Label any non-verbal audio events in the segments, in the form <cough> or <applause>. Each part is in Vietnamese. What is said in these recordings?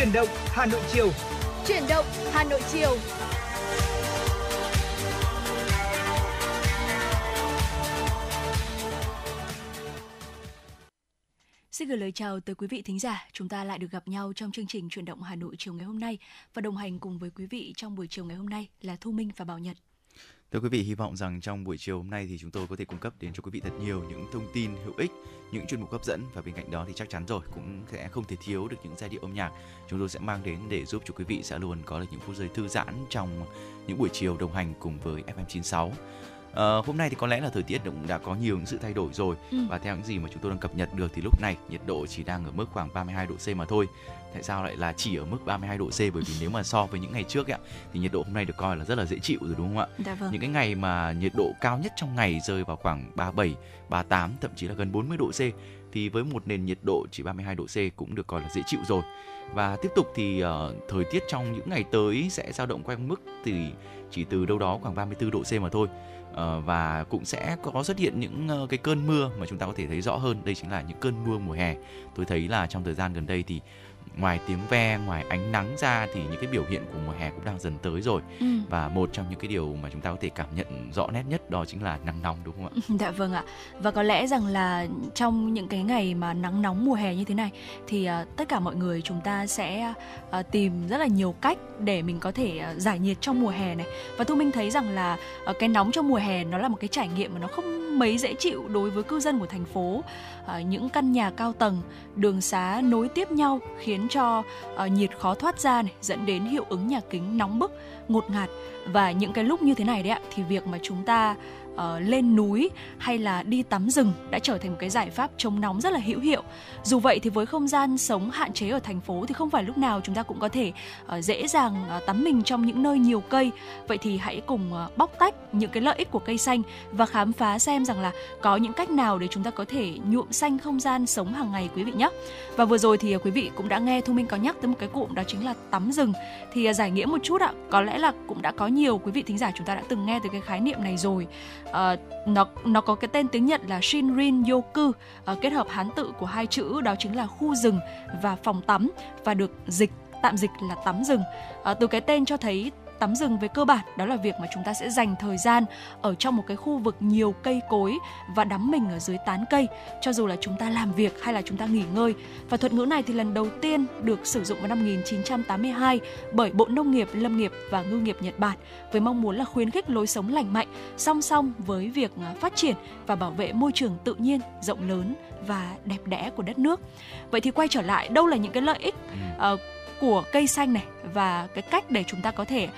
Chuyển động Hà Nội chiều. Chuyển động Hà Nội chiều. Xin gửi lời chào tới quý vị thính giả. Chúng ta lại được gặp nhau trong chương trình Chuyển động Hà Nội chiều ngày hôm nay và đồng hành cùng với quý vị trong buổi chiều ngày hôm nay là Thu Minh và Bảo Nhật. Thưa quý vị, hy vọng rằng trong buổi chiều hôm nay thì chúng tôi có thể cung cấp đến cho quý vị thật nhiều những thông tin hữu ích, những chuyên mục hấp dẫn và bên cạnh đó thì chắc chắn rồi cũng sẽ không thể thiếu được những giai điệu âm nhạc chúng tôi sẽ mang đến để giúp cho quý vị sẽ luôn có được những phút giây thư giãn trong những buổi chiều đồng hành cùng với FM96. À, hôm nay thì có lẽ là thời tiết cũng đã có nhiều những sự thay đổi rồi ừ. và theo những gì mà chúng tôi đang cập nhật được thì lúc này nhiệt độ chỉ đang ở mức khoảng 32 độ C mà thôi. Tại sao lại là chỉ ở mức 32 độ C bởi vì nếu mà so với những ngày trước ấy, thì nhiệt độ hôm nay được coi là rất là dễ chịu rồi đúng không ạ? Dạ vâng. Những cái ngày mà nhiệt độ cao nhất trong ngày rơi vào khoảng 37, 38 thậm chí là gần 40 độ C thì với một nền nhiệt độ chỉ 32 độ C cũng được coi là dễ chịu rồi. Và tiếp tục thì uh, thời tiết trong những ngày tới sẽ dao động quanh mức thì chỉ từ đâu đó khoảng 34 độ C mà thôi. Uh, và cũng sẽ có xuất hiện những uh, cái cơn mưa mà chúng ta có thể thấy rõ hơn đây chính là những cơn mưa mùa hè tôi thấy là trong thời gian gần đây thì ngoài tiếng ve ngoài ánh nắng ra thì những cái biểu hiện của mùa hè cũng đang dần tới rồi ừ. và một trong những cái điều mà chúng ta có thể cảm nhận rõ nét nhất đó chính là nắng nóng đúng không ạ? <laughs> Dạ vâng ạ và có lẽ rằng là trong những cái ngày mà nắng nóng mùa hè như thế này thì uh, tất cả mọi người chúng ta sẽ uh, tìm rất là nhiều cách để mình có thể uh, giải nhiệt trong mùa hè này và thu minh thấy rằng là uh, cái nóng trong mùa hè nó là một cái trải nghiệm mà nó không mấy dễ chịu đối với cư dân của thành phố uh, những căn nhà cao tầng đường xá nối tiếp nhau khiến cho uh, nhiệt khó thoát ra này dẫn đến hiệu ứng nhà kính nóng bức ngột ngạt. Và những cái lúc như thế này đấy ạ thì việc mà chúng ta uh, lên núi hay là đi tắm rừng đã trở thành một cái giải pháp chống nóng rất là hữu hiệu. Dù vậy thì với không gian sống hạn chế ở thành phố thì không phải lúc nào chúng ta cũng có thể uh, dễ dàng uh, tắm mình trong những nơi nhiều cây. Vậy thì hãy cùng uh, bóc tách những cái lợi ích của cây xanh và khám phá xem rằng là có những cách nào để chúng ta có thể nhuộm xanh không gian sống hàng ngày quý vị nhé. Và vừa rồi thì uh, quý vị cũng đã nghe Thu Minh có nhắc tới một cái cụm đó chính là tắm rừng. Thì uh, giải nghĩa một chút ạ, có lẽ là cũng đã có nhiều quý vị thính giả chúng ta đã từng nghe tới cái khái niệm này rồi uh, nó nó có cái tên tiếng Nhật là Shinrin Yoku. Uh, kết hợp hán tự của hai chữ đó chính là khu rừng và phòng tắm và được dịch tạm dịch là tắm rừng. Uh, từ cái tên cho thấy tắm rừng về cơ bản. Đó là việc mà chúng ta sẽ dành thời gian ở trong một cái khu vực nhiều cây cối và đắm mình ở dưới tán cây cho dù là chúng ta làm việc hay là chúng ta nghỉ ngơi. Và thuật ngữ này thì lần đầu tiên được sử dụng vào năm 1982 bởi Bộ Nông nghiệp, Lâm nghiệp và Ngư nghiệp Nhật Bản với mong muốn là khuyến khích lối sống lành mạnh song song với việc à, phát triển và bảo vệ môi trường tự nhiên rộng lớn và đẹp đẽ của đất nước. Vậy thì quay trở lại đâu là những cái lợi ích uh, của cây xanh này và cái cách để chúng ta có thể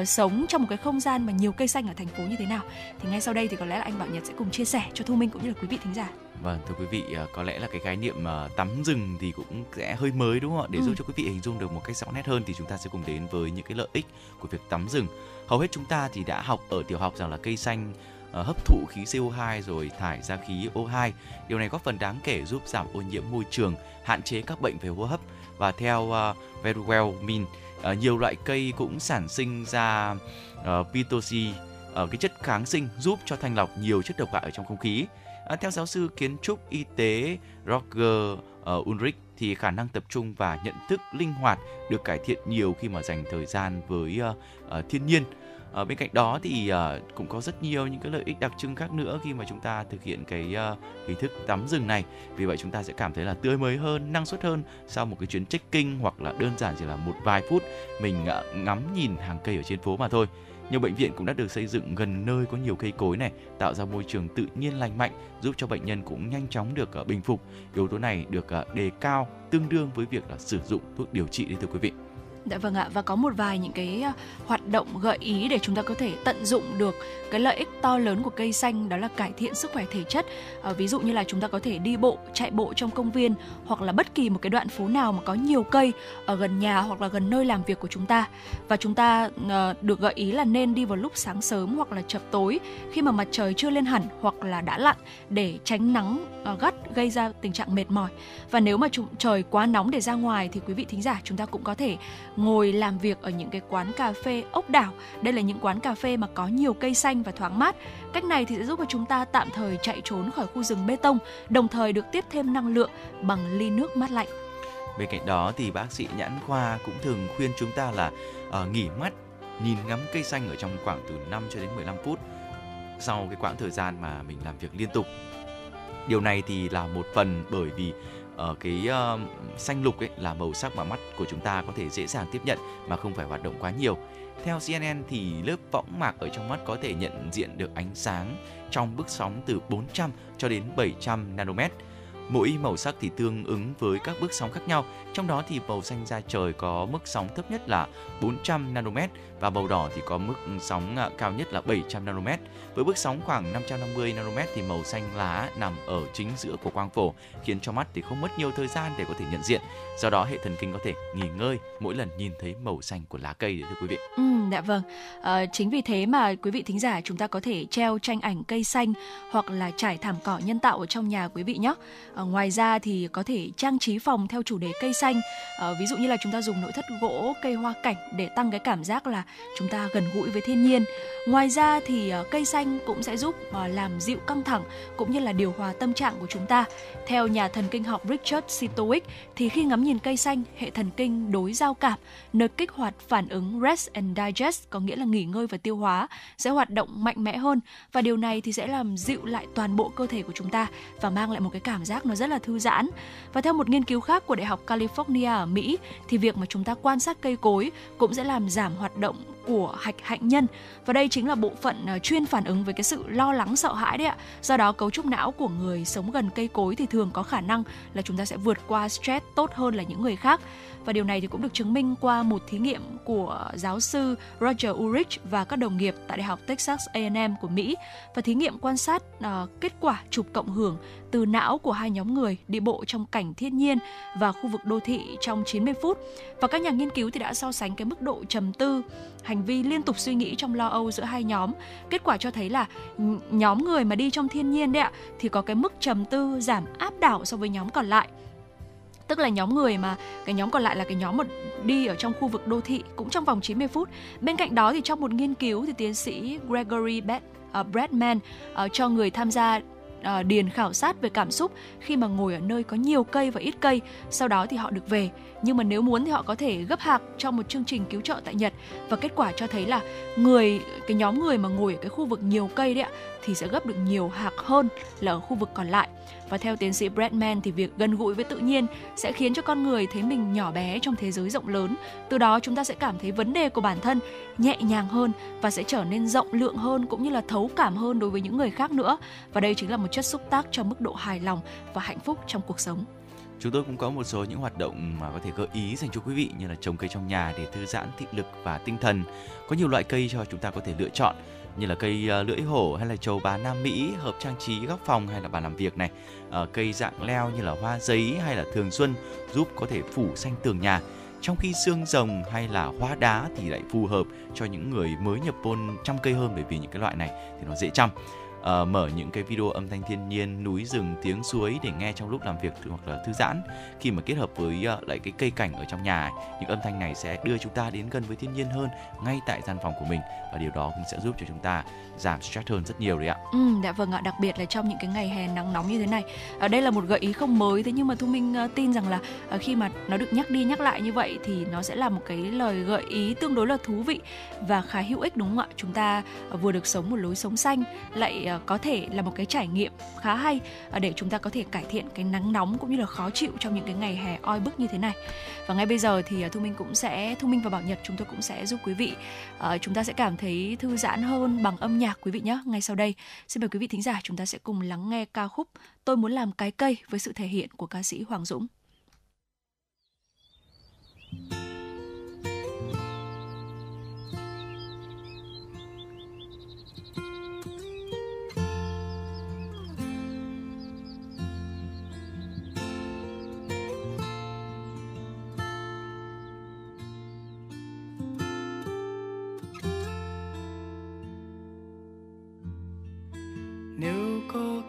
uh, sống trong một cái không gian mà nhiều cây xanh ở thành phố như thế nào thì ngay sau đây thì có lẽ là anh Bảo Nhật sẽ cùng chia sẻ cho Thu Minh cũng như là quý vị thính giả. Vâng thưa quý vị ờ, có lẽ là cái khái niệm uh, tắm rừng thì cũng sẽ hơi mới đúng không ạ? Để ừ. giúp cho quý vị hình dung được một cách rõ nét hơn thì chúng ta sẽ cùng đến với những cái lợi ích của việc tắm rừng. Hầu hết chúng ta thì đã học ở tiểu học rằng là cây xanh hấp thụ khí CO2 rồi thải ra khí O2. Điều này góp phần đáng kể giúp giảm ô nhiễm môi trường, hạn chế các bệnh về hô hấp và theo uh, Very Min uh, ờ, nhiều loại cây cũng sản sinh ra ờ, uh, pitosi uh, cái chất kháng sinh giúp cho thanh lọc nhiều chất độc hại ở trong không khí. Uh, theo giáo sư kiến trúc y tế Roger uh, Ulrich thì khả năng tập trung và nhận thức linh hoạt được cải thiện nhiều khi mà dành thời gian với uh, uh, thiên nhiên ở bên cạnh đó thì à, cũng có rất nhiều những cái lợi ích đặc trưng khác nữa khi mà chúng ta thực hiện cái à, hình thức tắm rừng này vì vậy chúng ta sẽ cảm thấy là tươi mới hơn năng suất hơn sau một cái chuyến trekking hoặc là đơn giản chỉ là một vài phút mình à, ngắm nhìn hàng cây ở trên phố mà thôi nhiều bệnh viện cũng đã được xây dựng gần nơi có nhiều cây cối này, tạo ra môi trường tự nhiên lành mạnh, giúp cho bệnh nhân cũng nhanh chóng được bình phục. Yếu tố này được đề cao tương đương với việc là sử dụng thuốc điều trị đấy thưa quý vị. Dạ vâng ạ và có một vài những cái ờ, hoạt động gợi ý để chúng ta có thể tận dụng được cái lợi ích to lớn của cây xanh đó là cải thiện sức khỏe thể chất. À, ví dụ như là chúng ta có thể đi bộ, chạy bộ trong công viên hoặc là bất kỳ một cái đoạn phố nào mà có nhiều cây ở gần nhà hoặc là gần nơi làm việc của chúng ta. Và chúng ta à, được gợi ý là nên đi vào lúc sáng sớm hoặc là chập tối khi mà mặt trời chưa lên hẳn hoặc là đã lặn để tránh nắng à, gắt gây ra tình trạng mệt mỏi. Và nếu mà chúng, trời quá nóng để ra ngoài thì quý vị thính giả chúng ta cũng có thể ngồi làm việc ở những cái quán cà phê ốc đảo. Đây là những quán cà phê mà có nhiều cây xanh và thoáng mát. Cách này thì sẽ giúp cho chúng ta tạm thời chạy trốn khỏi khu rừng bê tông, đồng thời được tiếp thêm năng lượng bằng ly nước mát lạnh. Bên cạnh đó thì bác sĩ nhãn khoa cũng thường khuyên chúng ta là uh, nghỉ mắt, nhìn ngắm cây xanh ở trong khoảng từ 5 cho đến 15 phút sau cái quãng thời gian mà mình làm việc liên tục. Điều này thì là một phần bởi vì ở cái uh, xanh lục ấy là màu sắc mà mắt của chúng ta có thể dễ dàng tiếp nhận mà không phải hoạt động quá nhiều. Theo CNN thì lớp võng mạc ở trong mắt có thể nhận diện được ánh sáng trong bước sóng từ 400 cho đến 700 nanomet Mỗi màu sắc thì tương ứng với các bước sóng khác nhau, trong đó thì màu xanh da trời có mức sóng thấp nhất là 400 nanomet và màu đỏ thì có mức sóng à, cao nhất là 700 nanomet. Với bước sóng khoảng 550 nanomet thì màu xanh lá nằm ở chính giữa của quang phổ, khiến cho mắt thì không mất nhiều thời gian để có thể nhận diện. Do đó hệ thần kinh có thể nghỉ ngơi mỗi lần nhìn thấy màu xanh của lá cây đấy thưa quý vị. Ừ, dạ vâng. À, chính vì thế mà quý vị thính giả chúng ta có thể treo tranh ảnh cây xanh hoặc là trải thảm cỏ nhân tạo ở trong nhà quý vị nhé. À, ngoài ra thì có thể trang trí phòng theo chủ đề cây xanh. À, ví dụ như là chúng ta dùng nội thất gỗ, cây hoa cảnh để tăng cái cảm giác là chúng ta gần gũi với thiên nhiên. Ngoài ra thì ờ, cây xanh cũng sẽ giúp ờ, làm dịu căng thẳng cũng như là điều hòa tâm trạng của chúng ta. Theo nhà thần kinh học Richard Sitowick thì khi ngắm nhìn cây xanh, hệ thần kinh đối giao cảm, nơi kích hoạt phản ứng rest and digest có nghĩa là nghỉ ngơi và tiêu hóa sẽ hoạt động mạnh mẽ hơn và điều này thì sẽ làm dịu lại toàn bộ cơ thể của chúng ta và mang lại một cái cảm giác nó rất là thư giãn. Và theo một nghiên cứu khác của Đại học California ở Mỹ thì việc mà chúng ta quan sát cây cối cũng sẽ làm giảm hoạt động của hạch, hạnh nhân và đây chính là bộ phận à, chuyên phản ứng với cái sự lo lắng, sợ hãi đấy ạ. Do đó cấu trúc não của người sống gần cây cối thì thường có khả năng là chúng ta sẽ vượt qua stress tốt hơn là những người khác và điều này thì cũng được chứng minh qua một thí nghiệm của giáo sư Roger Ulrich và các đồng nghiệp tại Đại học Texas A&M của Mỹ và thí nghiệm quan sát uh, kết quả chụp cộng hưởng từ não của hai nhóm người đi bộ trong cảnh thiên nhiên và khu vực đô thị trong 90 phút. Và các nhà nghiên cứu thì đã so sánh cái mức độ trầm tư, hành vi liên tục suy nghĩ trong lo âu giữa hai nhóm. Kết quả cho thấy là nhóm người mà đi trong thiên nhiên đấy ạ thì có cái mức trầm tư giảm áp đảo so với nhóm còn lại tức là nhóm người mà cái nhóm còn lại là cái nhóm mà đi ở trong khu vực đô thị cũng trong vòng 90 phút. Bên cạnh đó thì trong một nghiên cứu thì tiến sĩ Gregory Bed, uh, Bradman uh, cho người tham gia uh, điền khảo sát về cảm xúc khi mà ngồi ở nơi có nhiều cây và ít cây sau đó thì họ được về nhưng mà nếu muốn thì họ có thể gấp hạc trong một chương trình cứu trợ tại Nhật và kết quả cho thấy là người cái nhóm người mà ngồi ở cái khu vực nhiều cây đấy ạ thì sẽ gấp được nhiều hạc hơn là ở khu vực còn lại và theo tiến sĩ Bradman thì việc gần gũi với tự nhiên sẽ khiến cho con người thấy mình nhỏ bé trong thế giới rộng lớn. Từ đó chúng ta sẽ cảm thấy vấn đề của bản thân nhẹ nhàng hơn và sẽ trở nên rộng lượng hơn cũng như là thấu cảm hơn đối với những người khác nữa. Và đây chính là một chất xúc tác cho mức độ hài lòng và hạnh phúc trong cuộc sống. Chúng tôi cũng có một số những hoạt động mà có thể gợi ý dành cho quý vị như là trồng cây trong nhà để thư giãn thị lực và tinh thần. Có nhiều loại cây cho chúng ta có thể lựa chọn như là cây ờ, lưỡi hổ hay là trầu bà Nam Mỹ hợp trang trí góc phòng hay là bàn làm việc này, ờ, cây dạng leo như là hoa giấy hay là thường xuân giúp có thể phủ xanh tường nhà. Trong khi xương rồng hay là hoa đá thì lại phù hợp cho những người mới nhập môn chăm cây hơn bởi vì những cái loại này thì nó dễ chăm uh, mở những cái video âm thanh thiên nhiên núi rừng tiếng suối để nghe trong lúc làm việc hoặc là thư giãn khi mà kết hợp với uh, lại cái cây cảnh ở trong nhà ấy, những âm thanh này sẽ đưa chúng ta đến gần với thiên nhiên hơn ngay tại gian phòng của mình và điều đó cũng sẽ giúp cho chúng ta giảm stress hơn rất nhiều đấy ạ. Ừ, đã vâng ạ, đặc biệt là trong những cái ngày hè nắng nóng như thế này. À, đây là một gợi ý không mới thế nhưng mà Thu Minh uh, tin rằng là uh, khi mà nó được nhắc đi nhắc lại như vậy thì nó sẽ là một cái lời gợi ý tương đối là thú vị và khá hữu ích đúng không ạ? Chúng ta uh, vừa được sống một lối sống xanh lại uh, Ờ, có thể là một cái trải nghiệm khá hay ờ, để chúng ta có thể cải thiện cái nắng nóng cũng như là khó chịu trong những cái ngày hè oi bức như thế này. Và ngay bây giờ thì ờ, Thu Minh cũng sẽ Thu Minh và Bảo Nhật chúng tôi cũng sẽ giúp quý vị chúng ta sẽ cảm thấy thư giãn hơn bằng âm nhạc quý vị nhé. Ngay sau đây, xin mời quý vị thính giả chúng ta sẽ cùng lắng nghe ca khúc Tôi muốn làm cái cây với sự thể hiện của ca sĩ Hoàng Dũng. nếu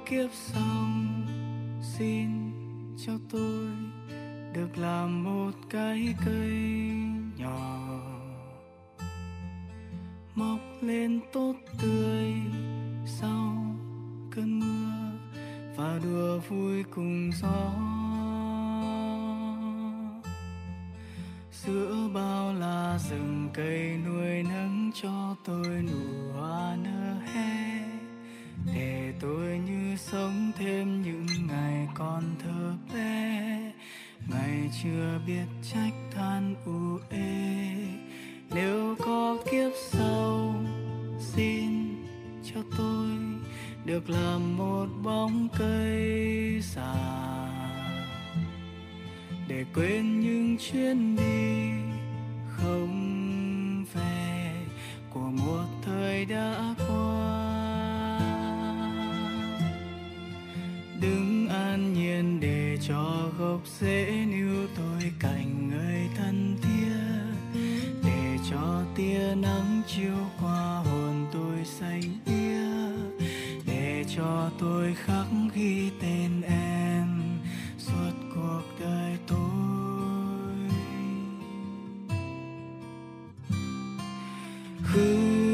kiếp sau, xin cho tôi được làm một cái cây nhỏ mọc lên tốt tươi sau cơn mưa và đùa vui cùng gió giữa bao la rừng cây nuôi nấng cho tôi nụ hoa nở hết để tôi như sống thêm những ngày còn thơ bé. Ngày chưa biết trách than u ê. Nếu có kiếp sau, xin cho tôi được làm một bóng cây già để quên những chuyến đi không về của một thời đã qua. Đứng an nhiên để cho gốc rễ níu tôi cạnh người thân thiết. Để cho tia nắng chiếu qua hồn tôi xanh biếc để cho tôi khắc ghi tên em suốt cuộc đời tôi. Gửi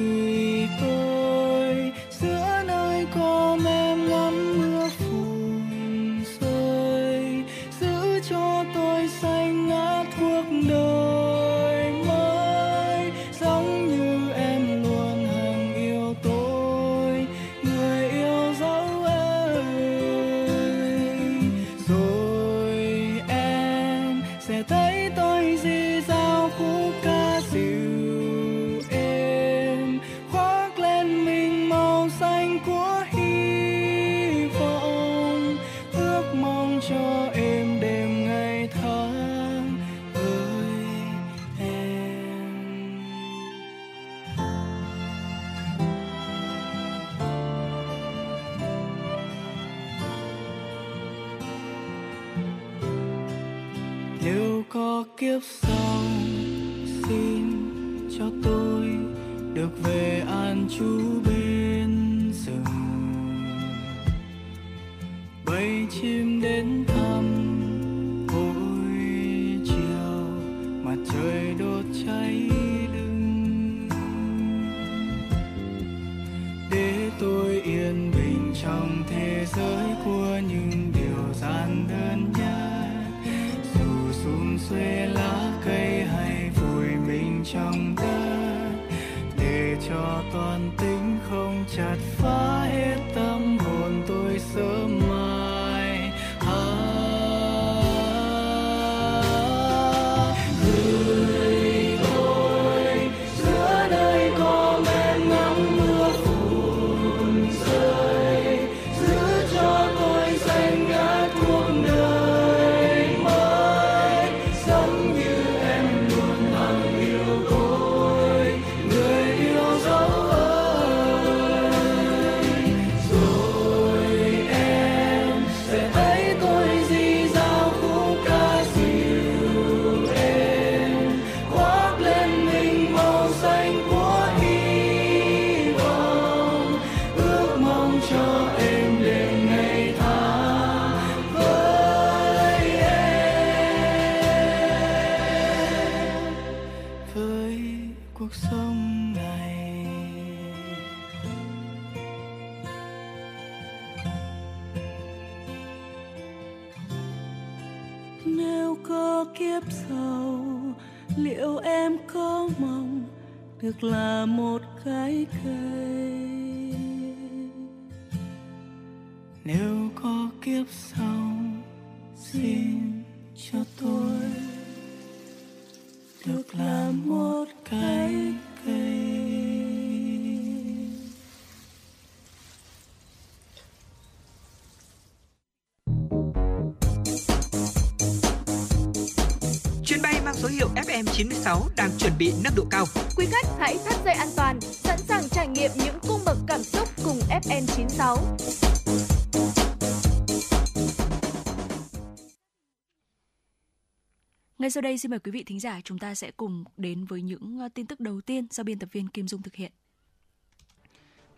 sau đây xin mời quý vị thính giả chúng ta sẽ cùng đến với những ờ, tin tức đầu tiên do biên tập viên Kim Dung thực hiện.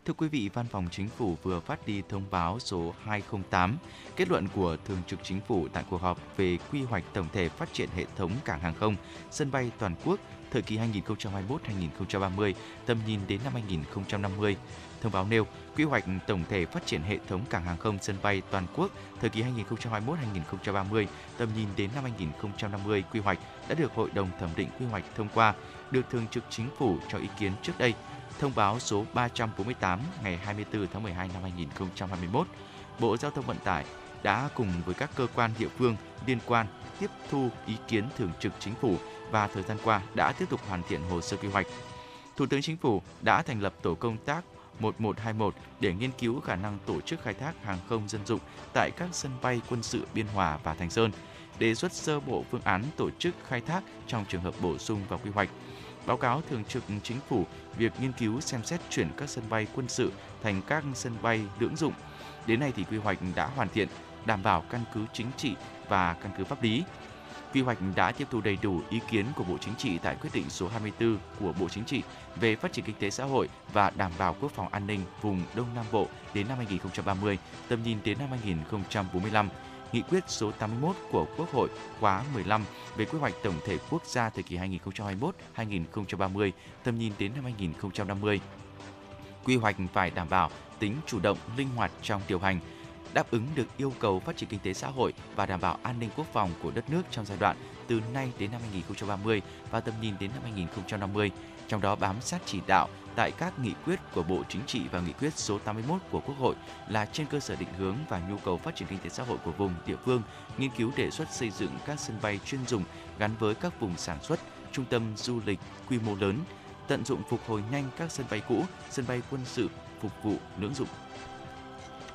Thưa quý vị, Văn phòng Chính phủ vừa phát đi thông báo số 208, kết luận của Thường trực Chính phủ tại cuộc họp về quy hoạch tổng thể phát triển hệ thống cảng hàng không, sân bay toàn quốc thời kỳ 2021-2030, tầm nhìn đến năm 2050. Thông báo nêu, quy hoạch tổng thể phát triển hệ thống cảng hàng không sân bay toàn quốc thời kỳ 2021-2030, tầm nhìn đến năm 2050 quy hoạch đã được Hội đồng thẩm định quy hoạch thông qua, được Thường trực Chính phủ cho ý kiến trước đây. Thông báo số 348 ngày 24 tháng 12 năm 2021, Bộ Giao thông Vận tải đã cùng với các cơ quan địa phương liên quan tiếp thu ý kiến thường trực chính phủ và thời gian qua đã tiếp tục hoàn thiện hồ sơ quy hoạch. Thủ tướng Chính phủ đã thành lập tổ công tác 1121 để nghiên cứu khả năng tổ chức khai thác hàng không dân dụng tại các sân bay quân sự Biên Hòa và Thành Sơn, đề xuất sơ bộ phương án tổ chức khai thác trong trường hợp bổ sung vào quy hoạch. Báo cáo thường trực chính phủ việc nghiên cứu xem xét chuyển các sân bay quân sự thành các sân bay lưỡng dụng. Đến nay thì quy hoạch đã hoàn thiện, đảm bảo căn cứ chính trị và căn cứ pháp lý. Quy hoạch đã tiếp thu đầy đủ ý kiến của Bộ Chính trị tại quyết định số 24 của Bộ Chính trị về phát triển kinh tế xã hội và đảm bảo quốc phòng an ninh vùng Đông Nam Bộ đến năm 2030, tầm nhìn đến năm 2045, Nghị quyết số 81 của Quốc hội khóa 15 về quy hoạch tổng thể quốc gia thời kỳ 2021-2030, tầm nhìn đến năm 2050. Quy hoạch phải đảm bảo tính chủ động, linh hoạt trong điều hành, đáp ứng được yêu cầu phát triển kinh tế xã hội và đảm bảo an ninh quốc phòng của đất nước trong giai đoạn từ nay đến năm 2030 và tầm nhìn đến năm 2050, trong đó bám sát chỉ đạo tại các nghị quyết của Bộ Chính trị và nghị quyết số 81 của Quốc hội là trên cơ sở định hướng và nhu cầu phát triển kinh tế xã hội của vùng địa phương, nghiên cứu đề xuất xây dựng các sân bay chuyên dùng gắn với các vùng sản xuất, trung tâm du lịch quy mô lớn, tận dụng phục hồi nhanh các sân bay cũ, sân bay quân sự phục vụ lưỡng dụng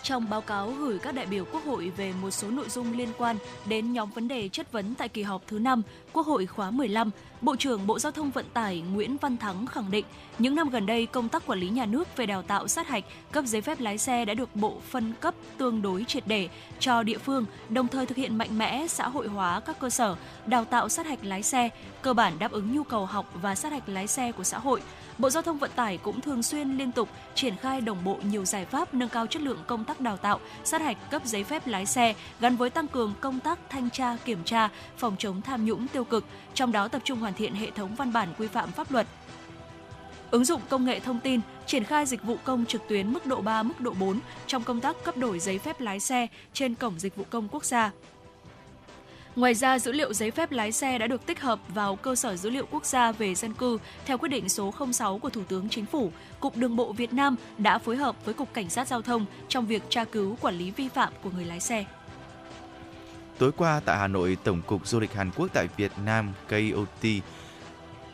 trong báo cáo gửi các đại biểu Quốc hội về một số nội dung liên quan đến nhóm vấn đề chất vấn tại kỳ họp thứ 5 Quốc hội khóa 15, Bộ trưởng Bộ Giao thông Vận tải Nguyễn Văn Thắng khẳng định, những năm gần đây công tác quản lý nhà nước về đào tạo sát hạch, cấp giấy phép lái xe đã được Bộ phân cấp tương đối triệt để cho địa phương, đồng thời thực hiện mạnh mẽ xã hội hóa các cơ sở đào tạo sát hạch lái xe, cơ bản đáp ứng nhu cầu học và sát hạch lái xe của xã hội. Bộ Giao thông Vận tải cũng thường xuyên liên tục triển khai đồng bộ nhiều giải pháp nâng cao chất lượng công tác đào tạo, sát hạch cấp giấy phép lái xe gắn với tăng cường công tác thanh tra, kiểm tra, phòng chống tham nhũng tiêu cực, trong đó tập trung hoàn thiện hệ thống văn bản quy phạm pháp luật, ứng dụng công nghệ thông tin, triển khai dịch vụ công trực tuyến mức độ 3, mức độ 4 trong công tác cấp đổi giấy phép lái xe trên cổng dịch vụ công quốc gia. Ngoài ra, dữ liệu giấy phép lái xe đã được tích hợp vào cơ sở dữ liệu quốc gia về dân cư theo quyết định số 06 của Thủ tướng Chính phủ. Cục Đường bộ Việt Nam đã phối hợp với Cục Cảnh sát Giao thông trong việc tra cứu quản lý vi phạm của người lái xe. Tối qua tại Hà Nội, Tổng cục Du lịch Hàn Quốc tại Việt Nam KOT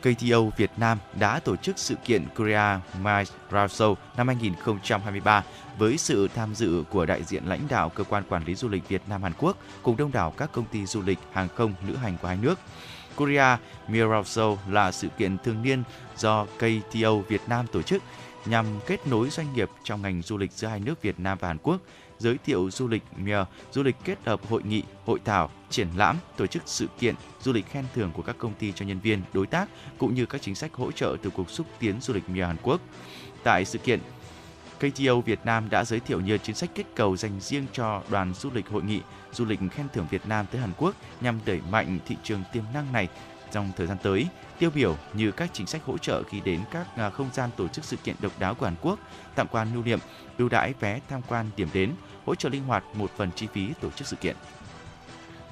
KTO Việt Nam đã tổ chức sự kiện Korea Miles Round Show năm 2023 với sự tham dự của đại diện lãnh đạo cơ quan quản lý du lịch Việt Nam Hàn Quốc cùng đông đảo các công ty du lịch hàng không lữ hành của hai nước. Korea Miles Show là sự kiện thường niên do KTO Việt Nam tổ chức nhằm kết nối doanh nghiệp trong ngành du lịch giữa hai nước Việt Nam và Hàn Quốc giới thiệu du lịch MIA, du lịch kết hợp hội nghị, hội thảo, triển lãm, tổ chức sự kiện, du lịch khen thưởng của các công ty cho nhân viên, đối tác cũng như các chính sách hỗ trợ từ Cục xúc tiến du lịch MIA Hàn Quốc. Tại sự kiện, KTO Việt Nam đã giới thiệu nhiều chính sách kích cầu dành riêng cho đoàn du lịch hội nghị du lịch khen thưởng Việt Nam tới Hàn Quốc nhằm đẩy mạnh thị trường tiềm năng này trong thời gian tới. Tiêu biểu như các chính sách hỗ trợ khi đến các à, không gian tổ chức sự kiện độc đáo của Hàn Quốc, tạm quan lưu niệm, ưu đãi vé tham quan điểm đến, hỗ trợ linh hoạt một phần chi phí tổ chức sự kiện.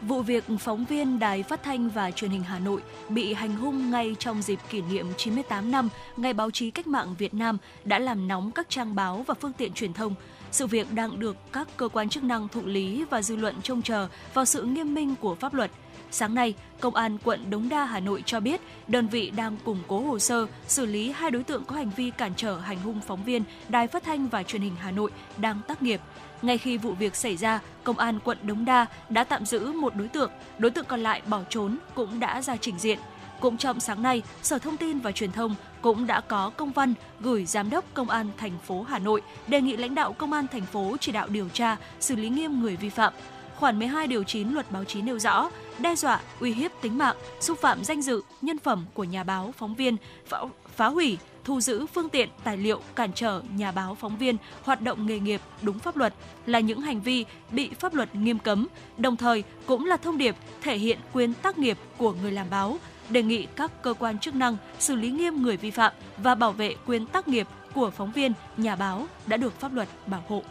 Vụ việc phóng viên Đài Phát thanh và Truyền hình Hà Nội bị hành hung ngay trong dịp kỷ niệm 98 năm Ngày báo chí cách mạng Việt Nam đã làm nóng các trang báo và phương tiện truyền thông. Sự việc đang được các cơ quan chức năng thụ lý và dư luận trông chờ vào sự nghiêm minh của pháp luật – Sáng nay, Công an quận Đống Đa, Hà Nội cho biết đơn vị đang củng cố hồ sơ xử lý hai đối tượng có hành vi cản trở hành hung phóng viên Đài Phát thanh và Truyền hình Hà Nội đang tác nghiệp. Ngay khi vụ việc xảy ra, Công an quận Đống Đa đã tạm giữ một đối tượng, đối tượng còn lại bỏ trốn cũng đã ra trình diện. Cũng trong sáng nay, Sở Thông tin và Truyền thông cũng đã có công văn gửi Giám đốc Công an thành phố Hà Nội đề nghị lãnh đạo Công an thành phố chỉ đạo điều tra, xử lý nghiêm người vi phạm. Khoản 12 điều 9 luật báo chí nêu rõ, đe dọa, uy hiếp tính mạng, xúc phạm danh dự, nhân phẩm của nhà báo, phóng viên, phá, phá hủy, thu giữ phương tiện, tài liệu cản trở nhà báo, phóng viên hoạt động nghề nghiệp đúng pháp luật là những hành vi bị pháp luật nghiêm cấm, đồng thời cũng là thông điệp thể hiện quyền tác nghiệp của người làm báo, đề nghị các cơ quan chức năng xử lý nghiêm người vi phạm và bảo vệ quyền tác nghiệp của phóng viên, nhà báo đã được pháp luật bảo hộ.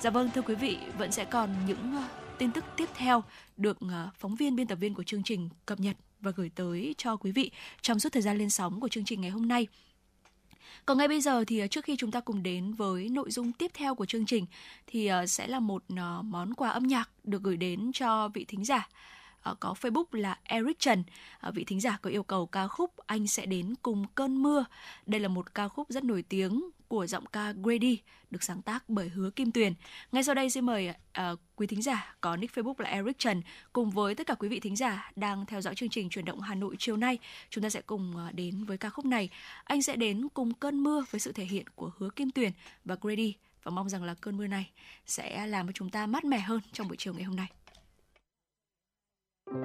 Dạ vâng thưa quý vị, vẫn sẽ còn những ờ, tin tức tiếp theo được ờ, phóng viên biên tập viên của chương trình cập nhật và gửi tới cho quý vị trong suốt thời gian lên sóng của chương trình ngày hôm nay. Còn ngay bây giờ thì ờ, trước khi chúng ta cùng đến với nội dung tiếp theo của chương trình thì sẽ là một món quà âm nhạc được gửi đến cho vị thính giả Ờ, có Facebook là Eric Trần. Ờ, vị thính giả có yêu cầu ca khúc Anh sẽ đến cùng cơn mưa. Đây là một ca khúc rất nổi tiếng của giọng ca Grady được sáng tác bởi Hứa Kim Tuyền. Ngay sau đây xin mời uh, quý thính giả có nick Facebook là Eric Trần cùng với tất cả quý vị thính giả đang theo dõi chương trình chuyển động Hà Nội chiều nay. Chúng ta sẽ cùng uh, đến với ca khúc này. Anh sẽ đến cùng cơn mưa với sự thể hiện của Hứa Kim Tuyền và Grady và mong rằng là cơn mưa này sẽ làm cho chúng ta mát mẻ hơn trong buổi chiều ngày hôm nay chắc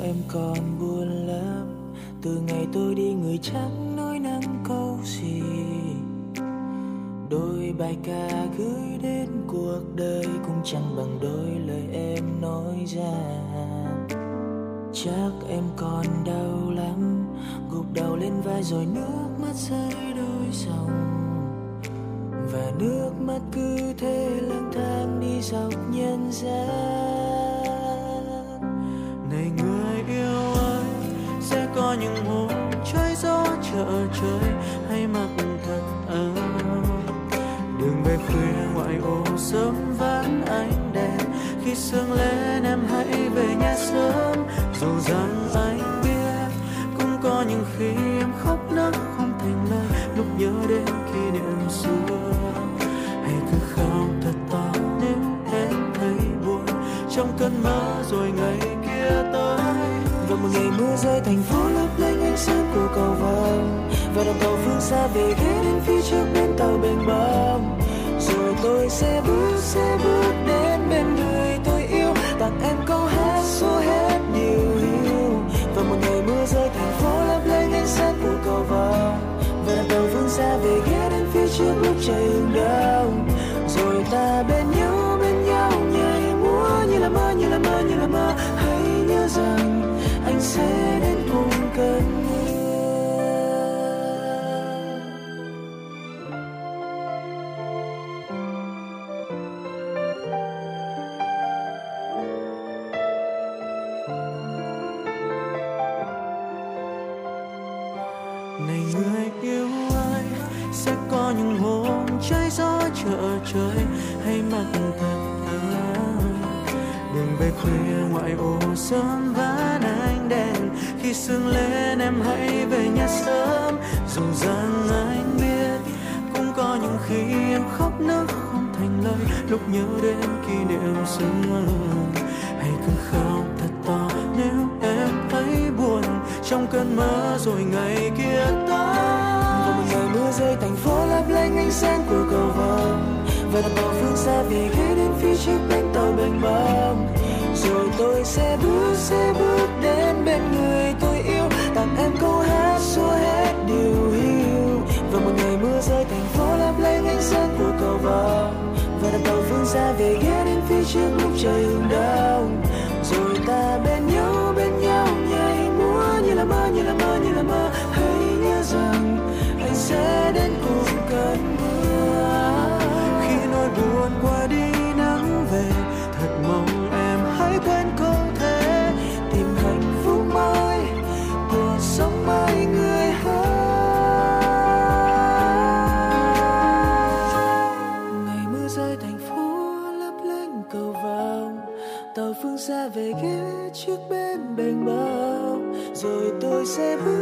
em còn buồn lắm. Từ ngày tôi đi, người chẳng nói năng câu gì đôi bài ca gửi đến cuộc đời cũng chẳng bằng đôi lời em nói ra. Chắc em còn đau lắm, gục đầu lên vai rồi nước mắt rơi đôi dòng. Và nước mắt cứ thế lang thang đi dọc nhân gian. Này người yêu ơi, sẽ có những hôm trái gió chợ trời. Ngoài ô sớm vắng ánh đèn. Khi sương lên em hãy về nhà sớm. Dù rằng anh biết cũng có những khi em khóc nấc không thành lời. Lúc nhớ đến kỷ niệm xưa, hãy cứ khóc thật to nếu em thấy buồn. Trong cơn mơ rồi ngày kia tới. Và một ngày mưa rơi, thành phố lấp lánh ánh sáng của cầu vồng. Và đoàn tàu phương xa về ghé đến phía trước bên tàu bềnh bông rồi tôi sẽ bước sẽ bước đến bên người tôi yêu. Tặng em câu hát xua hết điều hiu. Và một ngày mưa rơi, thành phố lấp lánh ánh sáng của cầu vồng và đàn tàu vươn xa về ghé đến phía trước lúc trời hừng đông rồi ta bên nhau bên nhau nhảy múa. Như là mơ, như là mơ, như là mơ. Hãy nhớ rằng anh sẽ đến cùng cơn người yêu ai sẽ có những hôm trái gió chợ trời hay mặc thật ấm đừng về khuya ngoại ô sớm ván ánh đèn, khi sương lên em hãy về nhà sớm. Dù rằng anh biết cũng có những khi em khóc nước không thành lời, lúc nhớ đến kỷ niệm xưa hãy cứ khóc thật to nếu em thấy buồn, trong cơn mơ rồi ngày kia tới rơi thành phố lấp lánh ánh sáng của cầu vồng. Và đặt phương xa về ghé đến phía trước bến tàu bên bông rồi tôi sẽ bước sẽ bước đến bên người tôi yêu. Tặng em câu hát xua hết điều hiu. Và một ngày mưa rơi thành phố lấp lánh ánh sáng của cầu vồng. Và đặt tàu phương xa về ghé đến phía trước lúc trời hừng đông. Rồi tôi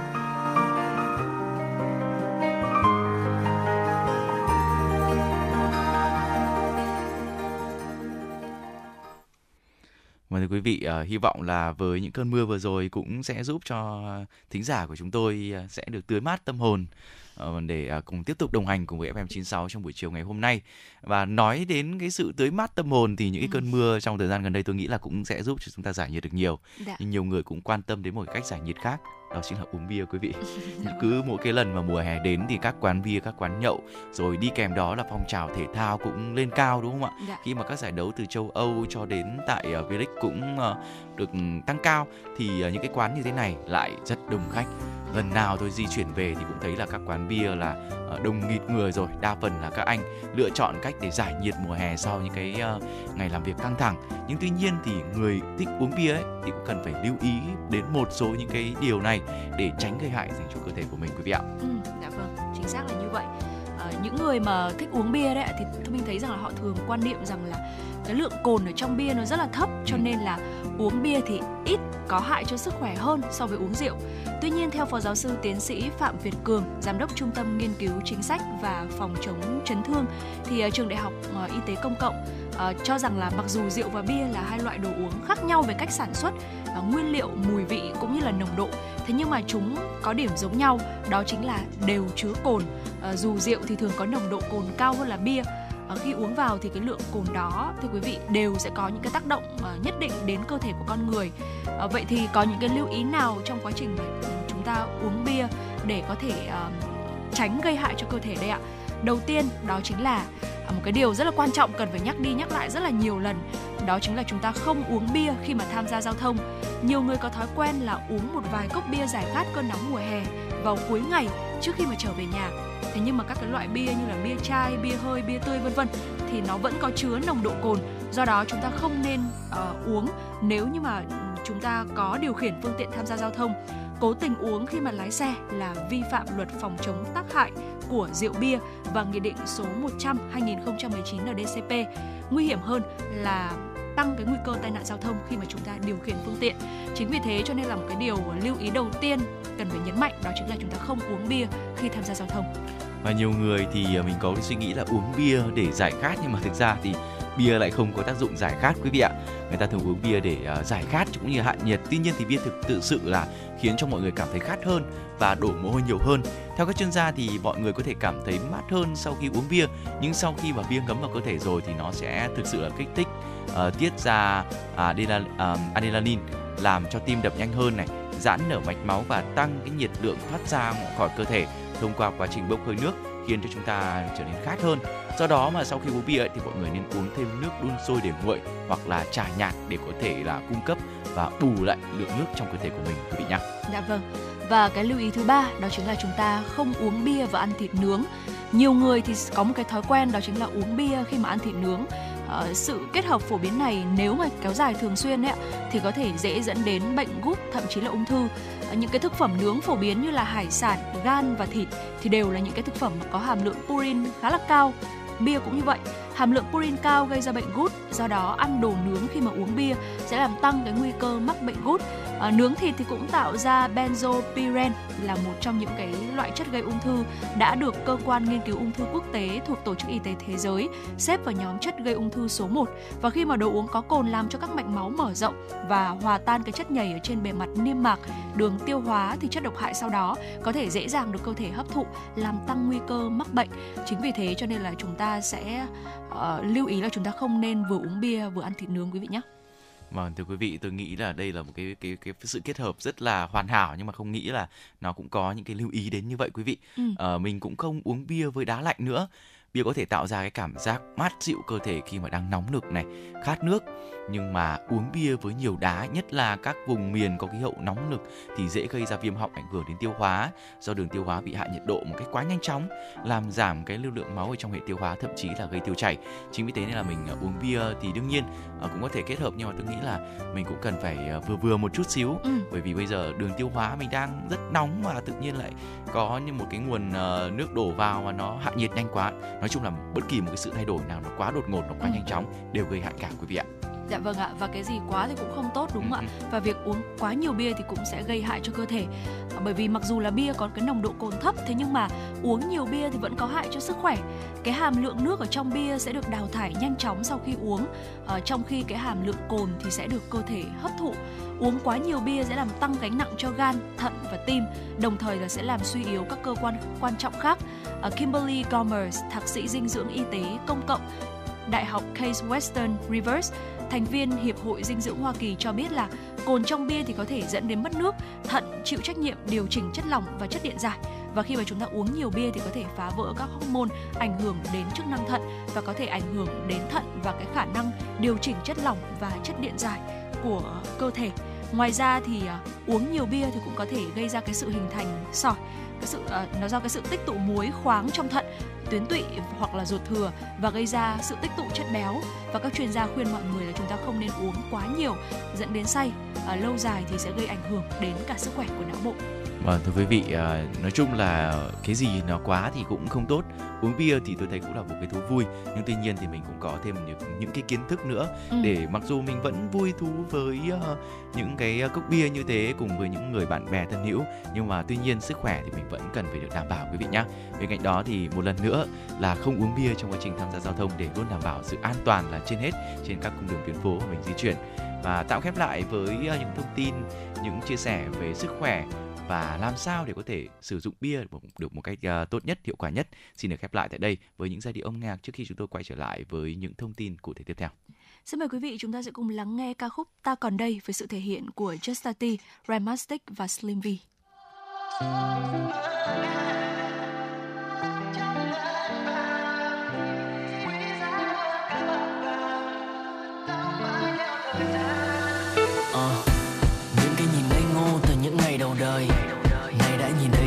Vâng thưa quý vị, uh, hy vọng là với những cơn mưa vừa rồi cũng sẽ giúp cho thính giả của chúng tôi uh, sẽ được tưới mát tâm hồn uh, để cùng tiếp tục đồng hành cùng với FM96 trong buổi chiều ngày hôm nay. Và nói đến cái sự tưới mát tâm hồn thì những cái cơn mưa trong thời gian gần đây tôi nghĩ là cũng sẽ giúp cho chúng ta giải nhiệt được nhiều. Dạ. Nhưng nhiều người cũng quan tâm đến một cách giải nhiệt khác đó chính là uống bia quý vị cứ mỗi cái lần mà mùa hè đến thì các quán bia các quán nhậu rồi đi kèm đó là phong trào thể thao cũng lên cao đúng không ạ Dạ. khi mà các giải đấu từ châu Âu cho đến tại uh, V-League cũng ờ, được tăng cao thì ờ, những cái quán như thế này lại rất đông khách. Lần nào tôi di chuyển về thì cũng thấy là các quán bia là ờ, đông nghịt người rồi đa phần là các anh lựa chọn cách để giải nhiệt mùa hè sau những cái ờ, ngày làm việc căng thẳng. Nhưng tuy nhiên thì người thích uống bia ấy thì cũng cần phải lưu ý đến một số những cái điều này để tránh gây hại dành cho cơ thể của mình quý vị ạ. Ừ, dạ vâng, chính xác là như vậy. à, những người mà thích uống bia đấy thì mình thấy rằng là họ thường quan niệm rằng là cái lượng cồn ở trong bia nó rất là thấp cho Ừ. nên là uống bia thì ít có hại cho sức khỏe hơn so với uống rượu. Tuy nhiên theo phó giáo sư tiến sĩ Phạm Việt Cường, giám đốc Trung tâm Nghiên cứu Chính sách và Phòng chống chấn thương thì ờ, trường Đại học ờ, Y tế Công cộng ờ, cho rằng là mặc dù rượu và bia là hai loại đồ uống khác nhau về cách sản xuất, nguyên liệu, mùi vị cũng như là nồng độ, thế nhưng mà chúng có điểm giống nhau đó chính là đều chứa cồn dù rượu thì thường có nồng độ cồn cao hơn là bia Ờ, khi uống vào thì cái lượng cồn đó, thưa quý vị, đều sẽ có những cái tác động ờ, nhất định đến cơ thể của con người. Ờ, vậy thì có những cái lưu ý nào trong quá trình mà chúng ta uống bia để có thể tránh gây hại cho cơ thể đây ạ? Đầu tiên, đó chính là một cái điều rất là quan trọng cần phải nhắc đi nhắc lại rất là nhiều lần, đó chính là chúng ta không uống bia khi mà tham gia giao thông. Nhiều người có thói quen là uống một vài cốc bia giải khát cơn nóng mùa hè vào cuối ngày trước khi mà trở về nhà. Thế nhưng mà các cái loại bia như là bia chai bia hơi bia tươi vân vân thì nó vẫn có chứa nồng độ cồn. Do đó chúng ta không nên uh, uống nếu như mà chúng ta có điều khiển phương tiện tham gia giao thông. Cố tình uống khi mà lái xe là vi phạm luật phòng chống tác hại của rượu bia và nghị định số 100 2019 NDCP nguy hiểm hơn là tăng cái nguy cơ tai nạn giao thông khi mà chúng ta điều khiển phương tiện. Chính vì thế cho nên là một cái điều lưu ý đầu tiên cần phải nhấn mạnh, đó chính là chúng ta không uống bia khi tham gia giao thông. và nhiều người thì à, mình có cái suy nghĩ là uống bia để giải khát, nhưng mà thực ra thì bia lại không có tác dụng giải khát, quý vị ạ người ta thường uống bia để à, giải khát cũng như hạ nhiệt tuy nhiên thì bia thực, tự sự là khiến cho mọi người cảm thấy khát hơn và đổ mồ hôi nhiều hơn theo các chuyên gia thì mọi người có thể cảm thấy mát hơn sau khi uống bia nhưng sau khi mà bia ngấm vào cơ thể rồi thì nó sẽ thực sự là kích thích uh, tiết ra à, adrenal, uh, à, adrenaline làm cho tim đập nhanh hơn này giãn nở mạch máu và tăng cái nhiệt lượng thoát ra khỏi cơ thể thông qua quá trình bốc hơi nước khiến cho chúng ta trở nên khát hơn. Do đó mà sau khi uống bia ấy, thì mọi người nên uống thêm nước đun sôi để nguội hoặc là trà nhạt để có thể là cung cấp và bù lại lượng nước trong cơ thể của mình quý vị nhé. Dạ vâng. Và cái lưu ý thứ ba đó chính là chúng ta không uống bia và ăn thịt nướng. Nhiều người thì có một cái thói quen đó chính là uống bia khi mà ăn thịt nướng. Ờ, sự kết hợp phổ biến này nếu mà kéo dài thường xuyên ấy, thì có thể dễ dẫn đến bệnh gút thậm chí là ung thư. Ờ, những cái thực phẩm nướng phổ biến như là hải sản, gan và thịt thì đều là những cái thực phẩm mà có hàm lượng purin khá là cao. Bia cũng như vậy, hàm lượng purin cao gây ra bệnh gút, do đó ăn đồ nướng khi mà uống bia sẽ làm tăng cái nguy cơ mắc bệnh gút. À, nướng thịt thì cũng tạo ra benzopyren là một trong những cái loại chất gây ung thư đã được cơ quan nghiên cứu ung thư quốc tế thuộc Tổ chức Y tế Thế giới xếp vào nhóm chất gây ung thư số 1 và khi mà đồ uống có cồn làm cho các mạch máu mở rộng và hòa tan cái chất nhầy ở trên bề mặt niêm mạc, đường tiêu hóa thì chất độc hại sau đó có thể dễ dàng được cơ thể hấp thụ làm tăng nguy cơ mắc bệnh. Chính vì thế cho nên là chúng ta sẽ ờ, lưu ý là chúng ta không nên vừa uống bia vừa ăn thịt nướng quý vị nhé. Vâng thưa quý vị, tôi nghĩ là đây là một cái cái cái sự kết hợp rất là hoàn hảo nhưng mà không nghĩ là nó cũng có những cái lưu ý đến như vậy quý vị. Ừ. Ờ, mình cũng không uống bia với đá lạnh nữa. Bia có thể tạo ra cái cảm giác mát dịu cơ thể khi mà đang nóng nực này, khát nước. Nhưng mà uống bia với nhiều đá nhất là các vùng miền có khí hậu nóng nực thì dễ gây ra viêm họng ảnh hưởng đến tiêu hóa. Do đường tiêu hóa bị hạ nhiệt độ một cách quá nhanh chóng làm giảm cái lưu lượng máu ở trong hệ tiêu hóa thậm chí là gây tiêu chảy. Chính vì thế nên là mình uh, uống bia thì đương nhiên uh, cũng có thể kết hợp. Nhưng mà tôi nghĩ là mình cũng cần phải uh, vừa vừa một chút xíu. Ừ. bởi vì bây giờ đường tiêu hóa mình đang rất nóng và tự nhiên lại có như một cái nguồn nước đổ vào và nó hạ nhiệt nhanh quá. Nói chung là bất kỳ một cái sự thay đổi nào nó quá đột ngột nó quá Ừ. nhanh chóng đều gây hại cảm quý vị ạ Dạ vâng ạ, và cái gì quá thì cũng không tốt đúng không Ừ, ạ? Và việc uống quá nhiều bia thì cũng sẽ gây hại cho cơ thể. À, Bởi vì mặc dù là bia có cái nồng độ cồn thấp thế nhưng mà uống nhiều bia thì vẫn có hại cho sức khỏe. Cái hàm lượng nước ở trong bia sẽ được đào thải nhanh chóng sau khi uống, ờ, trong khi cái hàm lượng cồn thì sẽ được cơ thể hấp thụ. Uống quá nhiều bia sẽ làm tăng gánh nặng cho gan, thận và tim, đồng thời là sẽ làm suy yếu các cơ quan quan trọng khác. Ờ, Kimberly Gomers, thạc sĩ dinh dưỡng y tế công cộng Đại học Case Western Reserve, thành viên Hiệp hội Dinh dưỡng Hoa Kỳ cho biết là cồn trong bia thì có thể dẫn đến mất nước, thận chịu trách nhiệm điều chỉnh chất lỏng và chất điện giải. Và khi mà chúng ta uống nhiều bia thì có thể phá vỡ các hormone ảnh hưởng đến chức năng thận và có thể ảnh hưởng đến thận và cái khả năng điều chỉnh chất lỏng và chất điện giải của cơ thể. Ngoài ra thì à, uống nhiều bia thì cũng có thể gây ra cái sự hình thành sỏi, cái sự uh, nó do cái sự tích tụ muối khoáng trong thận tuyến tụy hoặc là ruột thừa và gây ra sự tích tụ chất béo. Và các chuyên gia khuyên mọi người là chúng ta không nên uống quá nhiều dẫn đến say à, lâu dài thì sẽ gây ảnh hưởng đến cả sức khỏe của não bộ. Vâng thưa quý vị, à, nói chung là cái gì nó quá thì cũng không tốt. Uống bia thì tôi thấy cũng là một cái thú vui, nhưng tuy nhiên thì mình cũng có thêm những, những cái kiến thức nữa Ừ. để mặc dù mình vẫn vui thú với ờ, những cái cốc bia như thế cùng với những người bạn bè thân hữu, nhưng mà tuy nhiên sức khỏe thì mình vẫn cần phải được đảm bảo quý vị nhé. Bên cạnh đó thì một lần nữa là không uống bia trong quá trình tham gia giao thông để luôn đảm bảo sự an toàn là trên hết trên các cung đường tuyến phố mà mình di chuyển. Và tạm khép lại với ờ, những thông tin, những chia sẻ về sức khỏe và làm sao để có thể sử dụng bia được một cách uh, tốt nhất, hiệu quả nhất. Xin được khép lại tại đây với những giai điệu âm nhạc trước khi chúng tôi quay trở lại với những thông tin cụ thể tiếp theo. Xin mời quý vị chúng ta sẽ cùng lắng nghe ca khúc Ta còn đây với sự thể hiện của Justati, Rhymastic và Slim V.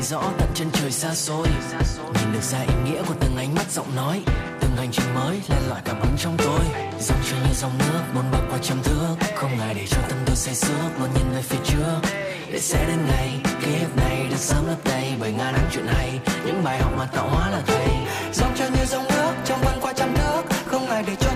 rõ tận chân trời xa xôi. Nhìn được ra ý nghĩa của từng ánh mắt giọng nói, Từng hành trình mới len lỏi cảm hứng trong tôi. Dòng trôi như dòng nước bốn bậc qua trăm thước, Không ngại để cho tâm tôi say sưa Luôn nhìn về phía trước. Để sẽ đến ngày ký ức này được sớm lấp đầy Bởi ngàn năm chuyện hay. Những bài học mà tạo hóa là thầy. Dòng trôi như dòng nước trong vần qua trăm thước, Không ngại để cho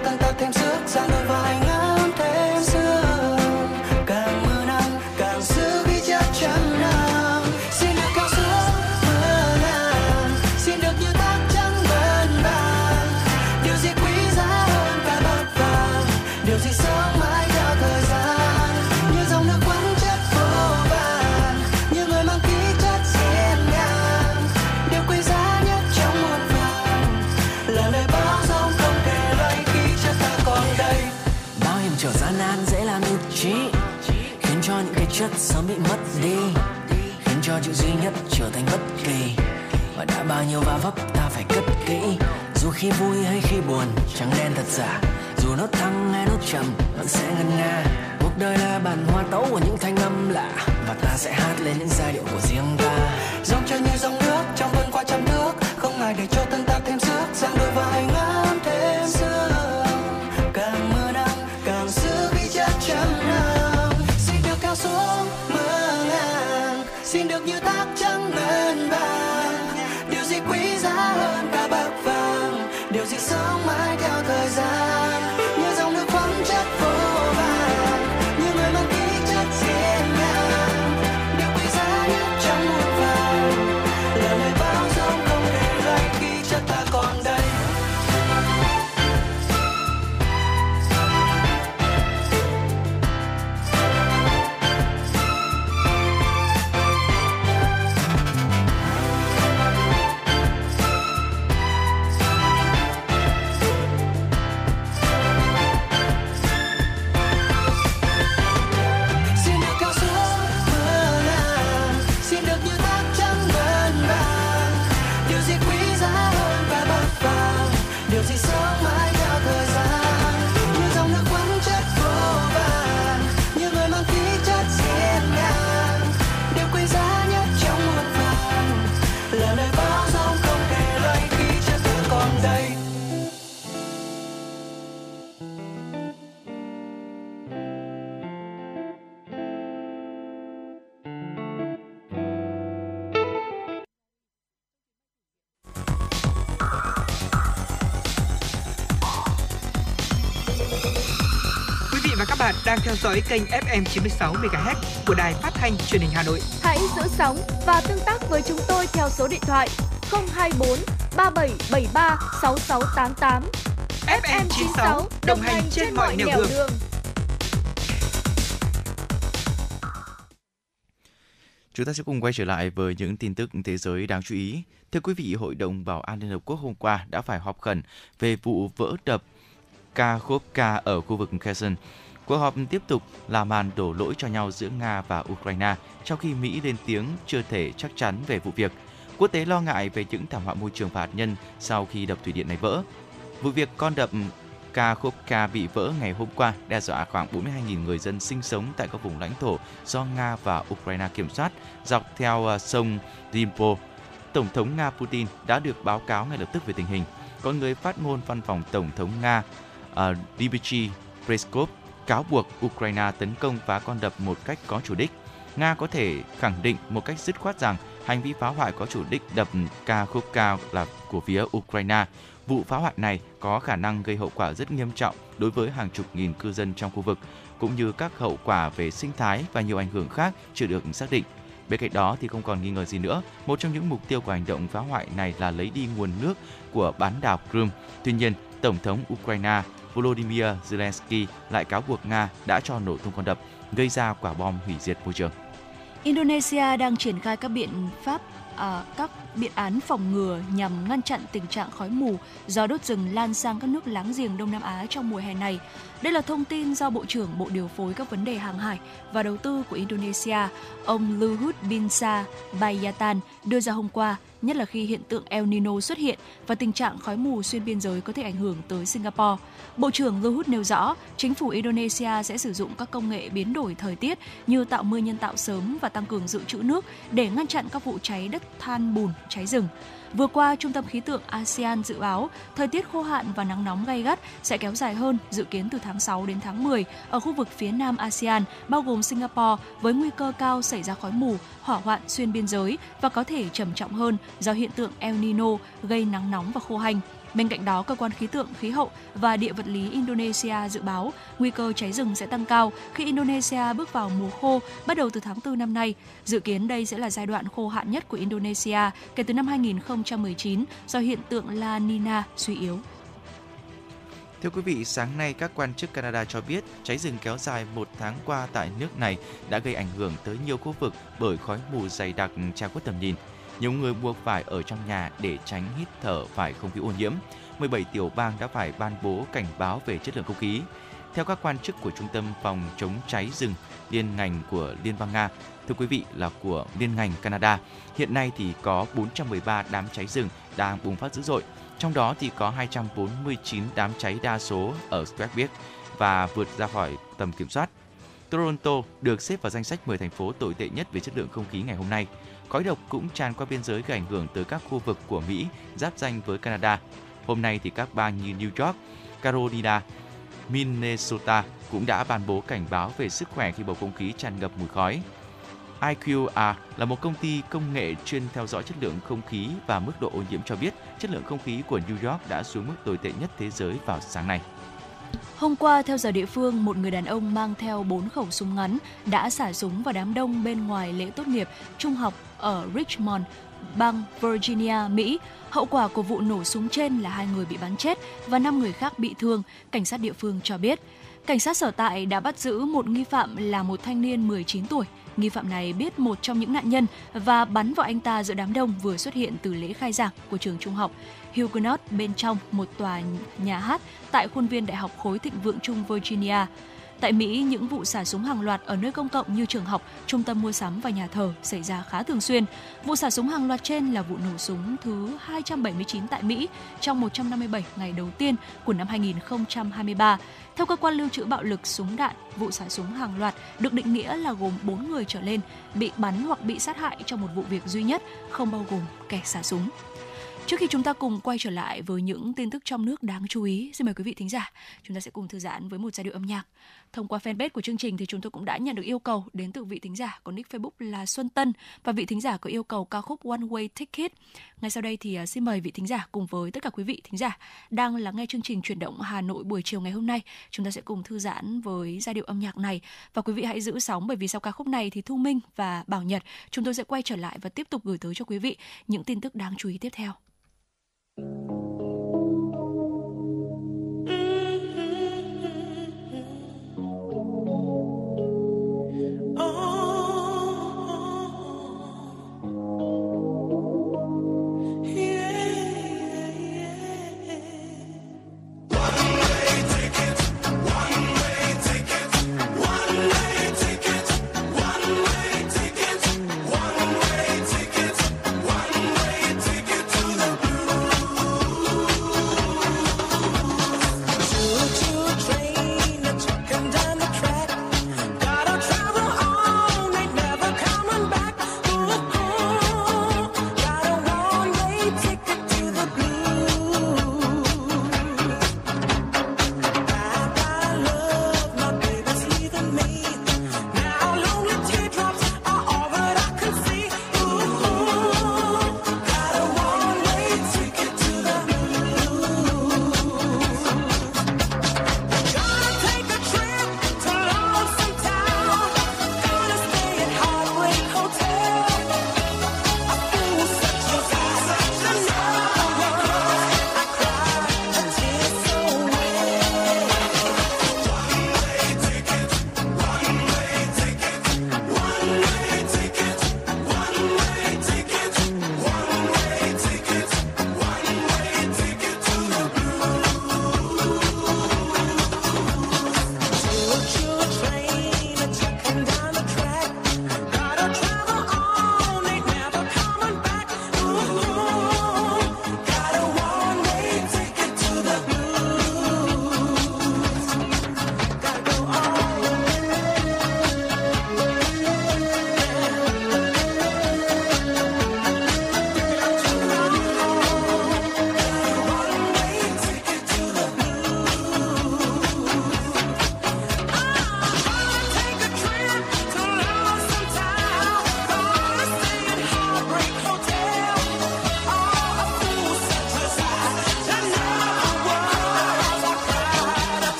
cho chữ duy nhất trở thành bất kỳ. Và đã bao nhiêu va vấp, ta phải cất kỹ. Dù khi vui hay khi buồn, trắng đen thật giả. Dù nốt thăng hay nốt trầm, vẫn sẽ ngân nga. Cuộc đời là bản hoa tấu của những thanh âm lạ, và ta sẽ hát lên những giai điệu của riêng ta. Dòng chơi như dòng nước, trong vân qua trăm nước, không ngại để cho thân ta thêm sức. Giang đôi vai ngất dõi kênh FM 96 MHz của đài phát thanh truyền hình Hà Nội. Hãy giữ sóng và tương tác với chúng tôi theo số điện thoại 024 3773 6688. FM 96 đồng hành trên mọi nẻo đường. đường. Chúng ta sẽ cùng quay trở lại với những tin tức thế giới đáng chú ý. Thưa quý vị, Hội đồng Bảo an Liên Hợp Quốc hôm qua đã phải họp khẩn về vụ vỡ đập Kakhovka ở khu vực Kherson. Cuộc họp tiếp tục là màn đổ lỗi cho nhau giữa Nga và Ukraine, trong khi Mỹ lên tiếng chưa thể chắc chắn về vụ việc. Quốc tế lo ngại về những thảm họa môi trường và hạt nhân sau khi đập thủy điện này vỡ. Vụ việc con đập Kakhovka bị vỡ ngày hôm qua đe dọa khoảng 42.000 người dân sinh sống tại các vùng lãnh thổ do Nga và Ukraine kiểm soát dọc theo à, sông Dnipro. Tổng thống Nga Putin đã được báo cáo ngay lập tức về tình hình. Còn người phát ngôn văn phòng Tổng thống Nga uh, Dmitry Peskov cáo buộc Ukraine tấn công phá con đập một cách có chủ đích. Nga có thể khẳng định một cách dứt khoát rằng hành vi phá hoại có chủ đích đập Kakhovka là của phía Ukraine. Vụ phá hoại này có khả năng gây hậu quả rất nghiêm trọng đối với hàng chục nghìn cư dân trong khu vực, cũng như các hậu quả về sinh thái và nhiều ảnh hưởng khác chưa được xác định. Bên cạnh đó thì không còn nghi ngờ gì nữa, một trong những mục tiêu của hành động phá hoại này là lấy đi nguồn nước của bán đảo Crimea. Tuy nhiên, Tổng thống Ukraine Volodymyr Zelensky lại cáo buộc Nga đã cho nổ tung con đập, gây ra quả bom hủy diệt môi trường. Indonesia đang triển khai các biện pháp à, các biện án phòng ngừa nhằm ngăn chặn tình trạng khói mù do đốt rừng lan sang các nước láng giềng Đông Nam Á trong mùa hè này. Đây là thông tin do Bộ trưởng Bộ Điều phối các vấn đề hàng hải và đầu tư của Indonesia, ông Luhut Binsar Bayatan đưa ra hôm qua nhất là khi hiện tượng El Nino xuất hiện và tình trạng khói mù xuyên biên giới có thể ảnh hưởng tới Singapore. Bộ trưởng Luhut nêu rõ, chính phủ Indonesia sẽ sử dụng các công nghệ biến đổi thời tiết như tạo mưa nhân tạo sớm và tăng cường dự trữ nước để ngăn chặn các vụ cháy đất than bùn, cháy rừng. Vừa qua, Trung tâm Khí tượng ASEAN dự báo thời tiết khô hạn và nắng nóng gay gắt sẽ kéo dài hơn, dự kiến từ tháng 6 đến tháng 10 ở khu vực phía nam ASEAN, bao gồm Singapore, với nguy cơ cao xảy ra khói mù, hỏa hoạn xuyên biên giới và có thể trầm trọng hơn do hiện tượng El Nino gây nắng nóng và khô hành. Bên cạnh đó, cơ quan khí tượng, khí hậu và địa vật lý Indonesia dự báo nguy cơ cháy rừng sẽ tăng cao khi Indonesia bước vào mùa khô bắt đầu từ tháng 4 năm nay. Dự kiến đây sẽ là giai đoạn khô hạn nhất của Indonesia kể từ năm 2019 do hiện tượng La Nina suy yếu. Thưa quý vị, sáng nay các quan chức Canada cho biết cháy rừng kéo dài một tháng qua tại nước này đã gây ảnh hưởng tới nhiều khu vực bởi khói mù dày đặc che khuất tầm nhìn nhiều người buộc phải ở trong nhà để tránh hít thở phải không khí ô nhiễm. 17 tiểu bang đã phải ban bố cảnh báo về chất lượng không khí. Theo các quan chức của Trung tâm phòng chống cháy rừng liên ngành của Liên bang Nga, thưa quý vị là của liên ngành Canada, hiện nay thì có 413 đám cháy rừng đang bùng phát dữ dội. Trong đó thì có 249 đám cháy đa số ở Quebec và vượt ra khỏi tầm kiểm soát. Toronto được xếp vào danh sách 10 thành phố tồi tệ nhất về chất lượng không khí ngày hôm nay. Khói độc cũng tràn qua biên giới gây ảnh hưởng tới các khu vực của Mỹ giáp danh với Canada. Hôm nay thì các bang như New York, Carolina, Minnesota cũng đã ban bố cảnh báo về sức khỏe khi bầu không khí tràn ngập mùi khói. IQR là một công ty công nghệ chuyên theo dõi chất lượng không khí và mức độ ô nhiễm cho biết chất lượng không khí của New York đã xuống mức tồi tệ nhất thế giới vào sáng nay. Hôm qua, theo giờ địa phương, một người đàn ông mang theo 4 khẩu súng ngắn đã xả súng vào đám đông bên ngoài lễ tốt nghiệp trung học ở Richmond, bang Virginia, Mỹ. Hậu quả của vụ nổ súng trên là hai người bị bắn chết và 5 người khác bị thương, cảnh sát địa phương cho biết. Cảnh sát sở tại đã bắt giữ một nghi phạm là một thanh niên 19 tuổi. Nghi phạm này biết một trong những nạn nhân và bắn vào anh ta giữa đám đông vừa xuất hiện từ lễ khai giảng của trường trung học. Huguenot bên trong một tòa nhà hát tại khuôn viên Đại học khối thịnh vượng Trung Virginia. Tại Mỹ, những vụ xả súng hàng loạt ở nơi công cộng như trường học, trung tâm mua sắm và nhà thờ xảy ra khá thường xuyên. Vụ xả súng hàng loạt trên là vụ nổ súng thứ 279 tại Mỹ trong 157 ngày đầu tiên của năm 2023. Theo cơ quan lưu trữ bạo lực súng đạn, vụ xả súng hàng loạt được định nghĩa là gồm 4 người trở lên bị bắn hoặc bị sát hại trong một vụ việc duy nhất, không bao gồm kẻ xả súng. Trước khi chúng ta cùng quay trở lại với những tin tức trong nước đáng chú ý, xin mời quý vị thính giả, chúng ta sẽ cùng thư giãn với một giai điệu âm nhạc. Thông qua fanpage của chương trình thì chúng tôi cũng đã nhận được yêu cầu đến từ vị thính giả có nick Facebook là Xuân Tân và vị thính giả có yêu cầu ca khúc One Way Ticket. Ngay sau đây thì à, xin mời vị thính giả cùng với tất cả quý vị thính giả đang lắng nghe chương trình chuyển động Hà Nội buổi chiều ngày hôm nay. Chúng ta sẽ cùng thư giãn với giai điệu âm nhạc này và quý vị hãy giữ sóng bởi vì sau ca khúc này thì Thu Minh và Bảo Nhật, chúng tôi sẽ quay trở lại và tiếp tục gửi tới cho quý vị những tin tức đáng chú ý tiếp theo. Quý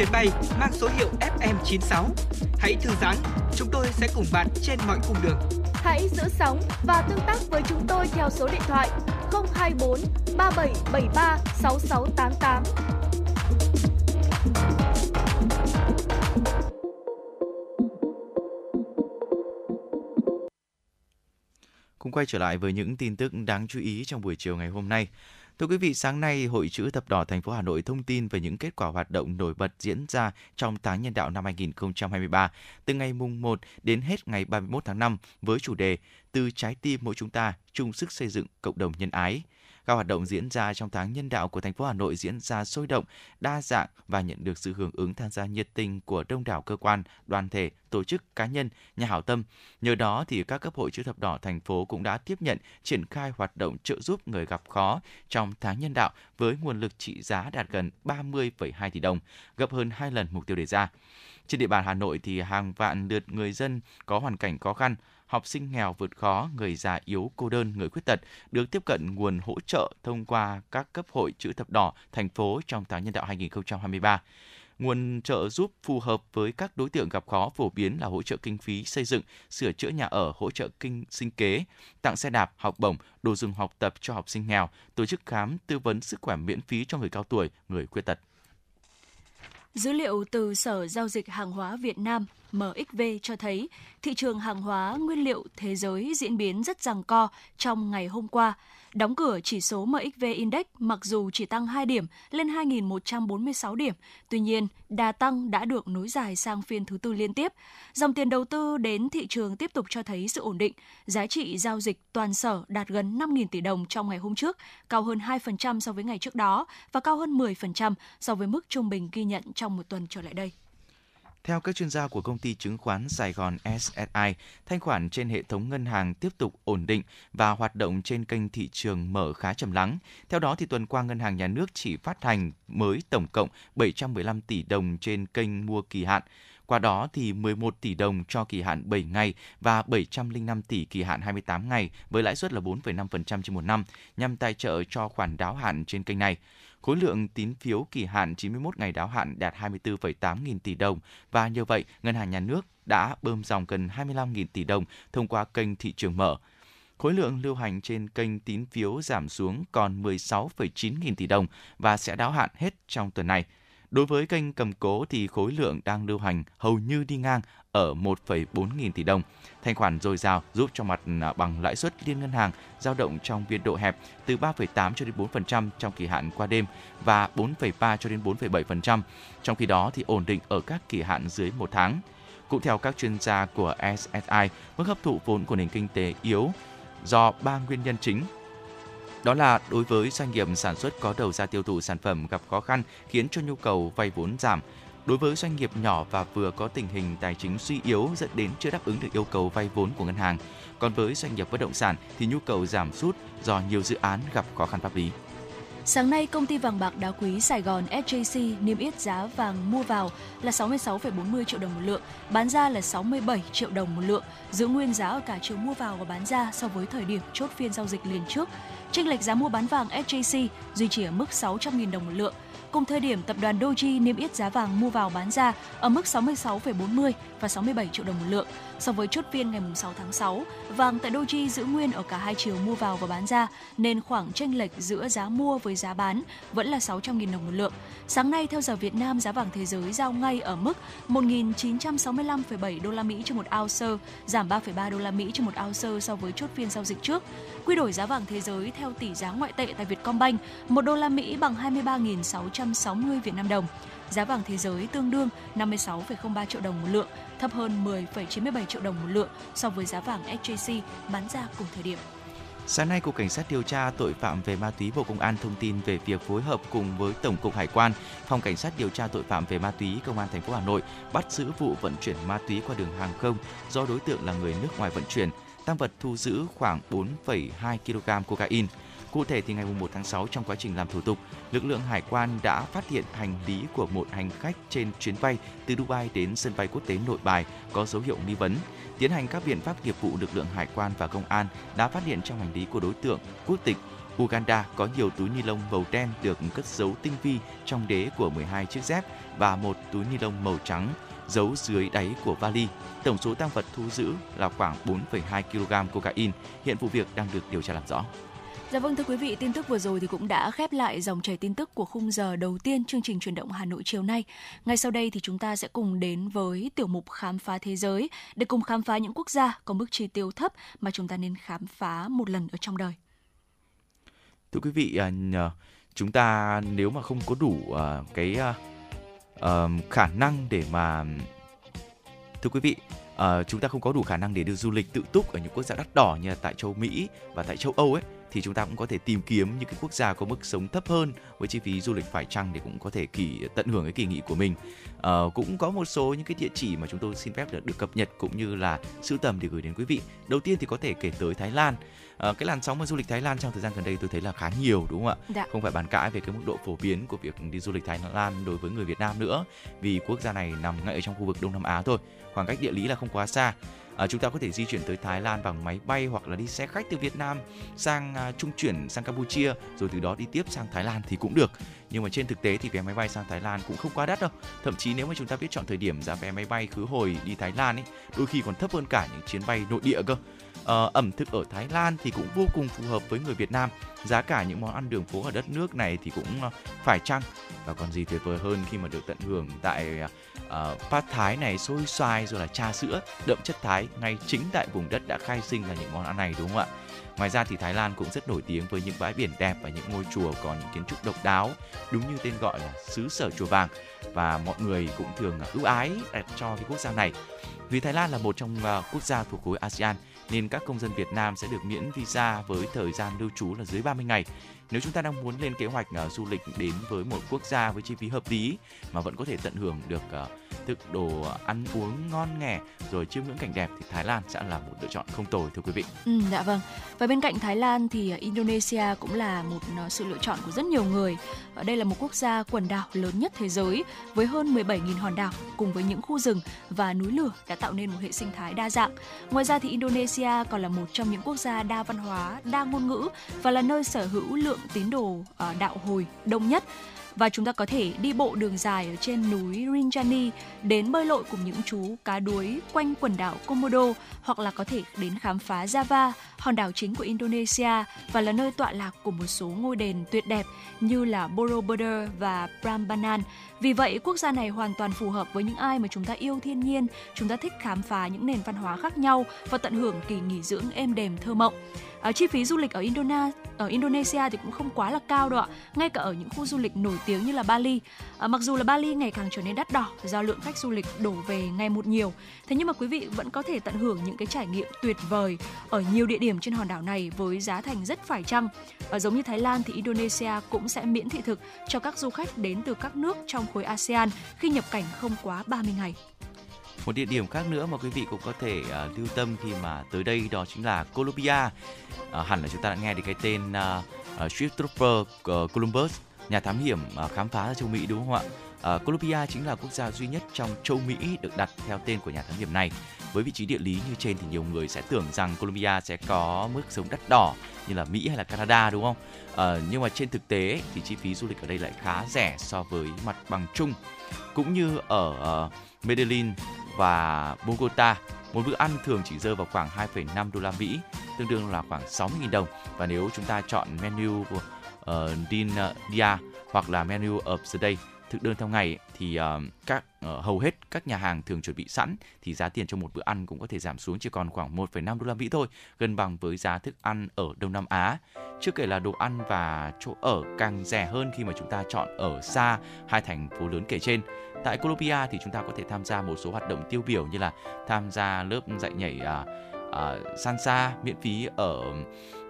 chuyến bay mang số hiệu FM96. Hãy thư giãn, chúng tôi sẽ cùng bạn trên mọi cung đường. Hãy giữ sóng và tương tác với chúng tôi theo số điện thoại 024 3773 6688. Cùng quay trở lại với những tin tức đáng chú ý trong buổi chiều ngày hôm nay. Thưa quý vị, sáng nay, Hội chữ thập đỏ thành phố Hà Nội thông tin về những kết quả hoạt động nổi bật diễn ra trong tháng nhân đạo năm 2023 từ ngày mùng 1 đến hết ngày 31 tháng 5 với chủ đề Từ trái tim mỗi chúng ta chung sức xây dựng cộng đồng nhân ái. Các hoạt động diễn ra trong tháng nhân đạo của thành phố Hà Nội diễn ra sôi động, đa dạng và nhận được sự hưởng ứng tham gia nhiệt tình của đông đảo cơ quan, đoàn thể, tổ chức cá nhân, nhà hảo tâm. Nhờ đó thì các cấp hội chữ thập đỏ thành phố cũng đã tiếp nhận triển khai hoạt động trợ giúp người gặp khó trong tháng nhân đạo với nguồn lực trị giá đạt gần 30,2 tỷ đồng, gấp hơn 2 lần mục tiêu đề ra. Trên địa bàn Hà Nội thì hàng vạn lượt người dân có hoàn cảnh khó khăn, học sinh nghèo vượt khó, người già yếu, cô đơn, người khuyết tật được tiếp cận nguồn hỗ trợ thông qua các cấp hội chữ thập đỏ thành phố trong tháng nhân đạo 2023. Nguồn trợ giúp phù hợp với các đối tượng gặp khó phổ biến là hỗ trợ kinh phí xây dựng, sửa chữa nhà ở, hỗ trợ kinh sinh kế, tặng xe đạp, học bổng, đồ dùng học tập cho học sinh nghèo, tổ chức khám, tư vấn sức khỏe miễn phí cho người cao tuổi, người khuyết tật. Dữ liệu từ Sở Giao dịch Hàng hóa Việt Nam MXV cho thấy thị trường hàng hóa nguyên liệu thế giới diễn biến rất giằng co trong ngày hôm qua. Đóng cửa chỉ số MXV Index mặc dù chỉ tăng 2 điểm lên 2.146 điểm, tuy nhiên đà tăng đã được nối dài sang phiên thứ tư liên tiếp. Dòng tiền đầu tư đến thị trường tiếp tục cho thấy sự ổn định. Giá trị giao dịch toàn sở đạt gần 5.000 tỷ đồng trong ngày hôm trước, cao hơn 2% so với ngày trước đó và cao hơn 10% so với mức trung bình ghi nhận trong một tuần trở lại đây. Theo các chuyên gia của công ty chứng khoán Sài Gòn SSI, thanh khoản trên hệ thống ngân hàng tiếp tục ổn định và hoạt động trên kênh thị trường mở khá trầm lắng. Theo đó, thì tuần qua Ngân hàng Nhà nước chỉ phát hành mới tổng cộng 715 tỷ đồng trên kênh mua kỳ hạn. Qua đó thì 11 tỷ đồng cho kỳ hạn 7 ngày và 705 tỷ kỳ hạn 28 ngày với lãi suất là 4,5% trên một năm nhằm tài trợ cho khoản đáo hạn trên kênh này. Khối lượng tín phiếu kỳ hạn 91 ngày đáo hạn đạt 24,8 nghìn tỷ đồng và như vậy, Ngân hàng Nhà nước đã bơm dòng gần 25 nghìn tỷ đồng thông qua kênh thị trường mở. Khối lượng lưu hành trên kênh tín phiếu giảm xuống còn 16,9 nghìn tỷ đồng và sẽ đáo hạn hết trong tuần này. Đối với kênh cầm cố thì khối lượng đang lưu hành hầu như đi ngang ở 1,4 nghìn tỷ đồng. Thanh khoản dồi dào giúp cho mặt à, bằng lãi suất liên ngân hàng dao động trong biên độ hẹp từ 3,8 cho đến 4% trong kỳ hạn qua đêm và 4,3 cho đến 4,7%. Trong khi đó thì ổn định ở các kỳ hạn dưới một tháng. Cũng theo các chuyên gia của SSI, mức hấp thụ vốn của nền kinh tế yếu do ba nguyên nhân chính đó là đối với doanh nghiệp sản xuất có đầu ra tiêu thụ sản phẩm gặp khó khăn khiến cho nhu cầu vay vốn giảm. Đối với doanh nghiệp nhỏ và vừa có tình hình tài chính suy yếu dẫn đến chưa đáp ứng được yêu cầu vay vốn của ngân hàng. Còn với doanh nghiệp bất động sản thì nhu cầu giảm sút do nhiều dự án gặp khó khăn pháp lý. Sáng nay, công ty vàng bạc đá quý Sài Gòn SJC niêm yết giá vàng mua vào là 66,40 triệu đồng một lượng, bán ra là 67 triệu đồng một lượng, giữ nguyên giá ở cả chiều mua vào và bán ra so với thời điểm chốt phiên giao dịch liền trước. Chênh lệch giá mua bán vàng SJC duy trì ở mức 600.000 đồng một lượng. Cùng thời điểm, tập đoàn Doji niêm yết giá vàng mua vào bán ra ở mức 66,40 và 67 triệu đồng một lượng. So với chốt phiên ngày 6 tháng 6, vàng tại Doji giữ nguyên ở cả hai chiều mua vào và bán ra, nên khoảng chênh lệch giữa giá mua với giá bán vẫn là 600.000 đồng một lượng. Sáng nay, theo giờ Việt Nam, giá vàng thế giới giao ngay ở mức 1.965,7 đô la Mỹ cho một ounce, giảm 3,3 đô la Mỹ cho một ounce so với chốt phiên giao dịch trước. Quy đổi giá vàng thế giới theo tỷ giá ngoại tệ tại Vietcombank, 1 đô la Mỹ bằng 23.660 Việt Nam đồng. Giá vàng thế giới tương đương 56,03 triệu đồng một lượng, thấp hơn 10,97 triệu đồng một lượng so với giá vàng SJC bán ra cùng thời điểm. Sáng nay, Cục Cảnh sát điều tra tội phạm về ma túy Bộ Công an thông tin về việc phối hợp cùng với Tổng cục Hải quan, Phòng Cảnh sát điều tra tội phạm về ma túy Công an thành phố Hà Nội bắt giữ vụ vận chuyển ma túy qua đường hàng không do đối tượng là người nước ngoài vận chuyển. Tăng vật thu giữ khoảng 4,2 kg cocaine. Cụ thể thì ngày 1 tháng 6 trong quá trình làm thủ tục, lực lượng hải quan đã phát hiện hành lý của một hành khách trên chuyến bay từ Dubai đến sân bay quốc tế Nội Bài có dấu hiệu nghi vấn. Tiến hành các biện pháp nghiệp vụ, lực lượng hải quan và công an đã phát hiện trong hành lý của đối tượng quốc tịch Uganda có nhiều túi ni lông màu đen được cất giấu tinh vi trong đế của 12 chiếc dép và một túi ni lông màu trắng giấu dưới đáy của vali. Tổng số tăng vật thu giữ là khoảng 4,2 kg cocaine. Hiện vụ việc đang được điều tra làm rõ. Dạ vâng thưa quý vị, tin tức vừa rồi thì cũng đã khép lại dòng chảy tin tức của khung giờ đầu tiên chương trình truyền động Hà Nội chiều nay. Ngay sau đây thì chúng ta sẽ cùng đến với tiểu mục khám phá thế giới để cùng khám phá những quốc gia có mức chi tiêu thấp mà chúng ta nên khám phá một lần ở trong đời. Thưa quý vị, à, chúng ta nếu mà không có đủ à, cái à, khả năng để mà thưa quý vị chúng ta không có đủ khả năng để được du lịch tự túc ở những quốc gia đắt đỏ như là tại châu Mỹ và tại châu Âu ấy thì chúng ta cũng có thể tìm kiếm những cái quốc gia có mức sống thấp hơn với chi phí du lịch phải chăng để cũng có thể kỳ tận hưởng cái kỳ nghỉ của mình. Uh, cũng có một số những cái địa chỉ mà chúng tôi xin phép được, được cập nhật cũng như là sưu tầm để gửi đến quý vị. Đầu tiên thì có thể kể tới Thái Lan. Uh, cái làn sóng mà du lịch Thái Lan trong thời gian gần đây tôi thấy là khá nhiều đúng không ạ? Dạ. Không phải bàn cãi về cái mức độ phổ biến của việc đi du lịch Thái Lan đối với người Việt Nam nữa, vì quốc gia này nằm ngay ở trong khu vực Đông Nam Á thôi, khoảng cách địa lý là không quá xa à, chúng ta có thể di chuyển tới Thái Lan bằng máy bay hoặc là đi xe khách từ Việt Nam sang à, trung chuyển sang Campuchia rồi từ đó đi tiếp sang Thái Lan thì cũng được. Nhưng mà trên thực tế thì vé máy bay sang Thái Lan cũng không quá đắt đâu. Thậm chí nếu mà chúng ta biết chọn thời điểm giá vé máy bay khứ hồi đi Thái Lan ấy đôi khi còn thấp hơn cả những chuyến bay nội địa cơ uh, ẩm thực ở Thái Lan thì cũng vô cùng phù hợp với người Việt Nam. Giá cả những món ăn đường phố ở đất nước này thì cũng uh, phải chăng? Và còn gì tuyệt vời hơn khi mà được tận hưởng tại ờ, uh, Pad Thái này xôi xoài rồi là trà sữa đậm chất Thái ngay chính tại vùng đất đã khai sinh ra những món ăn này đúng không ạ? Ngoài ra thì Thái Lan cũng rất nổi tiếng với những bãi biển đẹp và những ngôi chùa có những kiến trúc độc đáo, đúng như tên gọi là xứ sở chùa vàng. Và mọi người cũng thường ưu ái đặt cho cái quốc gia này. Vì Thái Lan là một trong quốc gia thuộc khối ASEAN nên các công dân Việt Nam sẽ được miễn visa với thời gian lưu trú là dưới 30 ngày. Nếu chúng ta đang muốn lên kế hoạch uh, du lịch đến với một quốc gia với chi phí hợp lý mà vẫn có thể tận hưởng được uh, thức đồ ăn uống ngon nghè rồi chiêm ngưỡng cảnh đẹp thì Thái Lan sẽ là một lựa chọn không tồi thưa quý vị. Ừ, dạ vâng. Và bên cạnh Thái Lan thì ờ, Indonesia cũng là một ờ, sự lựa chọn của rất nhiều người. Đây là một quốc gia quần đảo lớn nhất thế giới với hơn 17.000 hòn đảo cùng với những khu rừng và núi lửa đã tạo nên một hệ sinh thái đa dạng. Ngoài ra thì Indonesia còn là một trong những quốc gia đa văn hóa, đa ngôn ngữ và là nơi sở hữu lượng tín đồ ờ, đạo hồi đông nhất và chúng ta có thể đi bộ đường dài ở trên núi Rinjani đến bơi lội cùng những chú cá đuối quanh quần đảo Komodo hoặc là có thể đến khám phá Java, hòn đảo chính của Indonesia và là nơi tọa lạc của một số ngôi đền tuyệt đẹp như là Borobudur và Prambanan. Vì vậy, quốc gia này hoàn toàn phù hợp với những ai mà chúng ta yêu thiên nhiên, chúng ta thích khám phá những nền văn hóa khác nhau và tận hưởng kỳ nghỉ dưỡng êm đềm thơ mộng. À, chi phí du lịch ở Indonesia ở Indonesia thì cũng không quá là cao đâu ạ. Ngay cả ở những khu du lịch nổi tiếng như là Bali, à, mặc dù là Bali ngày càng trở nên đắt đỏ do lượng khách du lịch đổ về ngày một nhiều, thế nhưng mà quý vị vẫn có thể tận hưởng những cái trải nghiệm tuyệt vời ở nhiều địa điểm trên hòn đảo này với giá thành rất phải chăng. À, giống như Thái Lan thì Indonesia cũng sẽ miễn thị thực cho các du khách đến từ các nước trong khối ASEAN khi nhập cảnh không quá 30 ngày. Một địa điểm khác nữa mà quý vị cũng có thể uh, lưu tâm khi mà tới đây đó chính là Colombia. Uh, hẳn là chúng ta đã nghe được cái tên uh, uh, Christopher uh, Columbus, nhà thám hiểm uh, khám phá ra châu Mỹ đúng không ạ? Uh, Colombia chính là quốc gia duy nhất trong châu Mỹ được đặt theo tên của nhà thám hiểm này. Với vị trí địa lý như trên thì nhiều người sẽ tưởng rằng Colombia sẽ có mức sống đắt đỏ như là Mỹ hay là Canada đúng không? À, nhưng mà trên thực tế thì chi phí du lịch ở đây lại khá rẻ so với mặt bằng chung. Cũng như ở ờ, uh, Medellin và Bogota, một bữa ăn thường chỉ rơi vào khoảng 2,5 đô la Mỹ, tương đương là khoảng 60.000 đồng. Và nếu chúng ta chọn menu của ờ, uh, Din Dia hoặc là menu of the day thực đơn theo ngày thì uh, các uh, hầu hết các nhà hàng thường chuẩn bị sẵn thì giá tiền cho một bữa ăn cũng có thể giảm xuống chỉ còn khoảng 1,5 đô la Mỹ thôi, gần bằng với giá thức ăn ở Đông Nam Á. Chưa kể là đồ ăn và chỗ ở càng rẻ hơn khi mà chúng ta chọn ở xa hai thành phố lớn kể trên. Tại Colombia thì chúng ta có thể tham gia một số hoạt động tiêu biểu như là tham gia lớp dạy nhảy uh, uh, salsa miễn phí ở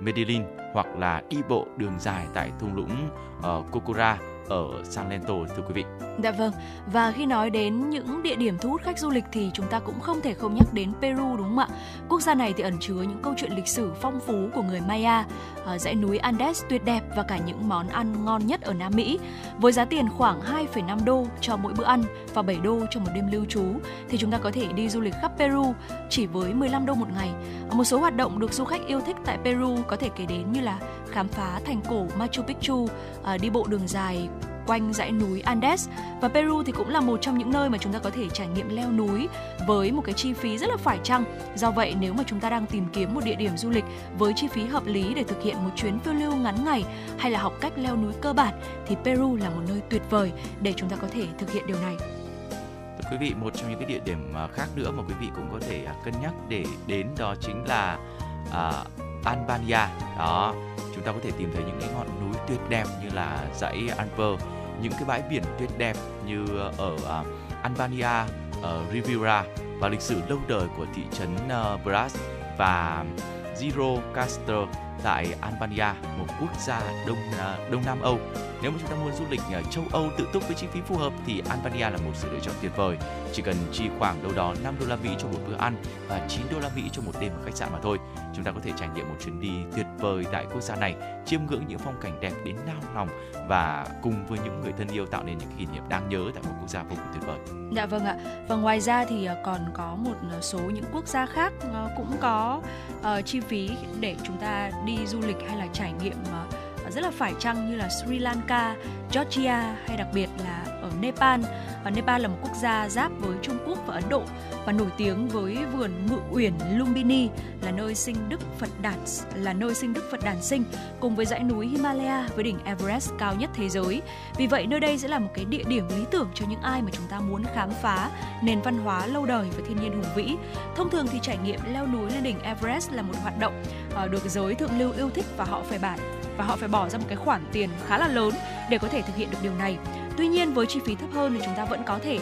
Medellin hoặc là đi bộ đường dài tại thung lũng uh, Cocora ở San Lento thưa quý vị. Dạ vâng. Và khi nói đến những địa điểm thu hút khách du lịch thì chúng ta cũng không thể không nhắc đến Peru đúng không ạ? Quốc gia này thì ẩn chứa những câu chuyện lịch sử phong phú của người Maya, ờ, dãy núi Andes tuyệt đẹp và cả những món ăn ngon nhất ở Nam Mỹ. Với giá tiền khoảng 2,5 đô cho mỗi bữa ăn và 7 đô cho một đêm lưu trú thì chúng ta có thể đi du lịch khắp Peru chỉ với 15 đô một ngày. Một số hoạt động được du khách yêu thích tại Peru có thể kể đến như là khám phá thành cổ Machu Picchu, ờ, đi bộ đường dài quanh dãy núi Andes và Peru thì cũng là một trong những nơi mà chúng ta có thể trải nghiệm leo núi với một cái chi phí rất là phải chăng. Do vậy nếu mà chúng ta đang tìm kiếm một địa điểm du lịch với chi phí hợp lý để thực hiện một chuyến phiêu lưu ngắn ngày hay là học cách leo núi cơ bản thì Peru là một nơi tuyệt vời để chúng ta có thể thực hiện điều này. Thưa quý vị, một trong những cái địa điểm à, khác nữa mà quý vị cũng có thể à, cân nhắc để đến đó chính là uh, Albania. Đó, chúng ta có thể tìm thấy những cái ngọn núi tuyệt đẹp như là dãy Alper những cái bãi biển tuyệt đẹp như ở uh, Albania, ở Riviera và lịch sử lâu đời của thị trấn uh, và Zero Castor tại Albania, một quốc gia đông à, Đông Nam Âu. Nếu mà chúng ta muốn du lịch à, châu Âu tự túc với chi phí phù hợp thì Albania là một sự lựa chọn tuyệt vời. Chỉ cần chi khoảng đâu đó 5 đô la Mỹ cho một bữa ăn và 9 đô la Mỹ cho một đêm ở khách sạn mà thôi. Chúng ta có thể trải nghiệm một chuyến đi tuyệt vời tại quốc gia này, chiêm ngưỡng những phong cảnh đẹp đến nao lòng và cùng với những người thân yêu tạo nên những kỷ niệm đáng nhớ tại một quốc gia vô cùng tuyệt vời. Dạ vâng ạ. Và ngoài ra thì ờ, còn có một ờ, số những quốc gia khác ờ, cũng có uh, chi phí để chúng ta đi du lịch hay là trải nghiệm uh, rất là phải chăng như là Sri Lanka, Georgia hay đặc biệt là ở Nepal. Và Nepal là một quốc gia giáp với Trung Quốc và Ấn Độ và nổi tiếng với vườn ngự uyển Lumbini là nơi sinh Đức Phật đản là nơi sinh Đức Phật đản sinh cùng với dãy núi Himalaya với đỉnh Everest cao nhất thế giới. Vì vậy nơi đây sẽ là một cái địa điểm lý tưởng cho những ai mà chúng ta muốn khám phá nền văn hóa lâu đời và thiên nhiên hùng vĩ. Thông thường thì trải nghiệm leo núi lên đỉnh Everest là một hoạt động ờ, được giới thượng lưu yêu thích và họ phải bản và họ phải bỏ ra một cái khoản tiền khá là lớn để có thể thực hiện được điều này. Tuy nhiên với chi phí thấp hơn thì chúng ta vẫn có thể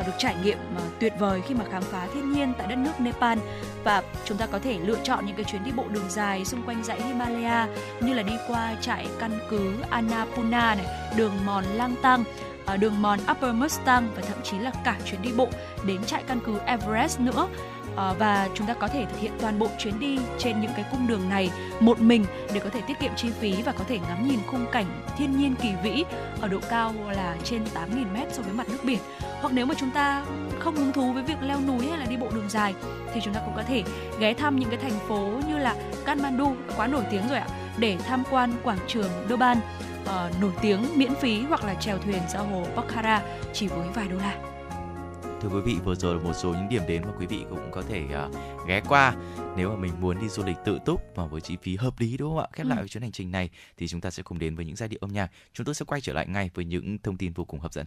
uh, được trải nghiệm uh, tuyệt vời khi mà khám phá thiên nhiên tại đất nước Nepal và chúng ta có thể lựa chọn những cái chuyến đi bộ đường dài xung quanh dãy Himalaya như là đi qua trại căn cứ Annapurna này, đường mòn Lang Tang ờ, đường mòn Upper Mustang và thậm chí là cả chuyến đi bộ đến trại căn cứ Everest nữa Ờ, và chúng ta có thể thực hiện toàn bộ chuyến đi trên những cái cung đường này một mình để có thể tiết kiệm chi phí và có thể ngắm nhìn khung cảnh thiên nhiên kỳ vĩ ở độ cao là trên 8.000 mét so với mặt nước biển. Hoặc nếu mà chúng ta không hứng thú với việc leo núi hay là đi bộ đường dài thì chúng ta cũng có thể ghé thăm những cái thành phố như là Kathmandu quá nổi tiếng rồi ạ để tham quan quảng trường Durban uh, nổi tiếng miễn phí hoặc là chèo thuyền ra hồ Pokhara chỉ với vài đô la thưa quý vị vừa rồi là một số những điểm đến mà quý vị cũng có thể uh, ghé qua nếu mà mình muốn đi du lịch tự túc và với chi phí hợp lý đúng không ạ? Khép ừ. lại chuyến hành trình này thì chúng ta sẽ cùng đến với những giai điệu âm nhạc. Chúng tôi sẽ quay trở lại ngay với những thông tin vô cùng hấp dẫn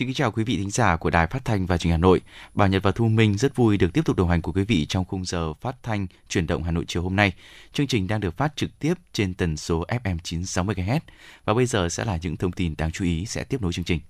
Xin kính chào quý vị thính giả của Đài Phát thanh và Truyền hình Hà Nội. Bảo Nhật và Thu Minh rất vui được tiếp tục đồng hành của quý vị trong khung giờ phát thanh chuyển động Hà Nội chiều hôm nay. Chương trình đang được phát trực tiếp trên tần số FM 960 kHz và bây giờ sẽ là những thông tin đáng chú ý sẽ tiếp nối chương trình.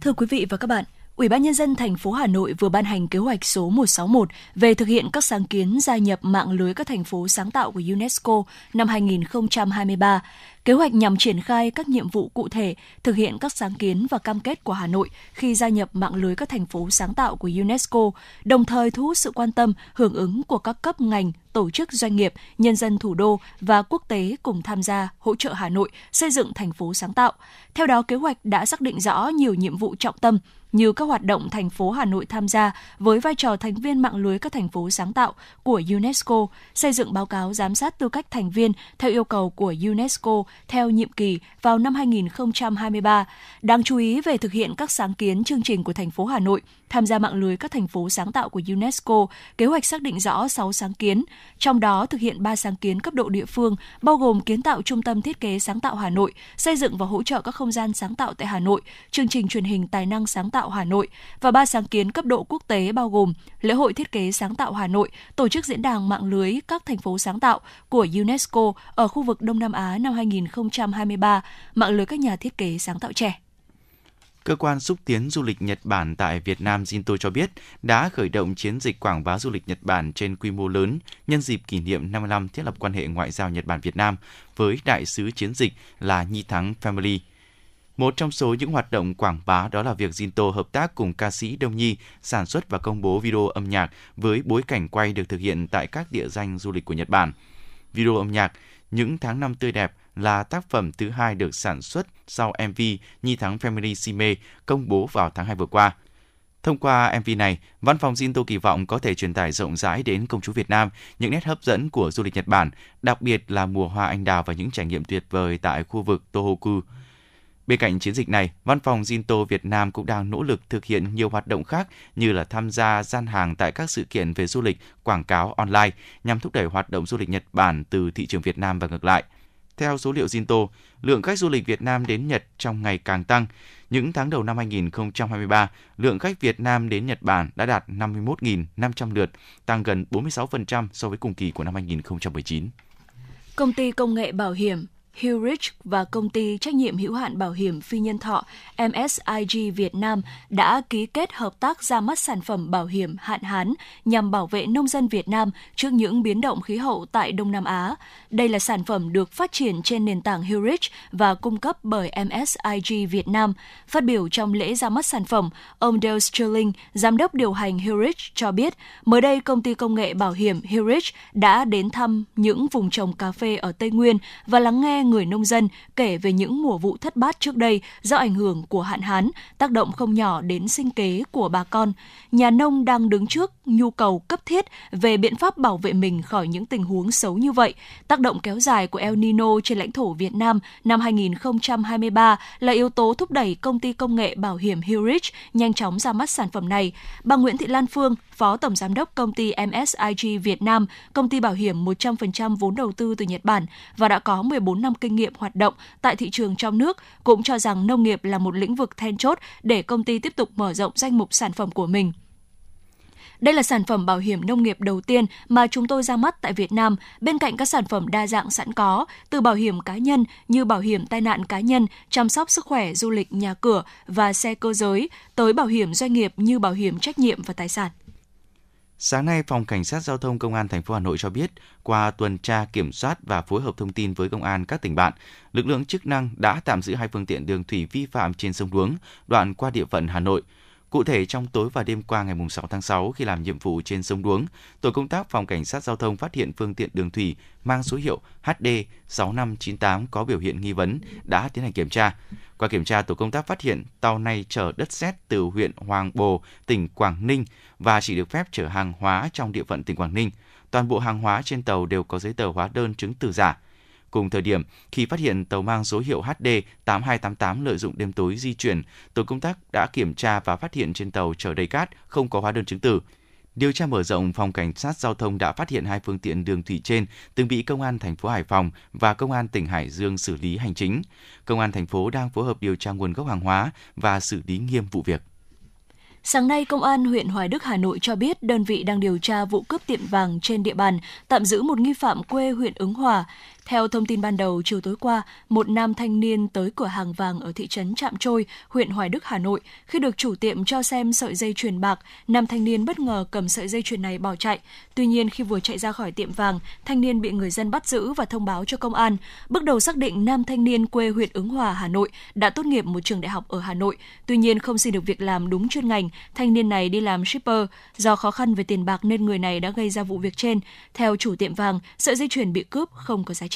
Thưa quý vị và các bạn, Ủy ban nhân dân thành phố Hà Nội vừa ban hành kế hoạch số 161 về thực hiện các sáng kiến gia nhập mạng lưới các thành phố sáng tạo của UNESCO năm 2023. Kế hoạch nhằm triển khai các nhiệm vụ cụ thể, thực hiện các sáng kiến và cam kết của Hà Nội khi gia nhập mạng lưới các thành phố sáng tạo của UNESCO, đồng thời thu hút sự quan tâm, hưởng ứng của các cấp ngành, tổ chức doanh nghiệp, nhân dân thủ đô và quốc tế cùng tham gia hỗ trợ Hà Nội xây dựng thành phố sáng tạo. Theo đó, kế hoạch đã xác định rõ nhiều nhiệm vụ trọng tâm như các hoạt động thành phố Hà Nội tham gia với vai trò thành viên mạng lưới các thành phố sáng tạo của UNESCO, xây dựng báo cáo giám sát tư cách thành viên theo yêu cầu của UNESCO theo nhiệm kỳ vào năm 2023. Đáng chú ý về thực hiện các sáng kiến chương trình của thành phố Hà Nội tham gia mạng lưới các thành phố sáng tạo của UNESCO, kế hoạch xác định rõ 6 sáng kiến, trong đó thực hiện 3 sáng kiến cấp độ địa phương, bao gồm kiến tạo trung tâm thiết kế sáng tạo Hà Nội, xây dựng và hỗ trợ các không gian sáng tạo tại Hà Nội, chương trình truyền hình tài năng sáng tạo Hà Nội và ba sáng kiến cấp độ quốc tế bao gồm lễ hội thiết kế sáng tạo Hà Nội, tổ chức diễn đàn mạng lưới các thành phố sáng tạo của UNESCO ở khu vực Đông Nam Á năm 2023, mạng lưới các nhà thiết kế sáng tạo trẻ. Cơ quan xúc tiến du lịch Nhật Bản tại Việt Nam Jinto cho biết đã khởi động chiến dịch quảng bá du lịch Nhật Bản trên quy mô lớn nhân dịp kỷ niệm 55 thiết lập quan hệ ngoại giao Nhật Bản Việt Nam với đại sứ chiến dịch là Nhi Thắng Family. Một trong số những hoạt động quảng bá đó là việc Jinto hợp tác cùng ca sĩ Đông Nhi sản xuất và công bố video âm nhạc với bối cảnh quay được thực hiện tại các địa danh du lịch của Nhật Bản. Video âm nhạc Những tháng năm tươi đẹp là tác phẩm thứ hai được sản xuất sau MV Nhi Thắng Family Si mê công bố vào tháng 2 vừa qua. Thông qua MV này, Văn phòng Jinto kỳ vọng có thể truyền tải rộng rãi đến công chúng Việt Nam những nét hấp dẫn của du lịch Nhật Bản, đặc biệt là mùa hoa anh đào và những trải nghiệm tuyệt vời tại khu vực Tohoku. Bên cạnh chiến dịch này, Văn phòng Jinto Việt Nam cũng đang nỗ lực thực hiện nhiều hoạt động khác như là tham gia gian hàng tại các sự kiện về du lịch, quảng cáo online nhằm thúc đẩy hoạt động du lịch Nhật Bản từ thị trường Việt Nam và ngược lại – theo số liệu Jinto, lượng khách du lịch Việt Nam đến Nhật trong ngày càng tăng. Những tháng đầu năm 2023, lượng khách Việt Nam đến Nhật Bản đã đạt 51.500 lượt, tăng gần 46% so với cùng kỳ của năm 2019. Công ty công nghệ bảo hiểm Hillrich và công ty trách nhiệm hữu hạn bảo hiểm phi nhân thọ MSIG Việt Nam đã ký kết hợp tác ra mắt sản phẩm bảo hiểm hạn hán nhằm bảo vệ nông dân Việt Nam trước những biến động khí hậu tại Đông Nam Á. Đây là sản phẩm được phát triển trên nền tảng Hillrich và cung cấp bởi MSIG Việt Nam. Phát biểu trong lễ ra mắt sản phẩm, ông Dale Sterling, giám đốc điều hành Hillrich cho biết, mới đây công ty công nghệ bảo hiểm Hillrich đã đến thăm những vùng trồng cà phê ở Tây Nguyên và lắng nghe người nông dân kể về những mùa vụ thất bát trước đây do ảnh hưởng của hạn hán, tác động không nhỏ đến sinh kế của bà con. Nhà nông đang đứng trước nhu cầu cấp thiết về biện pháp bảo vệ mình khỏi những tình huống xấu như vậy. Tác động kéo dài của El Nino trên lãnh thổ Việt Nam năm 2023 là yếu tố thúc đẩy công ty công nghệ bảo hiểm Hurich nhanh chóng ra mắt sản phẩm này. Bà Nguyễn Thị Lan Phương, Phó Tổng Giám đốc công ty MSIG Việt Nam, công ty bảo hiểm 100% vốn đầu tư từ Nhật Bản và đã có 14 năm kinh nghiệm hoạt động tại thị trường trong nước, cũng cho rằng nông nghiệp là một lĩnh vực then chốt để công ty tiếp tục mở rộng danh mục sản phẩm của mình. Đây là sản phẩm bảo hiểm nông nghiệp đầu tiên mà chúng tôi ra mắt tại Việt Nam, bên cạnh các sản phẩm đa dạng sẵn có, từ bảo hiểm cá nhân như bảo hiểm tai nạn cá nhân, chăm sóc sức khỏe, du lịch, nhà cửa và xe cơ giới, tới bảo hiểm doanh nghiệp như bảo hiểm trách nhiệm và tài sản. Sáng nay, Phòng Cảnh sát Giao thông Công an thành phố Hà Nội cho biết, qua tuần tra kiểm soát và phối hợp thông tin với công an các tỉnh bạn, lực lượng chức năng đã tạm giữ hai phương tiện đường thủy vi phạm trên sông Đuống, đoạn qua địa phận Hà Nội. Cụ thể, trong tối và đêm qua ngày 6 tháng 6, khi làm nhiệm vụ trên sông Đuống, tổ công tác Phòng Cảnh sát Giao thông phát hiện phương tiện đường thủy mang số hiệu HD 6598 có biểu hiện nghi vấn đã tiến hành kiểm tra. Qua kiểm tra, tổ công tác phát hiện tàu này chở đất sét từ huyện Hoàng Bồ, tỉnh Quảng Ninh và chỉ được phép chở hàng hóa trong địa phận tỉnh Quảng Ninh. Toàn bộ hàng hóa trên tàu đều có giấy tờ hóa đơn chứng từ giả. Cùng thời điểm, khi phát hiện tàu mang số hiệu HD 8288 lợi dụng đêm tối di chuyển, tổ công tác đã kiểm tra và phát hiện trên tàu chở đầy cát không có hóa đơn chứng từ. Điều tra mở rộng, phòng cảnh sát giao thông đã phát hiện hai phương tiện đường thủy trên từng bị công an thành phố Hải Phòng và công an tỉnh Hải Dương xử lý hành chính. Công an thành phố đang phối hợp điều tra nguồn gốc hàng hóa và xử lý nghiêm vụ việc. Sáng nay, Công an huyện Hoài Đức, Hà Nội cho biết đơn vị đang điều tra vụ cướp tiệm vàng trên địa bàn, tạm giữ một nghi phạm quê huyện Ứng Hòa. Theo thông tin ban đầu, chiều tối qua, một nam thanh niên tới cửa hàng vàng ở thị trấn Trạm Trôi, huyện Hoài Đức, Hà Nội. Khi được chủ tiệm cho xem sợi dây chuyền bạc, nam thanh niên bất ngờ cầm sợi dây chuyền này bỏ chạy. Tuy nhiên, khi vừa chạy ra khỏi tiệm vàng, thanh niên bị người dân bắt giữ và thông báo cho công an. Bước đầu xác định nam thanh niên quê huyện Ứng Hòa, Hà Nội đã tốt nghiệp một trường đại học ở Hà Nội. Tuy nhiên, không xin được việc làm đúng chuyên ngành, thanh niên này đi làm shipper. Do khó khăn về tiền bạc nên người này đã gây ra vụ việc trên. Theo chủ tiệm vàng, sợi dây chuyền bị cướp không có giá trị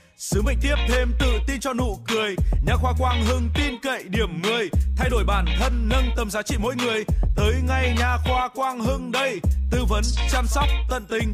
Sứ mệnh tiếp thêm tự tin cho nụ cười. Nhà khoa Quang Hưng tin cậy điểm 10 Thay đổi bản thân, nâng tầm giá trị mỗi người. Tới ngay nhà khoa Quang Hưng đây. Tư vấn, chăm sóc tận tình.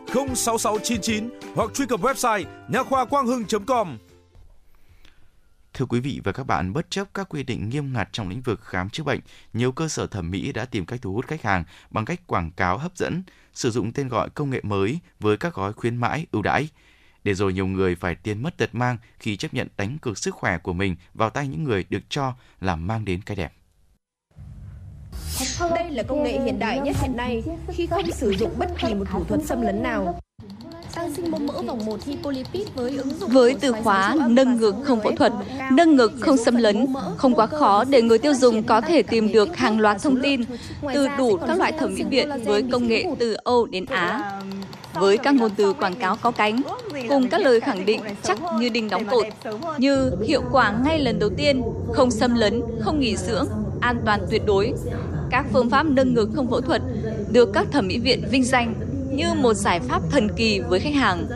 06699 hoặc truy cập website nha khoa quang hưng.com. Thưa quý vị và các bạn, bất chấp các quy định nghiêm ngặt trong lĩnh vực khám chữa bệnh, nhiều cơ sở thẩm mỹ đã tìm cách thu hút khách hàng bằng cách quảng cáo hấp dẫn, sử dụng tên gọi công nghệ mới với các gói khuyến mãi ưu đãi. Để rồi nhiều người phải tiền mất tật mang khi chấp nhận đánh cược sức khỏe của mình vào tay những người được cho là mang đến cái đẹp. Đây là công nghệ hiện đại nhất hiện nay khi không sử dụng bất kỳ một thủ thuật xâm lấn nào. Tăng sinh mô mỡ vòng 1 Hipolipid với ứng dụng Với từ khóa nâng ngực không phẫu thuật, nâng ngực không xâm lấn, không quá khó để người tiêu dùng có thể tìm được hàng loạt thông tin từ đủ các loại thẩm mỹ viện với công nghệ từ Âu đến Á. Với các ngôn từ quảng cáo có cánh, cùng các lời khẳng định chắc như đinh đóng cột, như hiệu quả ngay lần đầu tiên, không xâm lấn, không nghỉ dưỡng, an toàn tuyệt đối. Các phương pháp nâng ngực không phẫu thuật được các thẩm mỹ viện vinh danh như một giải pháp thần kỳ với khách hàng.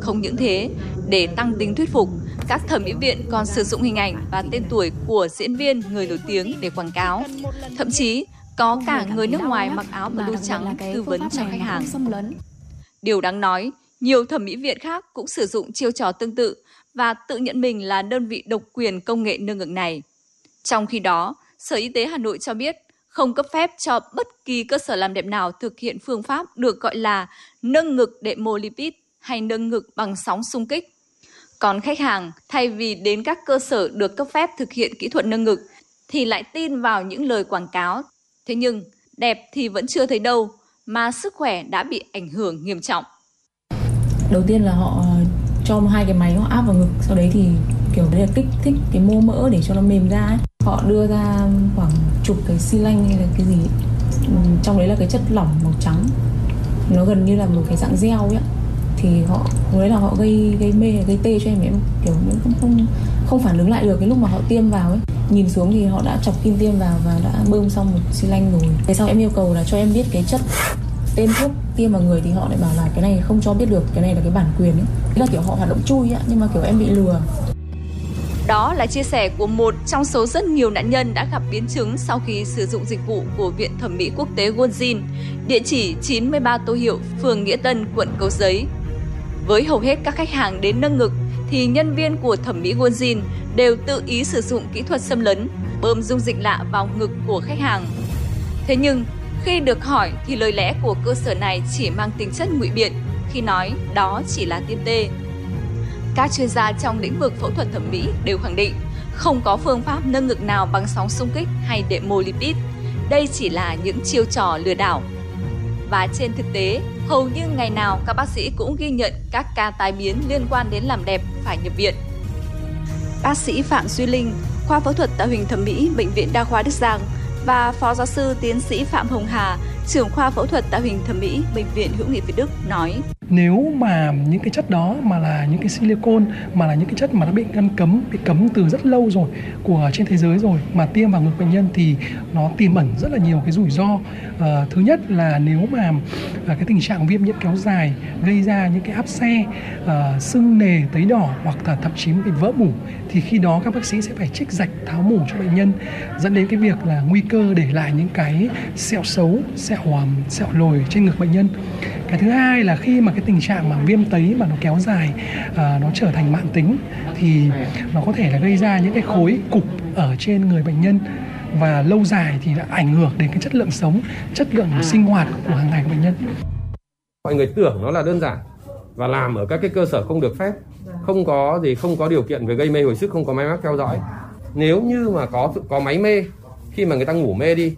Không những thế, để tăng tính thuyết phục, các thẩm mỹ viện còn sử dụng hình ảnh và tên tuổi của diễn viên người nổi tiếng để quảng cáo. Thậm chí, có cả người nước ngoài mặc áo blue trắng tư vấn cho khách hàng. Điều đáng nói, nhiều thẩm mỹ viện khác cũng sử dụng chiêu trò tương tự và tự nhận mình là đơn vị độc quyền công nghệ nâng ngực này. Trong khi đó, Sở Y tế Hà Nội cho biết không cấp phép cho bất kỳ cơ sở làm đẹp nào thực hiện phương pháp được gọi là nâng ngực đệm mô lipid hay nâng ngực bằng sóng xung kích. Còn khách hàng, thay vì đến các cơ sở được cấp phép thực hiện kỹ thuật nâng ngực, thì lại tin vào những lời quảng cáo. Thế nhưng, đẹp thì vẫn chưa thấy đâu, mà sức khỏe đã bị ảnh hưởng nghiêm trọng. Đầu tiên là họ ờ, cho hai cái máy họ áp vào ngực, sau đấy thì kiểu đấy là kích thích cái mô mỡ để cho nó mềm ra ấy. Họ đưa ra khoảng chục cái xi lanh hay là cái gì. Ừ, trong đấy là cái chất lỏng màu trắng. Nó gần như là một cái dạng gel ấy thì họ đấy là họ gây gây mê, gây tê cho em em kiểu không không không phản ứng lại được cái lúc mà họ tiêm vào ấy. Nhìn xuống thì họ đã chọc kim tiêm vào và đã bơm xong một xi lanh rồi. Thế sau em yêu cầu là cho em biết cái chất tên thuốc tiêm vào người thì họ lại bảo là cái này không cho biết được, cái này là cái bản quyền ấy. Thế là kiểu họ hoạt động chui á nhưng mà kiểu em bị lừa đó là chia sẻ của một trong số rất nhiều nạn nhân đã gặp biến chứng sau khi sử dụng dịch vụ của Viện Thẩm mỹ Quốc tế Wonjin, địa chỉ 93 Tô Hiệu, phường Nghĩa Tân, quận Cầu Giấy. Với hầu hết các khách hàng đến nâng ngực thì nhân viên của thẩm mỹ Wonjin đều tự ý sử dụng kỹ thuật xâm lấn, bơm dung dịch lạ vào ngực của khách hàng. Thế nhưng, khi được hỏi thì lời lẽ của cơ sở này chỉ mang tính chất ngụy biện khi nói đó chỉ là tiêm tê. Các chuyên gia trong lĩnh vực phẫu thuật thẩm mỹ đều khẳng định không có phương pháp nâng ngực nào bằng sóng xung kích hay đệm mô lipid. Đây chỉ là những chiêu trò lừa đảo. Và trên thực tế, hầu như ngày nào các bác sĩ cũng ghi nhận các ca tai biến liên quan đến làm đẹp phải nhập viện. Bác sĩ Phạm Duy Linh, khoa phẫu thuật tạo hình thẩm mỹ Bệnh viện Đa khoa Đức Giang và Phó giáo sư tiến sĩ Phạm Hồng Hà, trưởng khoa phẫu thuật tạo hình thẩm mỹ Bệnh viện Hữu nghị Việt Đức nói: nếu mà những cái chất đó mà là những cái silicon mà là những cái chất mà nó bị ngăn cấm bị cấm từ rất lâu rồi của trên thế giới rồi mà tiêm vào ngực bệnh nhân thì nó tiềm ẩn rất là nhiều cái rủi ro. À, thứ nhất là nếu mà à, cái tình trạng viêm nhiễm kéo dài gây ra những cái áp xe à, sưng nề tấy đỏ hoặc là thậm chí bị vỡ mủ thì khi đó các bác sĩ sẽ phải trích rạch tháo mủ cho bệnh nhân dẫn đến cái việc là nguy cơ để lại những cái sẹo xấu sẹo sẹo lồi trên ngực bệnh nhân cái thứ hai là khi mà cái tình trạng mà viêm tấy mà nó kéo dài à, nó trở thành mạng tính thì nó có thể là gây ra những cái khối cục ở trên người bệnh nhân và lâu dài thì đã ảnh hưởng đến cái chất lượng sống chất lượng sinh hoạt của hàng ngày của bệnh nhân. Mọi người tưởng nó là đơn giản và làm ở các cái cơ sở không được phép không có gì không có điều kiện về gây mê hồi sức không có máy móc theo dõi. Nếu như mà có có máy mê khi mà người ta ngủ mê đi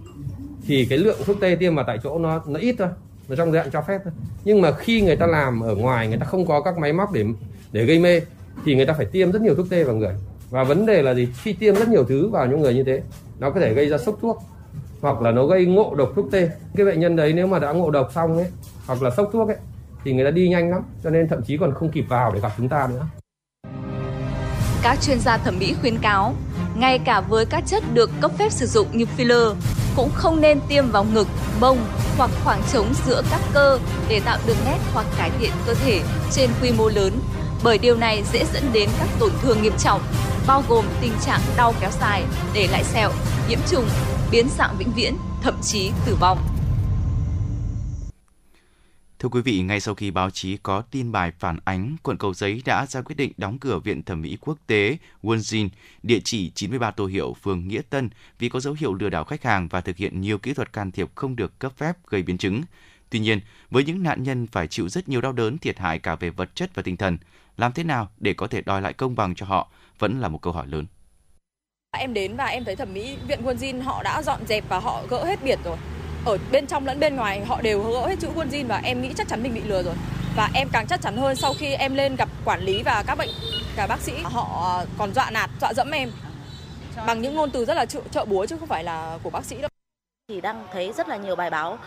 thì cái lượng thuốc tê tiêm vào tại chỗ nó nó ít thôi nó trong dạng cho phép thôi. Nhưng mà khi người ta làm ở ngoài, người ta không có các máy móc để để gây mê, thì người ta phải tiêm rất nhiều thuốc tê vào người. Và vấn đề là gì? Khi tiêm rất nhiều thứ vào những người như thế, nó có thể gây ra sốc thuốc, hoặc là nó gây ngộ độc thuốc tê. Cái bệnh nhân đấy nếu mà đã ngộ độc xong ấy, hoặc là sốc thuốc ấy, thì người ta đi nhanh lắm. Cho nên thậm chí còn không kịp vào để gặp chúng ta nữa. Các chuyên gia thẩm mỹ khuyến cáo ngay cả với các chất được cấp phép sử dụng như filler cũng không nên tiêm vào ngực, bông hoặc khoảng trống giữa các cơ để tạo đường nét hoặc cải thiện cơ thể trên quy mô lớn bởi điều này dễ dẫn đến các tổn thương nghiêm trọng bao gồm tình trạng đau kéo dài, để lại sẹo, nhiễm trùng, biến dạng vĩnh viễn, thậm chí tử vong. Thưa quý vị, ngay sau khi báo chí có tin bài phản ánh, quận Cầu Giấy đã ra quyết định đóng cửa Viện Thẩm mỹ Quốc tế Wonjin, địa chỉ 93 Tô Hiệu, phường Nghĩa Tân vì có dấu hiệu lừa đảo khách hàng và thực hiện nhiều kỹ thuật can thiệp không được cấp phép gây biến chứng. Tuy nhiên, với những nạn nhân phải chịu rất nhiều đau đớn, thiệt hại cả về vật chất và tinh thần, làm thế nào để có thể đòi lại công bằng cho họ vẫn là một câu hỏi lớn. Em đến và em thấy thẩm mỹ viện Wonjin họ đã dọn dẹp và họ gỡ hết biển rồi ở bên trong lẫn bên ngoài họ đều gỡ hết chữ quân Jin và em nghĩ chắc chắn mình bị lừa rồi. Và em càng chắc chắn hơn sau khi em lên gặp quản lý và các bệnh cả bác sĩ họ ờ, còn dọa nạt dọa dẫm em. Bằng những ngôn từ rất là trợ, trợ búa chứ không phải là của bác sĩ đâu. Thì đang thấy rất là nhiều bài báo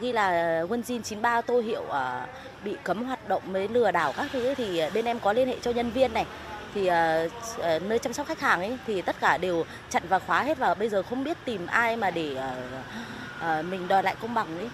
ghi là quân Jin 93 tô hiệu uh, bị cấm hoạt động mới lừa đảo các thứ. Thì bên em có liên hệ cho nhân viên này. Thì uh, nơi chăm sóc khách hàng ấy thì tất cả đều chặn và khóa hết và bây giờ không biết tìm ai mà để uh, uh, mình đòi lại công bằng ấy.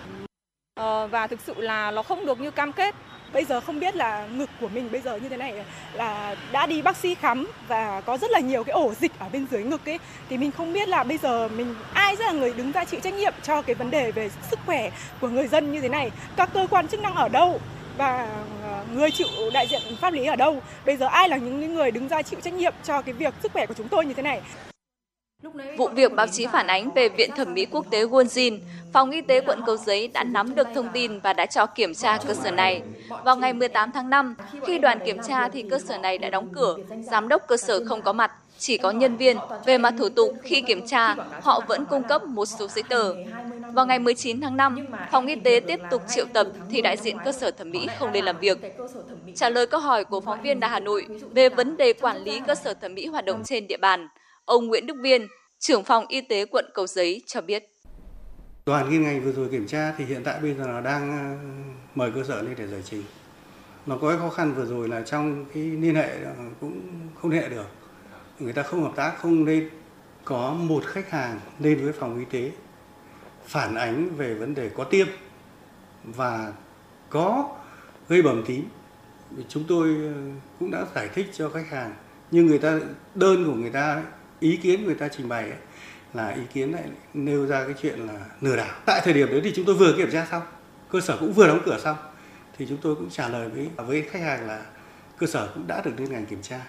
Ờ, và thực sự là nó không được như cam kết. Bây giờ không biết là ngực của mình bây giờ như thế này là đã đi bác sĩ khám và có rất là nhiều cái ổ dịch ở bên dưới ngực ấy thì mình không biết là bây giờ mình ai sẽ là người đứng ra chịu trách nhiệm cho cái vấn đề về sức khỏe của người dân như thế này. Các cơ quan chức năng ở đâu và ờ, người chịu đại diện pháp lý ở đâu bây giờ ai là những người đứng ra chịu trách nhiệm cho cái việc sức khỏe của chúng tôi như thế này Vụ việc báo chí phản ánh về Viện Thẩm mỹ Quốc tế Wonjin, Phòng Y tế quận Cầu Giấy đã nắm được thông tin và đã cho kiểm tra cơ sở này. Vào ngày 18 tháng 5, khi đoàn kiểm tra thì cơ sở này đã đóng cửa, giám đốc cơ sở không có mặt, chỉ có nhân viên. Về mặt thủ tục, khi kiểm tra, họ vẫn cung cấp một số giấy tờ. Vào ngày 19 tháng 5, phòng y tế tiếp tục triệu tập thì đại diện cơ sở thẩm mỹ không lên làm việc. Trả lời câu hỏi của phóng viên Đà Hà Nội về vấn đề quản lý cơ sở thẩm mỹ hoạt động trên địa bàn, Ông Nguyễn Đức Viên, trưởng phòng y tế quận Cầu Giấy cho biết. Đoàn liên ngành vừa rồi kiểm tra thì hiện tại bây giờ là đang ờ, mời cơ sở lên để giải trình. Nó có cái khó khăn vừa rồi là trong cái liên hệ ờ, cũng không liên hệ được. Người ta không hợp tác, không nên có một khách hàng lên với phòng y tế phản ánh về vấn đề có tiêm và có gây bầm tím. Chúng tôi ờ, cũng đã giải thích cho khách hàng nhưng người ta đơn của người ta ý kiến người ta trình bày ấy, là ý kiến lại nêu ra cái chuyện là lừa đảo. Tại thời điểm đấy thì chúng tôi vừa kiểm tra xong cơ sở cũng vừa đóng cửa xong thì chúng tôi cũng trả lời với với khách hàng là cơ sở cũng đã được liên ngành kiểm tra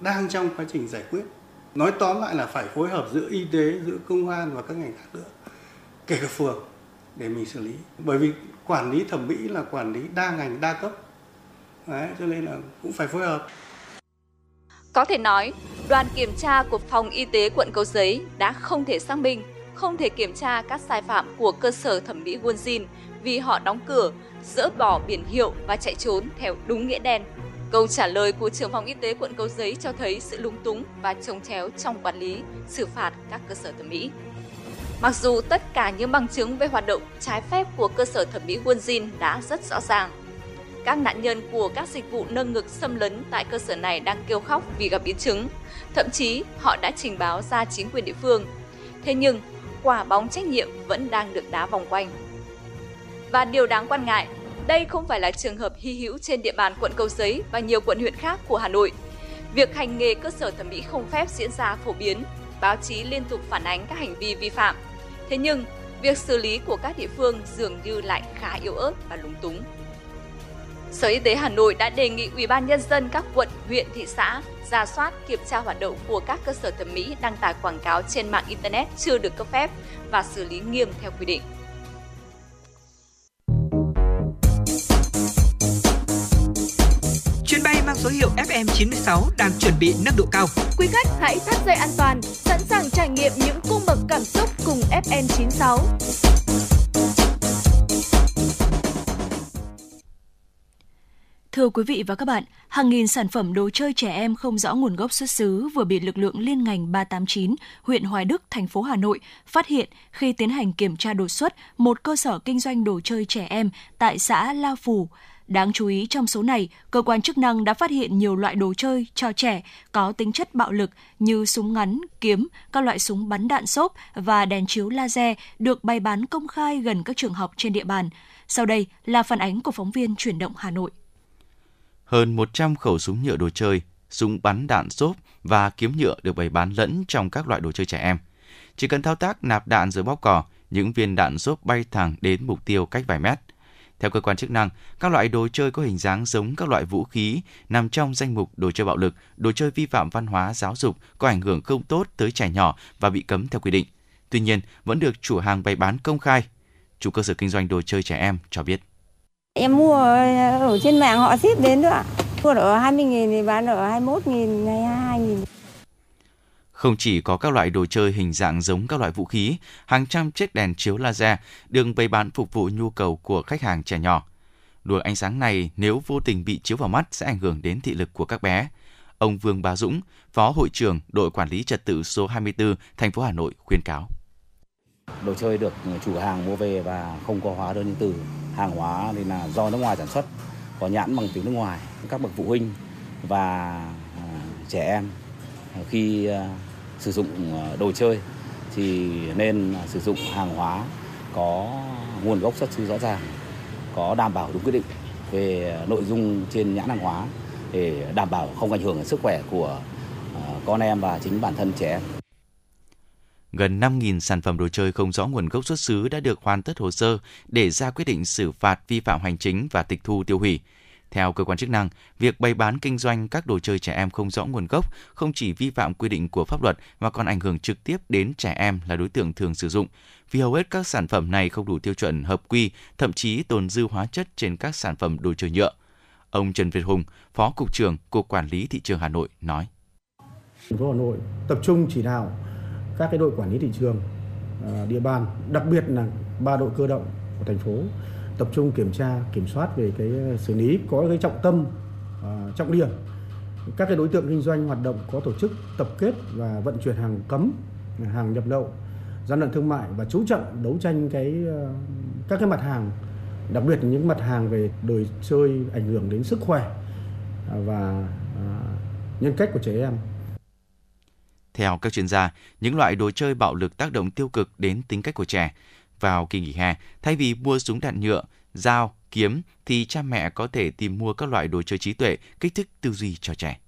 đang trong quá trình giải quyết. Nói tóm lại là phải phối hợp giữa y tế giữa công an và các ngành khác nữa kể cả phường để mình xử lý. Bởi vì quản lý thẩm mỹ là quản lý đa ngành đa cấp. Đấy, cho nên là cũng phải phối hợp. Có thể nói, đoàn kiểm tra của phòng y tế quận Cầu Giấy đã không thể xác minh, không thể kiểm tra các sai phạm của cơ sở thẩm mỹ Wonjin vì họ đóng cửa, dỡ bỏ biển hiệu và chạy trốn theo đúng nghĩa đen. Câu trả lời của trưởng phòng y tế quận Cầu Giấy cho thấy sự lúng túng và trồng chéo trong quản lý, xử phạt các cơ sở thẩm mỹ. Mặc dù tất cả những bằng chứng về hoạt động trái phép của cơ sở thẩm mỹ Wonjin đã rất rõ ràng, các nạn nhân của các dịch vụ nâng ngực xâm lấn tại cơ sở này đang kêu khóc vì gặp biến chứng. Thậm chí họ đã trình báo ra chính quyền địa phương. Thế nhưng, quả bóng trách nhiệm vẫn đang được đá vòng quanh. Và điều đáng quan ngại, đây không phải là trường hợp hy hữu trên địa bàn quận Cầu Giấy và nhiều quận huyện khác của Hà Nội. Việc hành nghề cơ sở thẩm mỹ không phép diễn ra phổ biến, báo chí liên tục phản ánh các hành vi vi phạm. Thế nhưng, việc xử lý của các địa phương dường như lại khá yếu ớt và lúng túng. Sở Y tế Hà Nội đã đề nghị Ủy ban nhân dân các quận, huyện, thị xã ra soát kiểm tra hoạt động của các cơ sở thẩm mỹ đăng tải quảng cáo trên mạng internet chưa được cấp phép và xử lý nghiêm theo quy định. Chuyến bay mang số hiệu FM96 đang chuẩn bị nâng độ cao. Quý khách hãy thắt dây an toàn, sẵn sàng trải nghiệm những cung bậc cảm xúc cùng FN96. Thưa quý vị và các bạn, hàng nghìn sản phẩm đồ chơi trẻ em không rõ nguồn gốc xuất xứ vừa bị lực lượng liên ngành 389, huyện Hoài Đức, thành phố Hà Nội phát hiện khi tiến hành kiểm tra đột xuất một cơ sở kinh doanh đồ chơi trẻ em tại xã La Phù. Đáng chú ý trong số này, cơ quan chức năng đã phát hiện nhiều loại đồ chơi cho trẻ có tính chất bạo lực như súng ngắn, kiếm, các loại súng bắn đạn xốp và đèn chiếu laser được bày bán công khai gần các trường học trên địa bàn. Sau đây là phản ánh của phóng viên Chuyển động Hà Nội hơn 100 khẩu súng nhựa đồ chơi, súng bắn đạn xốp và kiếm nhựa được bày bán lẫn trong các loại đồ chơi trẻ em. Chỉ cần thao tác nạp đạn rồi bóp cò, những viên đạn xốp bay thẳng đến mục tiêu cách vài mét. Theo cơ quan chức năng, các loại đồ chơi có hình dáng giống các loại vũ khí nằm trong danh mục đồ chơi bạo lực, đồ chơi vi phạm văn hóa giáo dục có ảnh hưởng không tốt tới trẻ nhỏ và bị cấm theo quy định. Tuy nhiên, vẫn được chủ hàng bày bán công khai. Chủ cơ sở kinh doanh đồ chơi trẻ em cho biết. Em mua ở trên mạng họ ship đến nữa ạ. Mua ở 20 nghìn thì bán ở 21 nghìn, 22 nghìn. Không chỉ có các loại đồ chơi hình dạng giống các loại vũ khí, hàng trăm chiếc đèn chiếu laser được bày bán phục vụ nhu cầu của khách hàng trẻ nhỏ. Luồng ánh sáng này nếu vô tình bị chiếu vào mắt sẽ ảnh hưởng đến thị lực của các bé. Ông Vương Bá Dũng, Phó Hội trưởng đội quản lý trật tự số 24, thành phố Hà Nội khuyên cáo. Đồ chơi được chủ hàng mua về và không có hóa đơn điện tử. Hàng hóa thì là do nước ngoài sản xuất, có nhãn bằng tiếng nước ngoài, các bậc phụ huynh và à, trẻ em. Khi à, sử dụng à, đồ chơi thì nên sử dụng hàng hóa có nguồn gốc xuất xứ rõ ràng, có đảm bảo đúng quy định về nội dung trên nhãn hàng hóa để đảm bảo không ảnh hưởng đến sức khỏe của con em và chính bản thân trẻ em gần 5.000 sản phẩm đồ chơi không rõ nguồn gốc xuất xứ đã được hoàn tất hồ sơ để ra quyết định xử phạt vi phạm hành chính và tịch thu tiêu hủy. Theo cơ quan chức năng, việc bày bán kinh doanh các đồ chơi trẻ em không rõ nguồn gốc không chỉ vi phạm quy định của pháp luật mà còn ảnh hưởng trực tiếp đến trẻ em là đối tượng thường sử dụng. Vì hầu hết các sản phẩm này không đủ tiêu chuẩn hợp quy, thậm chí tồn dư hóa chất trên các sản phẩm đồ chơi nhựa. Ông Trần Việt Hùng, Phó Cục trưởng Cục Quản lý Thị trường Hà Nội nói. Thành phố Hà Nội tập trung chỉ đạo các cái đội quản lý thị trường ờ, địa bàn, đặc biệt là ba đội cơ động của thành phố tập trung kiểm tra, kiểm soát về cái ờ, xử lý, có cái trọng tâm ờ, trọng điểm. Các cái đối tượng kinh doanh hoạt động có tổ chức tập kết và vận chuyển hàng cấm, hàng nhập lậu, gian lận thương mại và chú trọng đấu tranh cái các cái mặt hàng, đặc biệt là những mặt hàng về đồ chơi ảnh hưởng đến sức khỏe và nhân cách của trẻ em theo các chuyên gia, những loại đồ chơi bạo lực tác động tiêu cực đến tính cách của trẻ. Vào kỳ nghỉ hè, thay vì mua súng đạn nhựa, dao, kiếm thì cha mẹ có thể tìm mua các loại đồ chơi trí tuệ, kích thích tư duy cho trẻ.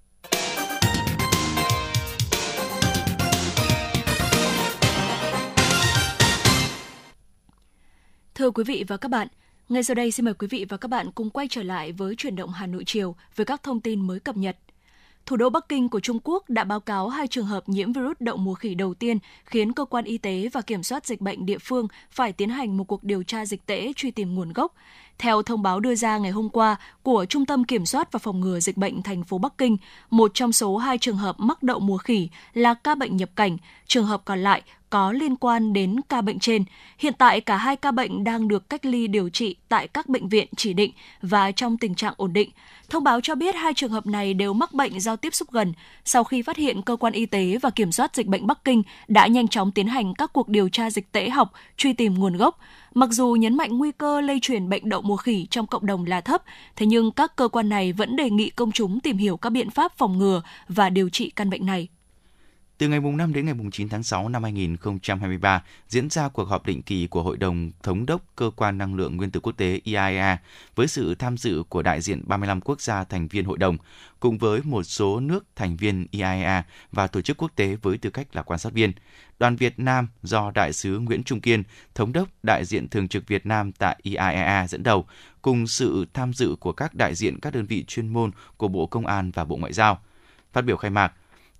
Thưa quý vị và các bạn, ngay sau đây xin mời quý vị và các bạn cùng quay trở lại với chuyển động Hà Nội chiều với các thông tin mới cập nhật thủ đô Bắc Kinh của Trung Quốc đã báo cáo hai trường hợp nhiễm virus đậu mùa khỉ đầu tiên, khiến cơ quan y tế và kiểm soát dịch bệnh địa phương phải tiến hành một cuộc điều tra dịch tễ truy tìm nguồn gốc. Theo thông báo đưa ra ngày hôm qua của Trung tâm Kiểm soát và Phòng ngừa Dịch bệnh thành phố Bắc Kinh, một trong số hai trường hợp mắc đậu mùa khỉ là ca bệnh nhập cảnh, trường hợp còn lại có liên quan đến ca bệnh trên. Hiện tại cả hai ca bệnh đang được cách ly điều trị tại các bệnh viện chỉ định và trong tình trạng ổn định. Thông báo cho biết hai trường hợp này đều mắc bệnh do tiếp xúc gần. Sau khi phát hiện, cơ quan y tế và kiểm soát dịch bệnh Bắc Kinh đã nhanh chóng tiến hành các cuộc điều tra dịch tễ học, truy tìm nguồn gốc. Mặc dù nhấn mạnh nguy cơ lây truyền bệnh đậu mùa khỉ trong cộng đồng là thấp, thế nhưng các cơ quan này vẫn đề nghị công chúng tìm hiểu các biện pháp phòng ngừa và điều trị căn bệnh này. Từ ngày mùng 5 đến ngày mùng 9 tháng 6 năm 2023 diễn ra cuộc họp định kỳ của Hội đồng Thống đốc Cơ quan Năng lượng Nguyên tử Quốc tế IAEA với sự tham dự của đại diện 35 quốc gia thành viên hội đồng, cùng với một số nước thành viên IAEA và tổ chức quốc tế với tư cách là quan sát viên. Đoàn Việt Nam do Đại sứ Nguyễn Trung Kiên, Thống đốc đại diện thường trực Việt Nam tại IAEA dẫn đầu, cùng sự tham dự của các đại diện các đơn vị chuyên môn của Bộ Công an và Bộ Ngoại giao. Phát biểu khai mạc,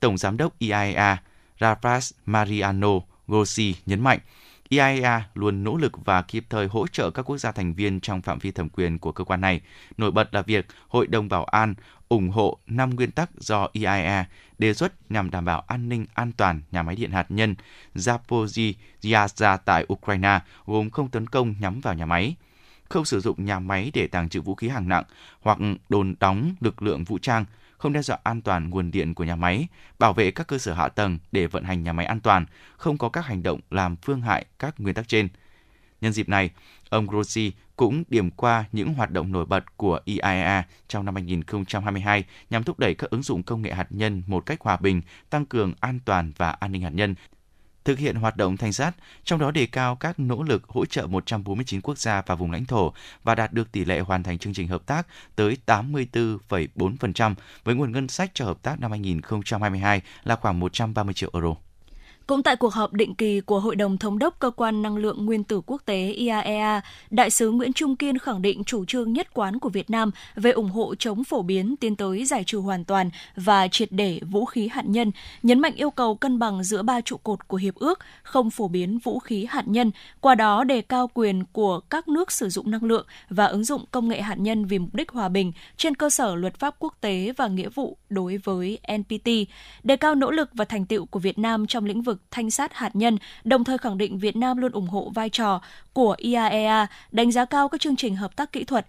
Tổng Giám đốc IAEA Rafas Mariano Grossi nhấn mạnh, IAEA luôn nỗ lực và kịp thời hỗ trợ các quốc gia thành viên trong phạm vi thẩm quyền của cơ quan này. Nổi bật là việc Hội đồng Bảo an ủng hộ 5 nguyên tắc do IAEA đề xuất nhằm đảm bảo an ninh an toàn nhà máy điện hạt nhân Zaporizhzhia tại Ukraine, gồm không tấn công nhắm vào nhà máy, không sử dụng nhà máy để tàng trữ vũ khí hạng nặng hoặc đồn đóng lực lượng vũ trang, không đe dọa an toàn nguồn điện của nhà máy, bảo vệ các cơ sở hạ tầng để vận hành nhà máy an toàn, không có các hành động làm phương hại các nguyên tắc trên. Nhân dịp này, ông Grossi cũng điểm qua những hoạt động nổi bật của IAEA trong năm 2022 nhằm thúc đẩy các ứng dụng công nghệ hạt nhân một cách hòa bình, tăng cường an toàn và an ninh hạt nhân, thực hiện hoạt động thanh sát, trong đó đề cao các nỗ lực hỗ trợ 149 quốc gia và vùng lãnh thổ và đạt được tỷ lệ hoàn thành chương trình hợp tác tới 84,4% với nguồn ngân sách cho hợp tác năm 2022 là khoảng 130 triệu euro. Cũng tại cuộc họp định kỳ của Hội đồng Thống đốc Cơ quan Năng lượng Nguyên tử Quốc tế IAEA, Đại sứ Nguyễn Trung Kiên khẳng định chủ trương nhất quán của Việt Nam về ủng hộ chống phổ biến tiến tới giải trừ hoàn toàn và triệt để vũ khí hạt nhân, nhấn mạnh yêu cầu cân bằng giữa ba trụ cột của Hiệp ước không phổ biến vũ khí hạt nhân, qua đó đề cao quyền của các nước sử dụng năng lượng và ứng dụng công nghệ hạt nhân vì mục đích hòa bình trên cơ sở luật pháp quốc tế và nghĩa vụ đối với NPT, đề cao nỗ lực và thành tựu của Việt Nam trong lĩnh vực vực thanh sát hạt nhân, đồng thời khẳng định Việt Nam luôn ủng hộ vai trò của IAEA, đánh giá cao các chương trình hợp tác kỹ thuật,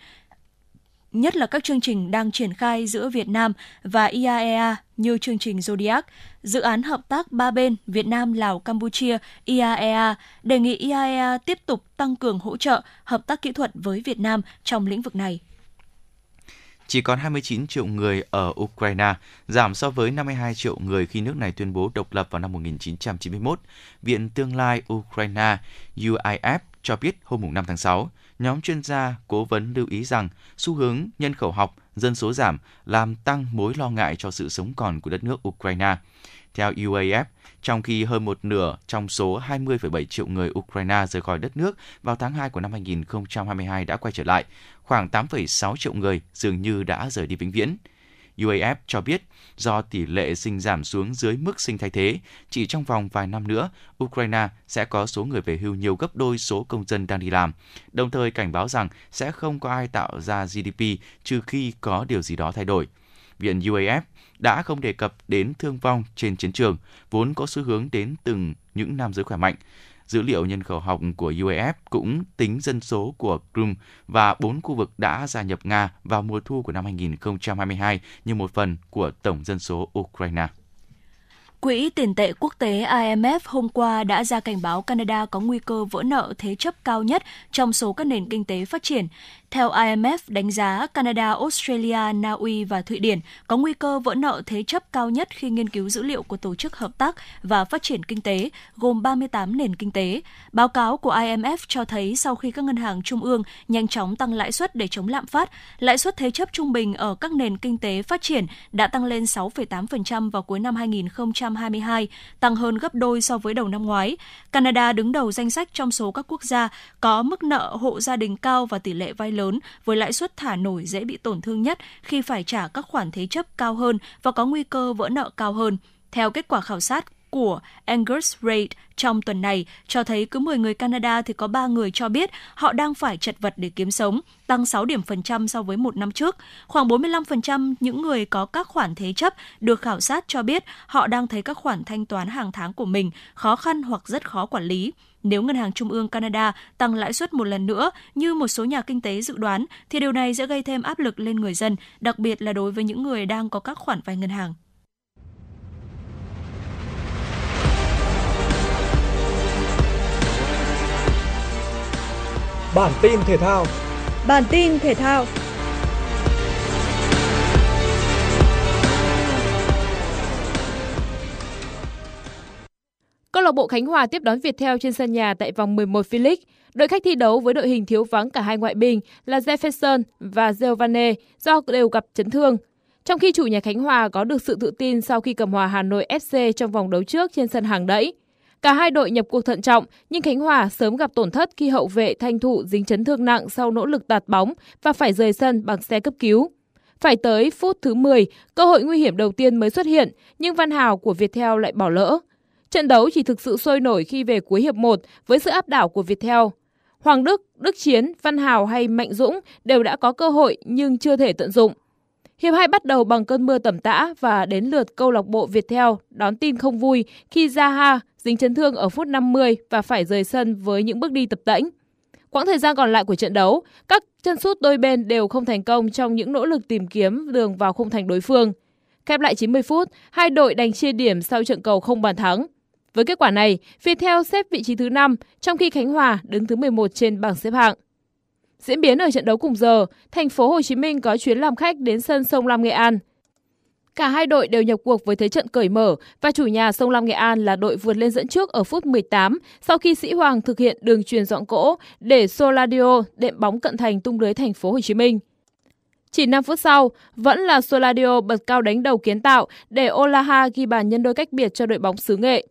nhất là các chương trình đang triển khai giữa Việt Nam và IAEA như chương trình Zodiac, dự án hợp tác ba bên Việt Nam, Lào, Campuchia, IAEA, đề nghị IAEA tiếp tục tăng cường hỗ trợ hợp tác kỹ thuật với Việt Nam trong lĩnh vực này chỉ còn 29 triệu người ở Ukraine, giảm so với 52 triệu người khi nước này tuyên bố độc lập vào năm 1991. Viện Tương lai Ukraine UIF cho biết hôm 5 tháng 6, nhóm chuyên gia cố vấn lưu ý rằng xu hướng nhân khẩu học, dân số giảm làm tăng mối lo ngại cho sự sống còn của đất nước Ukraine. Theo UAF, trong khi hơn một nửa trong số 20,7 triệu người Ukraine rời khỏi đất nước vào tháng 2 của năm 2022 đã quay trở lại, khoảng 8,6 triệu người dường như đã rời đi vĩnh viễn. UAF cho biết do tỷ lệ sinh giảm xuống dưới mức sinh thay thế, chỉ trong vòng vài năm nữa, Ukraine sẽ có số người về hưu nhiều gấp đôi số công dân đang đi làm, đồng thời cảnh báo rằng sẽ không có ai tạo ra GDP trừ khi có điều gì đó thay đổi. Viện UAF đã không đề cập đến thương vong trên chiến trường, vốn có xu hướng đến từng những nam giới khỏe mạnh. Dữ liệu nhân khẩu học của UAF cũng tính dân số của Crimea và bốn khu vực đã gia nhập Nga vào mùa thu của năm 2022 như một phần của tổng dân số Ukraine. Quỹ tiền tệ quốc tế IMF hôm qua đã ra cảnh báo Canada có nguy cơ vỡ nợ thế chấp cao nhất trong số các nền kinh tế phát triển. Theo IMF đánh giá, Canada, Australia, Na Uy và Thụy Điển có nguy cơ vỡ nợ thế chấp cao nhất khi nghiên cứu dữ liệu của Tổ chức Hợp tác và Phát triển Kinh tế, gồm 38 nền kinh tế. Báo cáo của IMF cho thấy sau khi các ngân hàng trung ương nhanh chóng tăng lãi suất để chống lạm phát, lãi suất thế chấp trung bình ở các nền kinh tế phát triển đã tăng lên 6,8% vào cuối năm 2022, tăng hơn gấp đôi so với đầu năm ngoái. Canada đứng đầu danh sách trong số các quốc gia có mức nợ hộ gia đình cao và tỷ lệ vay lớn lớn với lãi suất thả nổi dễ bị tổn thương nhất khi phải trả các khoản thế chấp cao hơn và có nguy cơ vỡ nợ cao hơn. Theo kết quả khảo sát của Angus Reid trong tuần này cho thấy cứ 10 người Canada thì có 3 người cho biết họ đang phải chật vật để kiếm sống, tăng 6 điểm phần trăm so với một năm trước. Khoảng 45% những người có các khoản thế chấp được khảo sát cho biết họ đang thấy các khoản thanh toán hàng tháng của mình khó khăn hoặc rất khó quản lý. Nếu Ngân hàng Trung ương Canada tăng lãi suất một lần nữa, như một số nhà kinh tế dự đoán, thì điều này sẽ gây thêm áp lực lên người dân, đặc biệt là đối với những người đang có các khoản vay ngân hàng. Bản tin thể thao Bản tin thể thao Câu lạc bộ Khánh Hòa tiếp đón Viettel trên sân nhà tại vòng 11 V-League. Đội khách thi đấu với đội hình thiếu vắng cả hai ngoại binh là Jefferson và Giovane do đều gặp chấn thương. Trong khi chủ nhà Khánh Hòa có được sự tự tin sau khi cầm hòa Hà Nội FC trong vòng đấu trước trên sân hàng đẫy. Cả hai đội nhập cuộc thận trọng, nhưng Khánh Hòa sớm gặp tổn thất khi hậu vệ Thanh Thụ dính chấn thương nặng sau nỗ lực tạt bóng và phải rời sân bằng xe cấp cứu. Phải tới phút thứ 10, cơ hội nguy hiểm đầu tiên mới xuất hiện, nhưng Văn Hào của Viettel lại bỏ lỡ. Trận đấu chỉ thực sự sôi nổi khi về cuối hiệp 1 với sự áp đảo của Viettel. Hoàng Đức, Đức Chiến, Văn Hào hay Mạnh Dũng đều đã có cơ hội nhưng chưa thể tận dụng. Hiệp 2 bắt đầu bằng cơn mưa tầm tã và đến lượt câu lạc bộ Viettel đón tin không vui khi Zaha dính chấn thương ở phút 50 và phải rời sân với những bước đi tập tễnh. Quãng thời gian còn lại của trận đấu, các chân sút đôi bên đều không thành công trong những nỗ lực tìm kiếm đường vào khung thành đối phương. Khép lại 90 phút, hai đội đành chia điểm sau trận cầu không bàn thắng. Với kết quả này, Viettel xếp vị trí thứ 5, trong khi Khánh Hòa đứng thứ 11 trên bảng xếp hạng. Diễn biến ở trận đấu cùng giờ, thành phố Hồ Chí Minh có chuyến làm khách đến sân Sông Lam Nghệ An. Cả hai đội đều nhập cuộc với thế trận cởi mở và chủ nhà Sông Lam Nghệ An là đội vượt lên dẫn trước ở phút 18 sau khi Sĩ Hoàng thực hiện đường truyền dọn cỗ để Soladio đệm bóng cận thành tung lưới thành phố Hồ Chí Minh. Chỉ 5 phút sau, vẫn là Soladio bật cao đánh đầu kiến tạo để Olaha ghi bàn nhân đôi cách biệt cho đội bóng xứ Nghệ.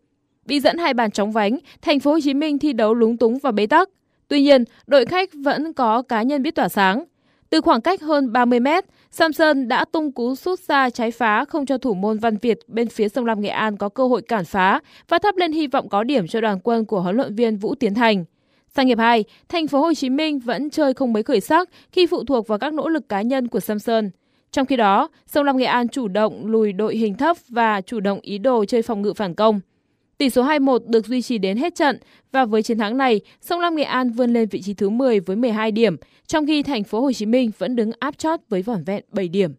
Bị dẫn hai bàn chóng vánh, thành phố Hồ Chí Minh thi đấu lúng túng và bế tắc. Tuy nhiên, đội khách vẫn có cá nhân biết tỏa sáng. Từ khoảng cách hơn 30 mét, Samson đã tung cú sút xa trái phá không cho thủ môn Văn Việt bên phía sông Lam Nghệ An có cơ hội cản phá và thắp lên hy vọng có điểm cho đoàn quân của huấn luyện viên Vũ Tiến Thành. Sang hiệp 2, thành phố Hồ Chí Minh vẫn chơi không mấy khởi sắc khi phụ thuộc vào các nỗ lực cá nhân của Samson. Trong khi đó, Sông Lam Nghệ An chủ động lùi đội hình thấp và chủ động ý đồ chơi phòng ngự phản công. Tỷ số 2-1 được duy trì đến hết trận và với chiến thắng này, Sông Lam Nghệ An vươn lên vị trí thứ 10 với 12 điểm, trong khi thành phố Hồ Chí Minh vẫn đứng áp chót với vỏn vẹn 7 điểm.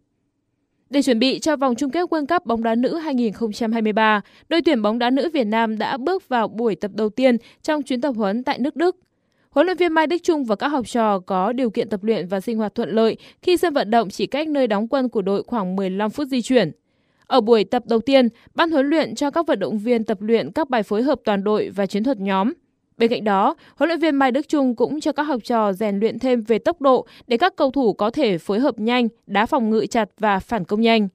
Để chuẩn bị cho vòng chung kết World Cup bóng đá nữ 2023, đội tuyển bóng đá nữ Việt Nam đã bước vào buổi tập đầu tiên trong chuyến tập huấn tại nước Đức. Huấn luyện viên Mai Đức Trung và các học trò có điều kiện tập luyện và sinh hoạt thuận lợi khi sân vận động chỉ cách nơi đóng quân của đội khoảng 15 phút di chuyển. Ở buổi tập đầu tiên, ban huấn luyện cho các vận động viên tập luyện các bài phối hợp toàn đội và chiến thuật nhóm. Bên cạnh đó, huấn luyện viên Mai Đức Trung cũng cho các học trò rèn luyện thêm về tốc độ để các cầu thủ có thể phối hợp nhanh, đá phòng ngự chặt và phản công nhanh.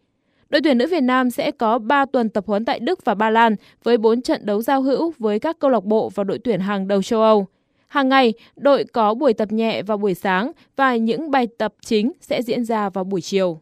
Đội tuyển nữ Việt Nam sẽ có 3 tuần tập huấn tại Đức và Ba Lan với 4 trận đấu giao hữu với các câu lạc bộ và đội tuyển hàng đầu châu Âu. Hàng ngày, đội có buổi tập nhẹ vào buổi sáng và những bài tập chính sẽ diễn ra vào buổi chiều.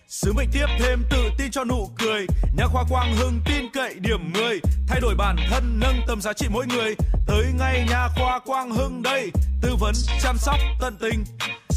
Sứ mệnh tiếp thêm tự tin cho nụ cười. Nhà khoa Quang Hưng tin cậy điểm 10 Thay đổi bản thân, nâng tầm giá trị mỗi người. Tới ngay nhà khoa Quang Hưng đây. Tư vấn, chăm sóc tận tình.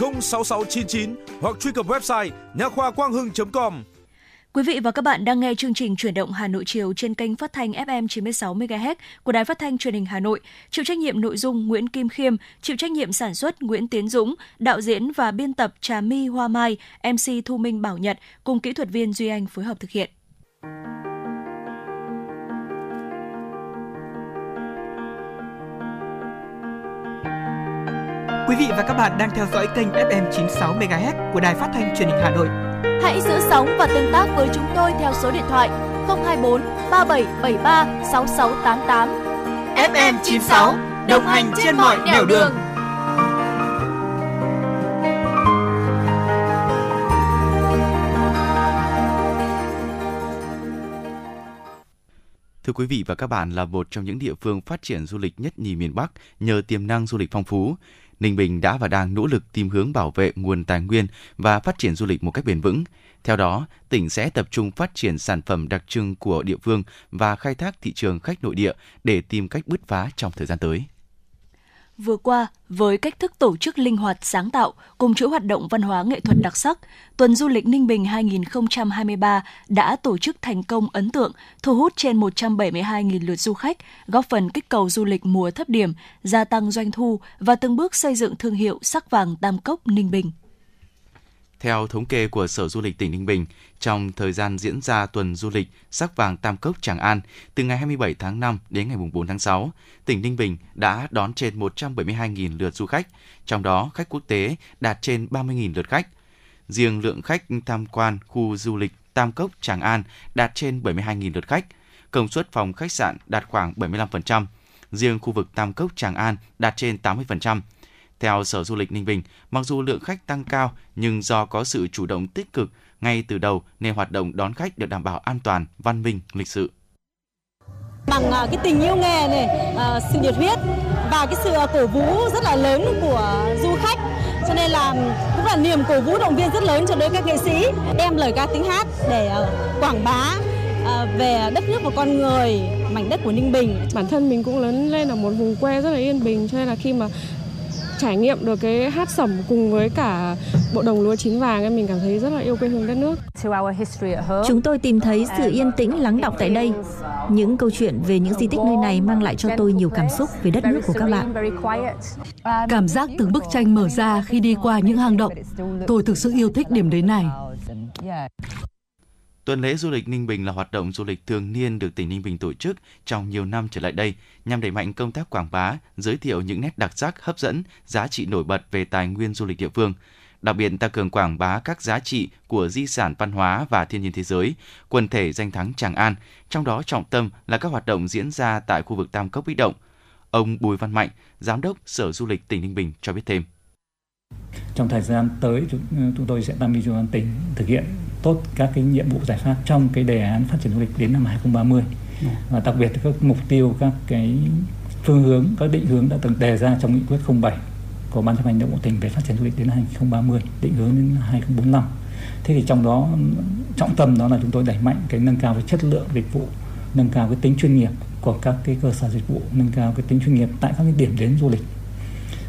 06699 hoặc truy cập website nha khoa quang hưng.com. Quý vị và các bạn đang nghe chương trình Chuyển động Hà Nội chiều trên kênh phát thanh FM 96 MHz của Đài Phát thanh Truyền hình Hà Nội. Chịu trách nhiệm nội dung Nguyễn Kim Khiêm, chịu trách nhiệm sản xuất Nguyễn Tiến Dũng, đạo diễn và biên tập Trà My Hoa Mai, MC Thu Minh Bảo Nhật cùng kỹ thuật viên Duy Anh phối hợp thực hiện. Quý vị và các bạn đang theo dõi kênh FM 96 MHz của Đài Phát thanh Truyền hình Hà Nội. Hãy giữ sóng và tương tác với chúng tôi theo số điện thoại 024 3773 6688. FM 96 đồng hành trên mọi nẻo đường. Thưa quý vị và các bạn, là một trong những địa phương phát triển du lịch nhất nhì miền Bắc nhờ tiềm năng du lịch phong phú. Ninh Bình đã và đang nỗ lực tìm hướng bảo vệ nguồn tài nguyên và phát triển du lịch một cách bền vững. Theo đó, tỉnh sẽ tập trung phát triển sản phẩm đặc trưng của địa phương và khai thác thị trường khách nội địa để tìm cách bứt phá trong thời gian tới. Vừa qua, với cách thức tổ chức linh hoạt sáng tạo cùng chuỗi hoạt động văn hóa nghệ thuật đặc sắc, Tuần Du lịch Ninh Bình 2023 đã tổ chức thành công ấn tượng, thu hút trên 172.000 lượt du khách, góp phần kích cầu du lịch mùa thấp điểm, gia tăng doanh thu và từng bước xây dựng thương hiệu sắc vàng Tam Cốc Ninh Bình. Theo thống kê của Sở Du lịch tỉnh Ninh Bình, trong thời gian diễn ra tuần du lịch Sắc vàng Tam Cốc Tràng An từ ngày 27 tháng 5 đến ngày 4 tháng 6, tỉnh Ninh Bình đã đón trên 172.000 lượt du khách, trong đó khách quốc tế đạt trên 30.000 lượt khách. Riêng lượng khách tham quan khu du lịch Tam Cốc Tràng An đạt trên 72.000 lượt khách, công suất phòng khách sạn đạt khoảng 75%, riêng khu vực Tam Cốc Tràng An đạt trên 80%. Theo Sở Du lịch Ninh Bình, mặc dù lượng khách tăng cao nhưng do có sự chủ động tích cực ngay từ đầu nên hoạt động đón khách được đảm bảo an toàn, văn minh, lịch sự. Bằng à, cái tình yêu nghề này, à, sự nhiệt huyết và cái sự cổ vũ rất là lớn của du khách cho nên là cũng là niềm cổ vũ động viên rất lớn cho đối các nghệ sĩ đem lời ca tiếng hát để à, quảng bá về đất nước và con người mảnh đất của Ninh Bình. Bản thân mình cũng lớn lên ở một vùng quê rất là yên bình cho nên là khi mà trải nghiệm được cái hát sẩm cùng với cả bộ đồng lúa chín vàng em mình cảm thấy rất là yêu quê hương đất nước. Chúng tôi tìm thấy sự yên tĩnh lắng đọng tại đây. Những câu chuyện về những di tích nơi này mang lại cho tôi nhiều cảm xúc về đất nước của các bạn. Cảm giác từng bức tranh mở ra khi đi qua những hang động. Tôi thực sự yêu thích điểm đến này. Tuần lễ du lịch Ninh Bình là hoạt động du lịch thường niên được tỉnh Ninh Bình tổ chức trong nhiều năm trở lại đây nhằm đẩy mạnh công tác quảng bá, giới thiệu những nét đặc sắc, hấp dẫn, giá trị nổi bật về tài nguyên du lịch địa phương. Đặc biệt tăng cường quảng bá các giá trị của di sản văn hóa và thiên nhiên thế giới, quần thể danh thắng Tràng An, trong đó trọng tâm là các hoạt động diễn ra tại khu vực Tam Cốc Bích Động. Ông Bùi Văn Mạnh, Giám đốc Sở Du lịch tỉnh Ninh Bình cho biết thêm. Trong thời gian tới chúng tôi sẽ tham mưu cho tỉnh thực hiện tốt các cái nhiệm vụ giải pháp trong cái đề án phát triển du lịch đến năm 2030 ừ. và đặc biệt các mục tiêu các cái phương hướng các định hướng đã từng đề ra trong nghị quyết 07 của ban chấp hành động bộ tỉnh về phát triển du lịch đến 2030 định hướng đến 2045 thế thì trong đó trọng tâm đó là chúng tôi đẩy mạnh cái nâng cao cái chất lượng dịch vụ nâng cao cái tính chuyên nghiệp của các cái cơ sở dịch vụ nâng cao cái tính chuyên nghiệp tại các cái điểm đến du lịch.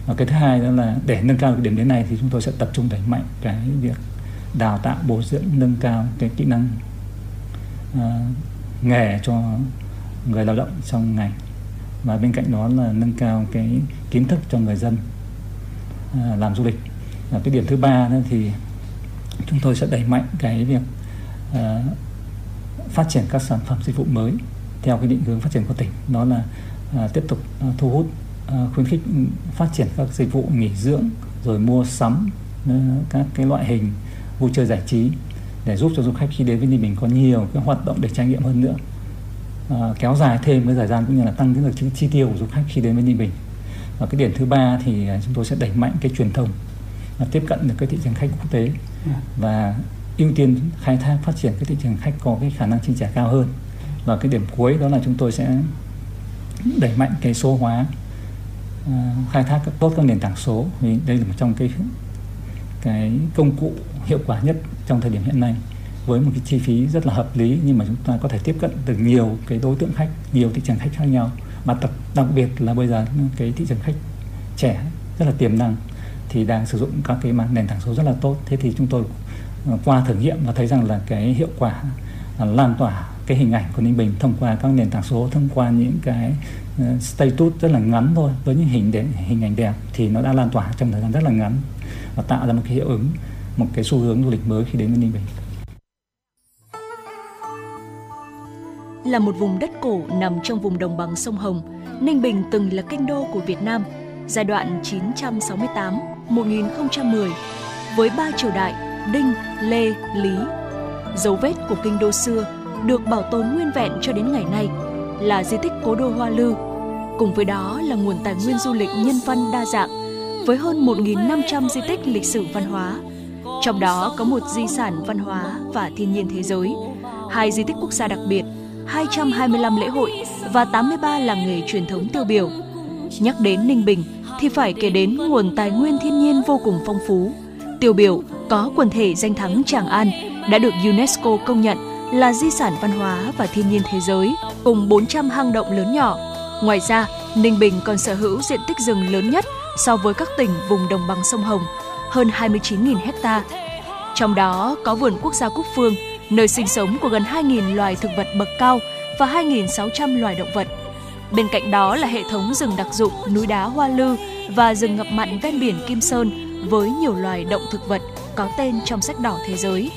Và cái thứ hai đó là để nâng cao cái điểm đến này thì chúng tôi sẽ tập trung đẩy mạnh cái việc đào tạo bồi dưỡng nâng cao cái kỹ năng uh, nghề cho người lao động trong ngành. Và bên cạnh đó là nâng cao cái kiến thức cho người dân uh, làm du lịch. Và cái điểm thứ ba nữa thì chúng tôi sẽ đẩy mạnh cái việc uh, phát triển các sản phẩm dịch vụ mới theo cái định hướng phát triển của tỉnh. Đó là uh, tiếp tục uh, thu hút uh, khuyến khích phát triển các dịch vụ nghỉ dưỡng rồi mua sắm uh, các cái loại hình vui chơi giải trí để giúp cho du khách khi đến với Ninh Bình có nhiều cái hoạt động để trải nghiệm hơn nữa. À, kéo dài thêm cái thời gian cũng như là tăng cái được chi tiêu của du khách khi đến với Ninh Bình. Và cái điểm thứ ba thì chúng tôi sẽ đẩy mạnh cái truyền thông và tiếp cận được cái thị trường khách quốc tế và ưu tiên khai thác phát triển cái thị trường khách có cái khả năng chi trả cao hơn. Và cái điểm cuối đó là chúng tôi sẽ đẩy mạnh cái số hóa uh, khai thác tốt các nền tảng số. Vì đây là một trong cái cái công cụ hiệu quả nhất trong thời điểm hiện nay với một cái chi phí rất là hợp lý nhưng mà chúng ta có thể tiếp cận được nhiều cái đối tượng khách nhiều thị trường khách khác nhau. Mà đặc, đặc biệt là bây giờ cái thị trường khách trẻ rất là tiềm năng thì đang sử dụng các cái nền tảng số rất là tốt. Thế thì chúng tôi ờ, qua thử nghiệm và thấy rằng là cái hiệu quả ờ, lan tỏa cái hình ảnh của Ninh Bình thông qua các nền tảng số thông qua những cái ờ, status rất là ngắn thôi với những hình để, hình ảnh đẹp thì nó đã lan tỏa trong thời gian rất là ngắn và tạo ra một cái hiệu ứng một cái xu hướng du lịch mới khi đến với Ninh Bình. Là một vùng đất cổ nằm trong vùng đồng bằng sông Hồng, Ninh Bình từng là kinh đô của Việt Nam giai đoạn 968-1010 với ba triều đại Đinh, Lê, Lý. Dấu vết của kinh đô xưa được bảo tồn nguyên vẹn cho đến ngày nay là di tích cố đô Hoa Lư. Cùng với đó là nguồn tài nguyên du lịch nhân văn đa dạng với hơn 1.500 di tích lịch sử văn hóa. Trong đó có một di sản văn hóa và thiên nhiên thế giới, hai di tích quốc gia đặc biệt, 225 lễ hội và 83 làng nghề truyền thống tiêu biểu. Nhắc đến Ninh Bình thì phải kể đến nguồn tài nguyên thiên nhiên vô cùng phong phú. Tiêu biểu có quần thể danh thắng Tràng An đã được UNESCO công nhận là di sản văn hóa và thiên nhiên thế giới cùng 400 hang động lớn nhỏ. Ngoài ra, Ninh Bình còn sở hữu diện tích rừng lớn nhất so với các tỉnh vùng đồng bằng sông Hồng, hơn 29.000 hecta. Trong đó có vườn quốc gia Cúc Phương, nơi sinh sống của gần 2.000 loài thực vật bậc cao và 2.600 loài động vật. Bên cạnh đó là hệ thống rừng đặc dụng núi đá Hoa Lư và rừng ngập mặn ven biển Kim Sơn với nhiều loài động thực vật có tên trong sách đỏ thế giới.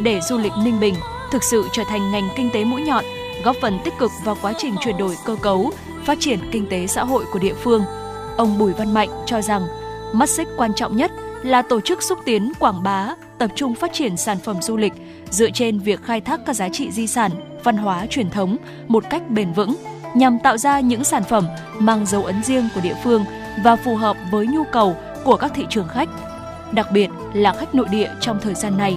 Để du lịch Ninh Bình thực sự trở thành ngành kinh tế mũi nhọn, góp phần tích cực vào quá trình chuyển đổi cơ cấu, phát triển kinh tế xã hội của địa phương. Ông Bùi Văn Mạnh cho rằng, mắt xích quan trọng nhất là tổ chức xúc tiến quảng bá, tập trung phát triển sản phẩm du lịch dựa trên việc khai thác các giá trị di sản, văn hóa truyền thống một cách bền vững nhằm tạo ra những sản phẩm mang dấu ấn riêng của địa phương và phù hợp với nhu cầu của các thị trường khách, đặc biệt là khách nội địa trong thời gian này.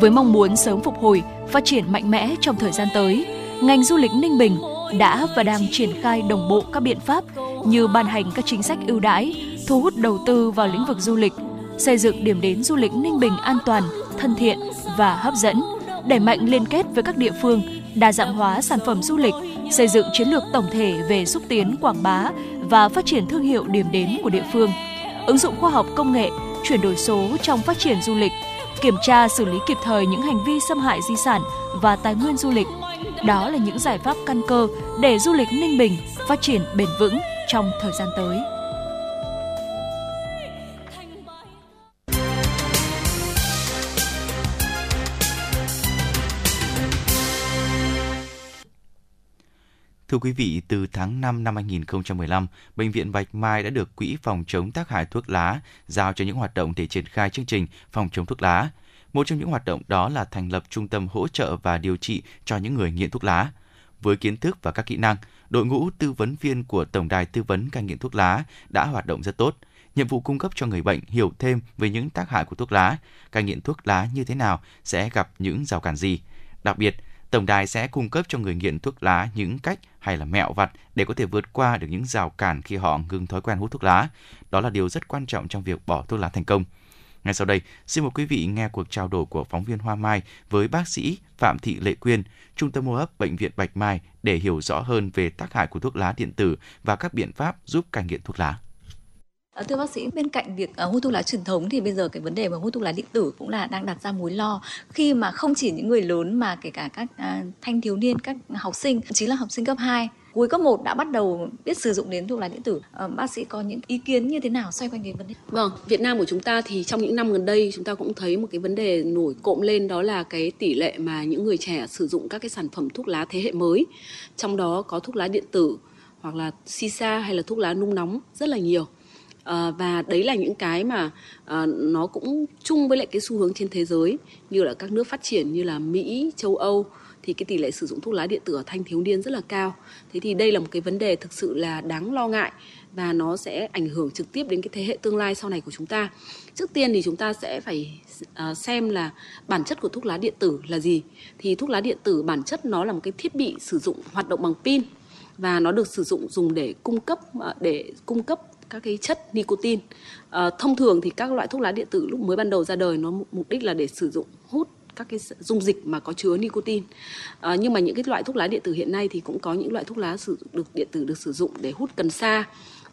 Với mong muốn sớm phục hồi, phát triển mạnh mẽ trong thời gian tới, ngành du lịch Ninh Bình đã và đang triển khai đồng bộ các biện pháp như ban hành các chính sách ưu đãi, thu hút đầu tư vào lĩnh vực du lịch, xây dựng điểm đến du lịch Ninh Bình an toàn, thân thiện và hấp dẫn, đẩy mạnh liên kết với các địa phương, đa dạng hóa sản phẩm du lịch, xây dựng chiến lược tổng thể về xúc tiến quảng bá và phát triển thương hiệu điểm đến của địa phương, ứng dụng khoa học công nghệ, chuyển đổi số trong phát triển du lịch, kiểm tra xử lý kịp thời những hành vi xâm hại di sản và tài nguyên du lịch. Đó là những giải pháp căn cơ để du lịch Ninh Bình phát triển bền vững trong thời gian tới. Thưa quý vị, từ tháng 5 năm 2015, Bệnh viện Bạch Mai đã được Quỹ phòng chống tác hại thuốc lá giao cho những hoạt động để triển khai chương trình phòng chống thuốc lá. Một trong những hoạt động đó là thành lập trung tâm hỗ trợ và điều trị cho những người nghiện thuốc lá. Với kiến thức và các kỹ năng, đội ngũ tư vấn viên của Tổng đài tư vấn cai nghiện thuốc lá đã hoạt động rất tốt. Nhiệm vụ cung cấp cho người bệnh hiểu thêm về những tác hại của thuốc lá, cai nghiện thuốc lá như thế nào sẽ gặp những rào cản gì. Đặc biệt, tổng đài sẽ cung cấp cho người nghiện thuốc lá những cách hay là mẹo vặt để có thể vượt qua được những rào cản khi họ ngừng thói quen hút thuốc lá. Đó là điều rất quan trọng trong việc bỏ thuốc lá thành công. Ngay sau đây, xin mời quý vị nghe cuộc trao đổi của phóng viên Hoa Mai với bác sĩ Phạm Thị Lệ Quyên, Trung tâm hô hấp Bệnh viện Bạch Mai để hiểu rõ hơn về tác hại của thuốc lá điện tử và các biện pháp giúp cai nghiện thuốc lá. À, thưa bác sĩ, bên cạnh việc uh, hút thuốc lá truyền thống thì bây giờ cái vấn đề mà hút thuốc lá điện tử cũng là đang đặt ra mối lo khi mà không chỉ những người lớn mà kể cả các uh, thanh thiếu niên, các học sinh, chính là học sinh cấp 2 cuối cấp 1 đã bắt đầu biết sử dụng đến thuốc lá điện tử. À, bác sĩ có những ý kiến như thế nào xoay quanh cái vấn đề? Vâng, Việt Nam của chúng ta thì trong những năm gần đây chúng ta cũng thấy một cái vấn đề nổi cộm lên đó là cái tỷ lệ mà những người trẻ sử dụng các cái sản phẩm thuốc lá thế hệ mới. Trong đó có thuốc lá điện tử hoặc là shisha hay là thuốc lá nung nóng rất là nhiều. À, và đấy là những cái mà à, nó cũng chung với lại cái xu hướng trên thế giới như là các nước phát triển như là Mỹ, châu Âu thì cái tỷ lệ sử dụng thuốc lá điện tử ở thanh thiếu niên rất là cao. Thế thì đây là một cái vấn đề thực sự là đáng lo ngại và nó sẽ ảnh hưởng trực tiếp đến cái thế hệ tương lai sau này của chúng ta. Trước tiên thì chúng ta sẽ phải ờ, xem là bản chất của thuốc lá điện tử là gì. Thì thuốc lá điện tử bản chất nó là một cái thiết bị sử dụng hoạt động bằng pin và nó được sử dụng dùng để cung cấp để cung cấp các cái chất nicotine. À, thông thường thì các loại thuốc lá điện tử lúc mới ban đầu ra đời nó mục đích là để sử dụng hút các cái dung dịch mà có chứa nicotine. À, nhưng mà những cái loại thuốc lá điện tử hiện nay thì cũng có những loại thuốc lá sử dụng được điện tử được sử dụng để hút cần sa,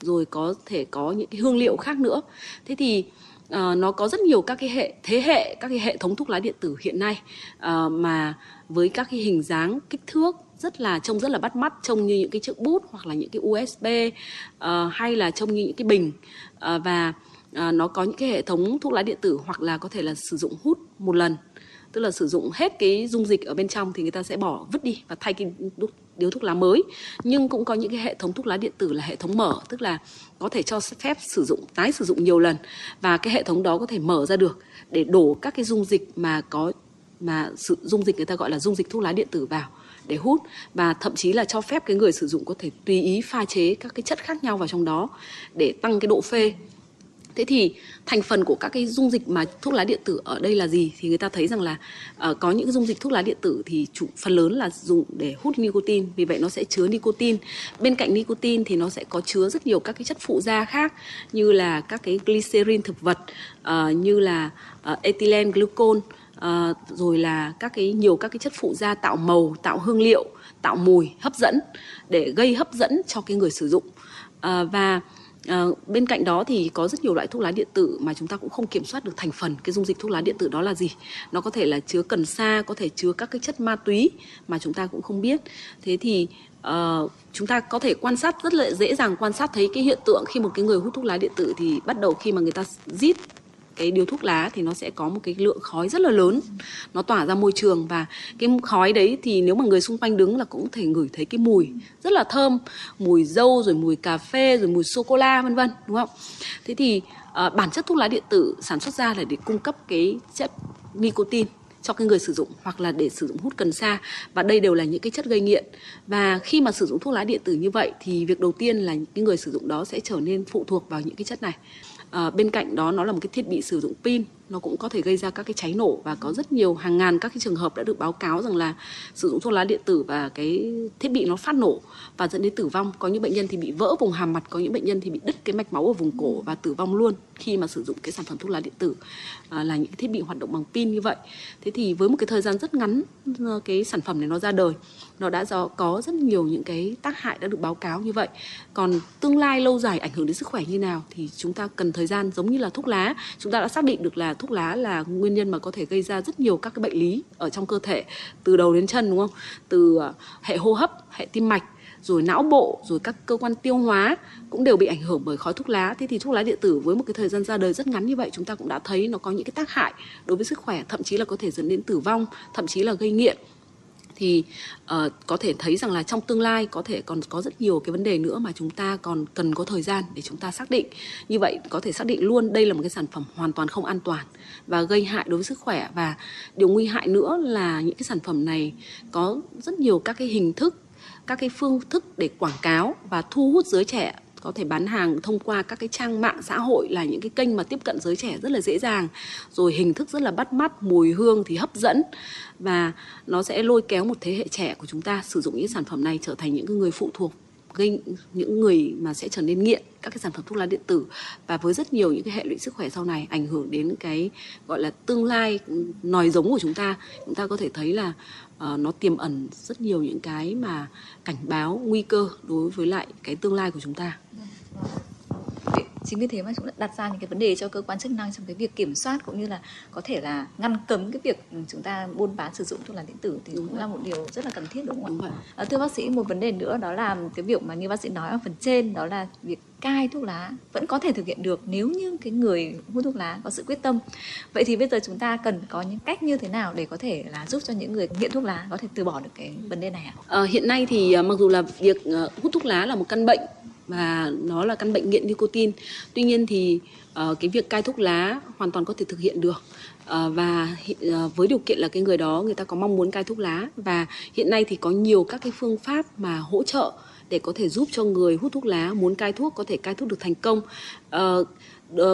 rồi có thể có những cái hương liệu khác nữa. Thế thì uh, nó có rất nhiều các cái hệ thế hệ các cái hệ thống thuốc lá điện tử hiện nay uh, mà với các cái hình dáng kích thước rất là trông rất là bắt mắt trông như những cái chiếc bút hoặc là những cái USB uh, ờ, hay là trông như những cái bình. Uh, và uh, nó có những cái hệ thống thuốc lá điện tử hoặc là có thể là sử dụng hút một lần. Tức là sử dụng hết cái dung dịch ở bên trong thì người ta sẽ bỏ vứt đi và thay cái điếu thuốc lá mới. Nhưng cũng có những cái hệ thống thuốc lá điện tử là hệ thống mở tức là có thể cho phép sử dụng tái sử dụng nhiều lần. Và cái hệ thống đó có thể mở ra được để đổ các cái dung dịch mà có mà sự dung dịch người ta gọi là dung dịch thuốc lá điện tử vào để hút và thậm chí là cho phép cái người sử dụng có thể tùy ý pha chế các cái chất khác nhau vào trong đó để tăng cái độ phê. Thế thì thành phần của các cái dung dịch mà thuốc lá điện tử ở đây là gì? Thì người ta thấy rằng là uh, có những dung dịch thuốc lá điện tử thì chủ phần lớn là dùng để hút nicotine. Vì vậy nó sẽ chứa nicotine. Bên cạnh nicotine thì nó sẽ có chứa rất nhiều các cái chất phụ gia khác như là các cái glycerin thực vật uh, như là uh, ethylene glycol Ờ, rồi là các cái nhiều các cái chất phụ gia tạo màu tạo hương liệu tạo mùi hấp dẫn để gây hấp dẫn cho cái người sử dụng. À, và À, bên cạnh đó thì có rất nhiều loại thuốc lá điện tử mà chúng ta cũng không kiểm soát được thành phần. Cái dung dịch thuốc lá điện tử đó là gì? Nó có thể là chứa cần sa có thể chứa các cái chất ma túy mà chúng ta cũng không biết. Thế thì uh, chúng ta có thể quan sát rất là dễ dàng quan sát thấy cái hiện tượng khi một cái người hút thuốc lá điện tử thì bắt đầu khi mà người ta rít cái điếu thuốc lá thì nó sẽ có một cái lượng khói rất là lớn. Nó tỏa ra môi trường và cái khói đấy thì nếu mà người xung quanh đứng là cũng thể ngửi thấy cái mùi rất là thơm. Mùi dâu rồi mùi cà phê rồi mùi sô cô la vân vân đúng không? Thế thì uh, bản chất thuốc lá điện tử sản xuất ra là để cung cấp cái chất nicotine cho cái người sử dụng hoặc là để sử dụng hút cần sa. Và đây đều là những cái chất gây nghiện. Và khi mà sử dụng thuốc lá điện tử như vậy thì việc đầu tiên là những cái người sử dụng đó sẽ trở nên phụ thuộc vào những cái chất này à, bên cạnh đó nó là một cái thiết bị sử dụng pin nó cũng có thể gây ra các cái cháy nổ và có rất nhiều hàng ngàn các cái trường hợp đã được báo cáo rằng là sử dụng thuốc lá điện tử và cái thiết bị nó phát nổ và dẫn đến tử vong. Có những bệnh nhân thì bị vỡ vùng hàm mặt có những bệnh nhân thì bị đứt cái mạch máu ở vùng cổ và tử vong luôn khi mà sử dụng cái sản phẩm thuốc lá điện tử à, là những cái thiết bị hoạt động bằng pin như vậy. Thế thì với một cái thời gian rất ngắn ờ, cái sản phẩm này nó ra đời nó đã do có rất nhiều những cái tác hại đã được báo cáo như vậy. Còn tương lai lâu dài ảnh hưởng đến sức khỏe như nào thì chúng ta cần thời gian giống như là thuốc lá. Chúng ta đã xác định được là thuốc lá là nguyên nhân mà có thể gây ra rất nhiều các cái bệnh lý ở trong cơ thể, từ đầu đến chân, đúng không? Từ ờ, hệ hô hấp, hệ tim mạch, rồi não bộ, rồi các cơ quan tiêu hóa cũng đều bị ảnh hưởng bởi khói thuốc lá. Thế thì thuốc lá điện tử với một cái thời gian ra đời rất ngắn như vậy, chúng ta cũng đã thấy nó có những cái tác hại đối với sức khỏe, thậm chí là có thể dẫn đến tử vong, thậm chí là gây nghiện thì uh, có thể thấy rằng là trong tương lai có thể còn có rất nhiều cái vấn đề nữa mà chúng ta còn cần có thời gian để chúng ta xác định. Như vậy có thể xác định luôn đây là một cái sản phẩm hoàn toàn không an toàn và gây hại đối với sức khỏe. Và điều nguy hại nữa là những cái sản phẩm này có rất nhiều các cái hình thức các cái phương thức để quảng cáo và thu hút giới trẻ có thể bán hàng thông qua các cái trang mạng xã hội là những cái kênh mà tiếp cận giới trẻ rất là dễ dàng. Rồi hình thức rất là bắt mắt, mùi hương thì hấp dẫn. Và nó sẽ lôi kéo một thế hệ trẻ của chúng ta sử dụng những sản phẩm này trở thành những người phụ thuộc gây những người mà sẽ trở nên nghiện các cái sản phẩm thuốc lá điện tử. Và với rất nhiều những cái hệ lụy sức khỏe sau này ảnh hưởng đến cái, gọi là tương lai nòi giống của chúng ta chúng ta có thể thấy là uh, nó tiềm ẩn rất nhiều những cái mà cảnh báo nguy cơ đối với lại cái tương lai của chúng ta. Vâng, vâng chính vì thế mà chúng đã đặt ra những cái vấn đề cho cơ quan chức năng trong cái việc kiểm soát cũng như là có thể là ngăn cấm cái việc chúng ta buôn bán sử dụng thuốc lá điện tử thì đúng cũng là một điều rất là cần thiết đúng không ạ? À, thưa bác sĩ một vấn đề nữa đó là cái việc mà như bác sĩ nói ở phần trên đó là việc cai thuốc lá vẫn có thể thực hiện được nếu như cái người hút thuốc lá có sự quyết tâm. Vậy thì bây giờ chúng ta cần có những cách như thế nào để có thể là giúp cho những người nghiện thuốc lá có thể từ bỏ được cái vấn đề này ạ? À, hiện nay thì mặc dù là việc hút thuốc lá là một căn bệnh và nó là căn bệnh nghiện nicotine. Tuy nhiên thì uh, cái việc cai thuốc lá hoàn toàn có thể thực hiện được. Uh, và uh, với điều kiện là cái người đó người ta có mong muốn cai thuốc lá và hiện nay thì có nhiều các cái phương pháp mà hỗ trợ để có thể giúp cho người hút thuốc lá muốn cai thuốc có thể cai thuốc được thành công. Uh,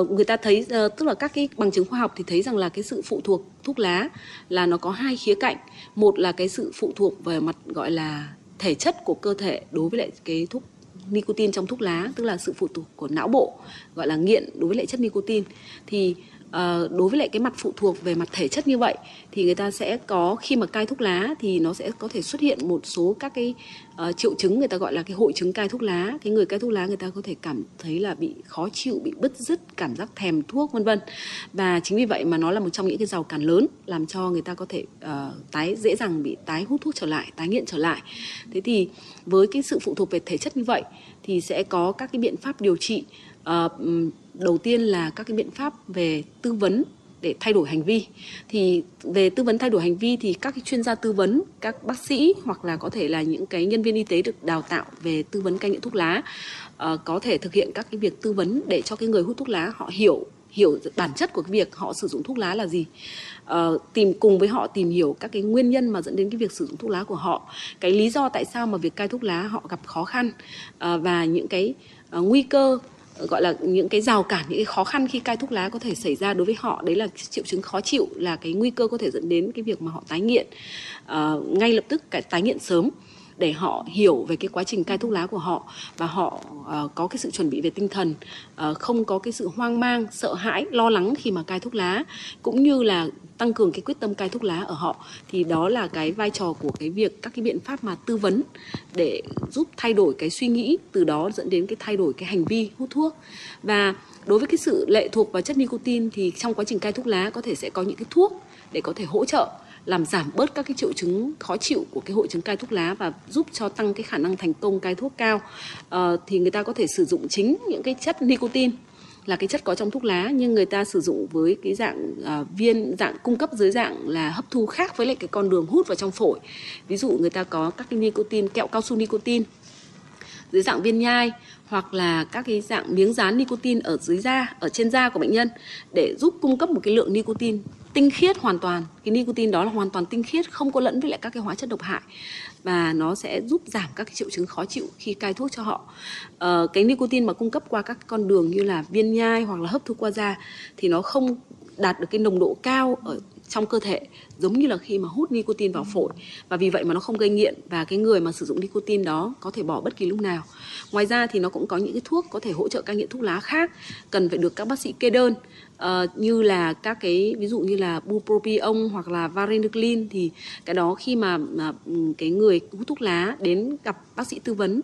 người ta thấy tức là các cái bằng chứng khoa học thì thấy rằng là cái sự phụ thuộc thuốc lá là nó có hai khía cạnh một là cái sự phụ thuộc về mặt gọi là thể chất của cơ thể đối với lại cái thuốc nicotine trong thuốc lá, tức là sự phụ thuộc của não bộ, gọi là nghiện đối với lại chất nicotine. Thì à, đối với lại cái mặt phụ thuộc về mặt thể chất như vậy thì người ta sẽ có khi mà cai thuốc lá thì nó sẽ có thể xuất hiện một số các cái uh, triệu chứng người ta gọi là cái hội chứng cai thuốc lá. Cái người cai thuốc lá người ta có thể cảm thấy là bị khó chịu bị bứt rứt cảm giác thèm thuốc vân vân. Và chính vì vậy mà nó là một trong những cái rào cản lớn làm cho người ta có thể uh, tái dễ dàng bị tái hút thuốc trở lại tái nghiện trở lại. Thế thì với cái sự phụ thuộc về thể chất như vậy thì sẽ có các cái biện pháp điều trị uh, đầu tiên là các cái biện pháp về tư vấn để thay đổi hành vi. Thì về tư vấn thay đổi hành vi thì các cái chuyên gia tư vấn các bác sĩ hoặc là có thể là những cái nhân viên y tế được đào tạo về tư vấn cai nghiện thuốc lá uh, có thể thực hiện các cái việc tư vấn để cho cái người hút thuốc lá họ hiểu hiểu bản chất của cái việc họ sử dụng thuốc lá là gì. Uh, tìm cùng với họ tìm hiểu các cái nguyên nhân mà dẫn đến cái việc sử dụng thuốc lá của họ cái lý do tại sao mà việc cai thuốc lá họ gặp khó khăn uh, và những cái uh, nguy cơ gọi là những cái rào cản những cái khó khăn khi cai thuốc lá có thể xảy ra đối với họ. Đấy là triệu chứng khó chịu là cái nguy cơ có thể dẫn đến cái việc mà họ tái nghiện. Uh, ngay lập tức cái tái nghiện sớm để họ hiểu về cái quá trình cai thuốc lá của họ và họ uh, có cái sự chuẩn bị về tinh thần uh, không có cái sự hoang mang sợ hãi lo lắng khi mà cai thuốc lá cũng như là tăng cường cái quyết tâm cai thuốc lá ở họ. Thì đó là cái vai trò của cái việc các cái biện pháp mà tư vấn để giúp thay đổi cái suy nghĩ từ đó dẫn đến cái thay đổi cái hành vi hút thuốc. Và đối với cái sự lệ thuộc vào chất nicotine thì trong quá trình cai thuốc lá có thể sẽ có những cái thuốc để có thể hỗ trợ làm giảm bớt các cái triệu chứng khó chịu của cái hội chứng cai thuốc lá và giúp cho tăng cái khả năng thành công cai thuốc cao. À, thì người ta có thể sử dụng chính những cái chất nicotine là cái chất có trong thuốc lá nhưng người ta sử dụng với cái dạng à, viên dạng cung cấp dưới dạng là hấp thu khác với lại cái con đường hút vào trong phổi. Ví dụ người ta có các cái nicotine kẹo cao su nicotine dưới dạng viên nhai hoặc là các cái dạng miếng dán nicotine ở dưới da ở trên da của bệnh nhân để giúp cung cấp một cái lượng nicotine tinh khiết hoàn toàn. Cái nicotine đó là hoàn toàn tinh khiết không có lẫn với lại các cái hóa chất độc hại. Và nó sẽ giúp giảm các cái triệu chứng khó chịu khi cai thuốc cho họ. Ờ, cái nicotine mà cung cấp qua các con đường như là viên nhai hoặc là hấp thu qua da thì nó không đạt được cái nồng độ cao ở trong cơ thể giống như là khi mà hút nicotine vào phổi. Và vì vậy mà nó không gây nghiện và cái người mà sử dụng nicotine đó có thể bỏ bất kỳ lúc nào. Ngoài ra thì nó cũng có những cái thuốc có thể hỗ trợ cai nghiện thuốc lá khác cần phải được các bác sĩ kê đơn uh, như là các cái ví dụ như là bupropion hoặc là varenicline thì cái đó khi mà, uh, cái người hút thuốc lá đến gặp bác sĩ tư vấn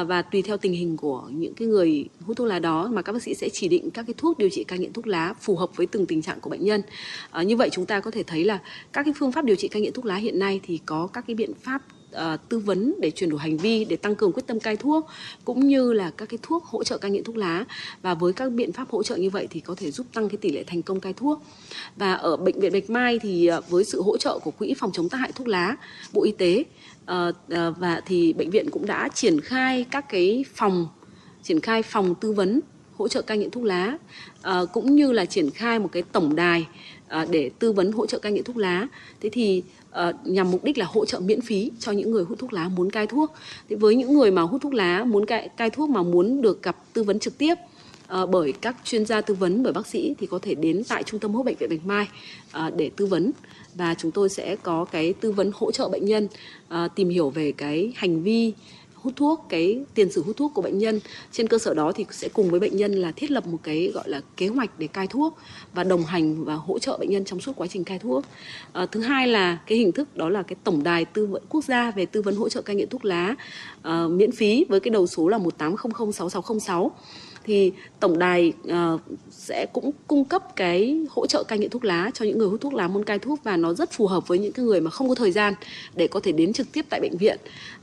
uh, và tùy theo tình hình của những cái người hút thuốc lá đó mà các bác sĩ sẽ chỉ định các cái thuốc điều trị cai nghiện thuốc lá phù hợp với từng tình trạng của bệnh nhân. Uh, như vậy chúng ta có thể thấy là các cái phương pháp điều trị cai nghiện thuốc lá hiện nay thì có các cái biện pháp uh, tư vấn để chuyển đổi hành vi để tăng cường quyết tâm cai thuốc cũng như là các cái thuốc hỗ trợ cai nghiện thuốc lá. Và với các biện pháp hỗ trợ như vậy thì có thể giúp tăng cái tỷ lệ thành công cai thuốc. Và ở bệnh viện Bạch Mai thì uh, với sự hỗ trợ của quỹ phòng chống tác hại thuốc lá Bộ Y tế uh, uh, và thì bệnh viện cũng đã triển khai các cái phòng triển khai phòng tư vấn hỗ trợ cai nghiện thuốc lá uh, cũng như là triển khai một cái tổng đài À, để tư vấn hỗ trợ cai nghiện thuốc lá thế thì à, nhằm mục đích là hỗ trợ miễn phí cho những người hút thuốc lá muốn cai thuốc. Thế với những người mà hút thuốc lá muốn cai, cai thuốc mà muốn được gặp tư vấn trực tiếp à, bởi các chuyên gia tư vấn bởi bác sĩ thì có thể đến tại trung tâm hô bệnh viện Bạch Mai để tư vấn và chúng tôi sẽ có cái tư vấn hỗ trợ bệnh nhân tìm hiểu về cái hành vi hút thuốc cái tiền sử hút thuốc của bệnh nhân. Trên cơ sở đó thì sẽ cùng với bệnh nhân là thiết lập một cái gọi là kế hoạch để cai thuốc và đồng hành và hỗ trợ bệnh nhân trong suốt quá trình cai thuốc. À, thứ hai là cái hình thức đó là cái tổng đài tư vấn quốc gia về tư vấn hỗ trợ cai nghiện thuốc lá à, miễn phí với cái đầu số là một tám không không sáu sáu không sáu. Thì tổng đài uh, sẽ cũng cung cấp cái hỗ trợ cai nghiện thuốc lá cho những người hút thuốc lá muốn cai thuốc và nó rất phù hợp với những cái người mà không có thời gian để có thể đến trực tiếp tại bệnh viện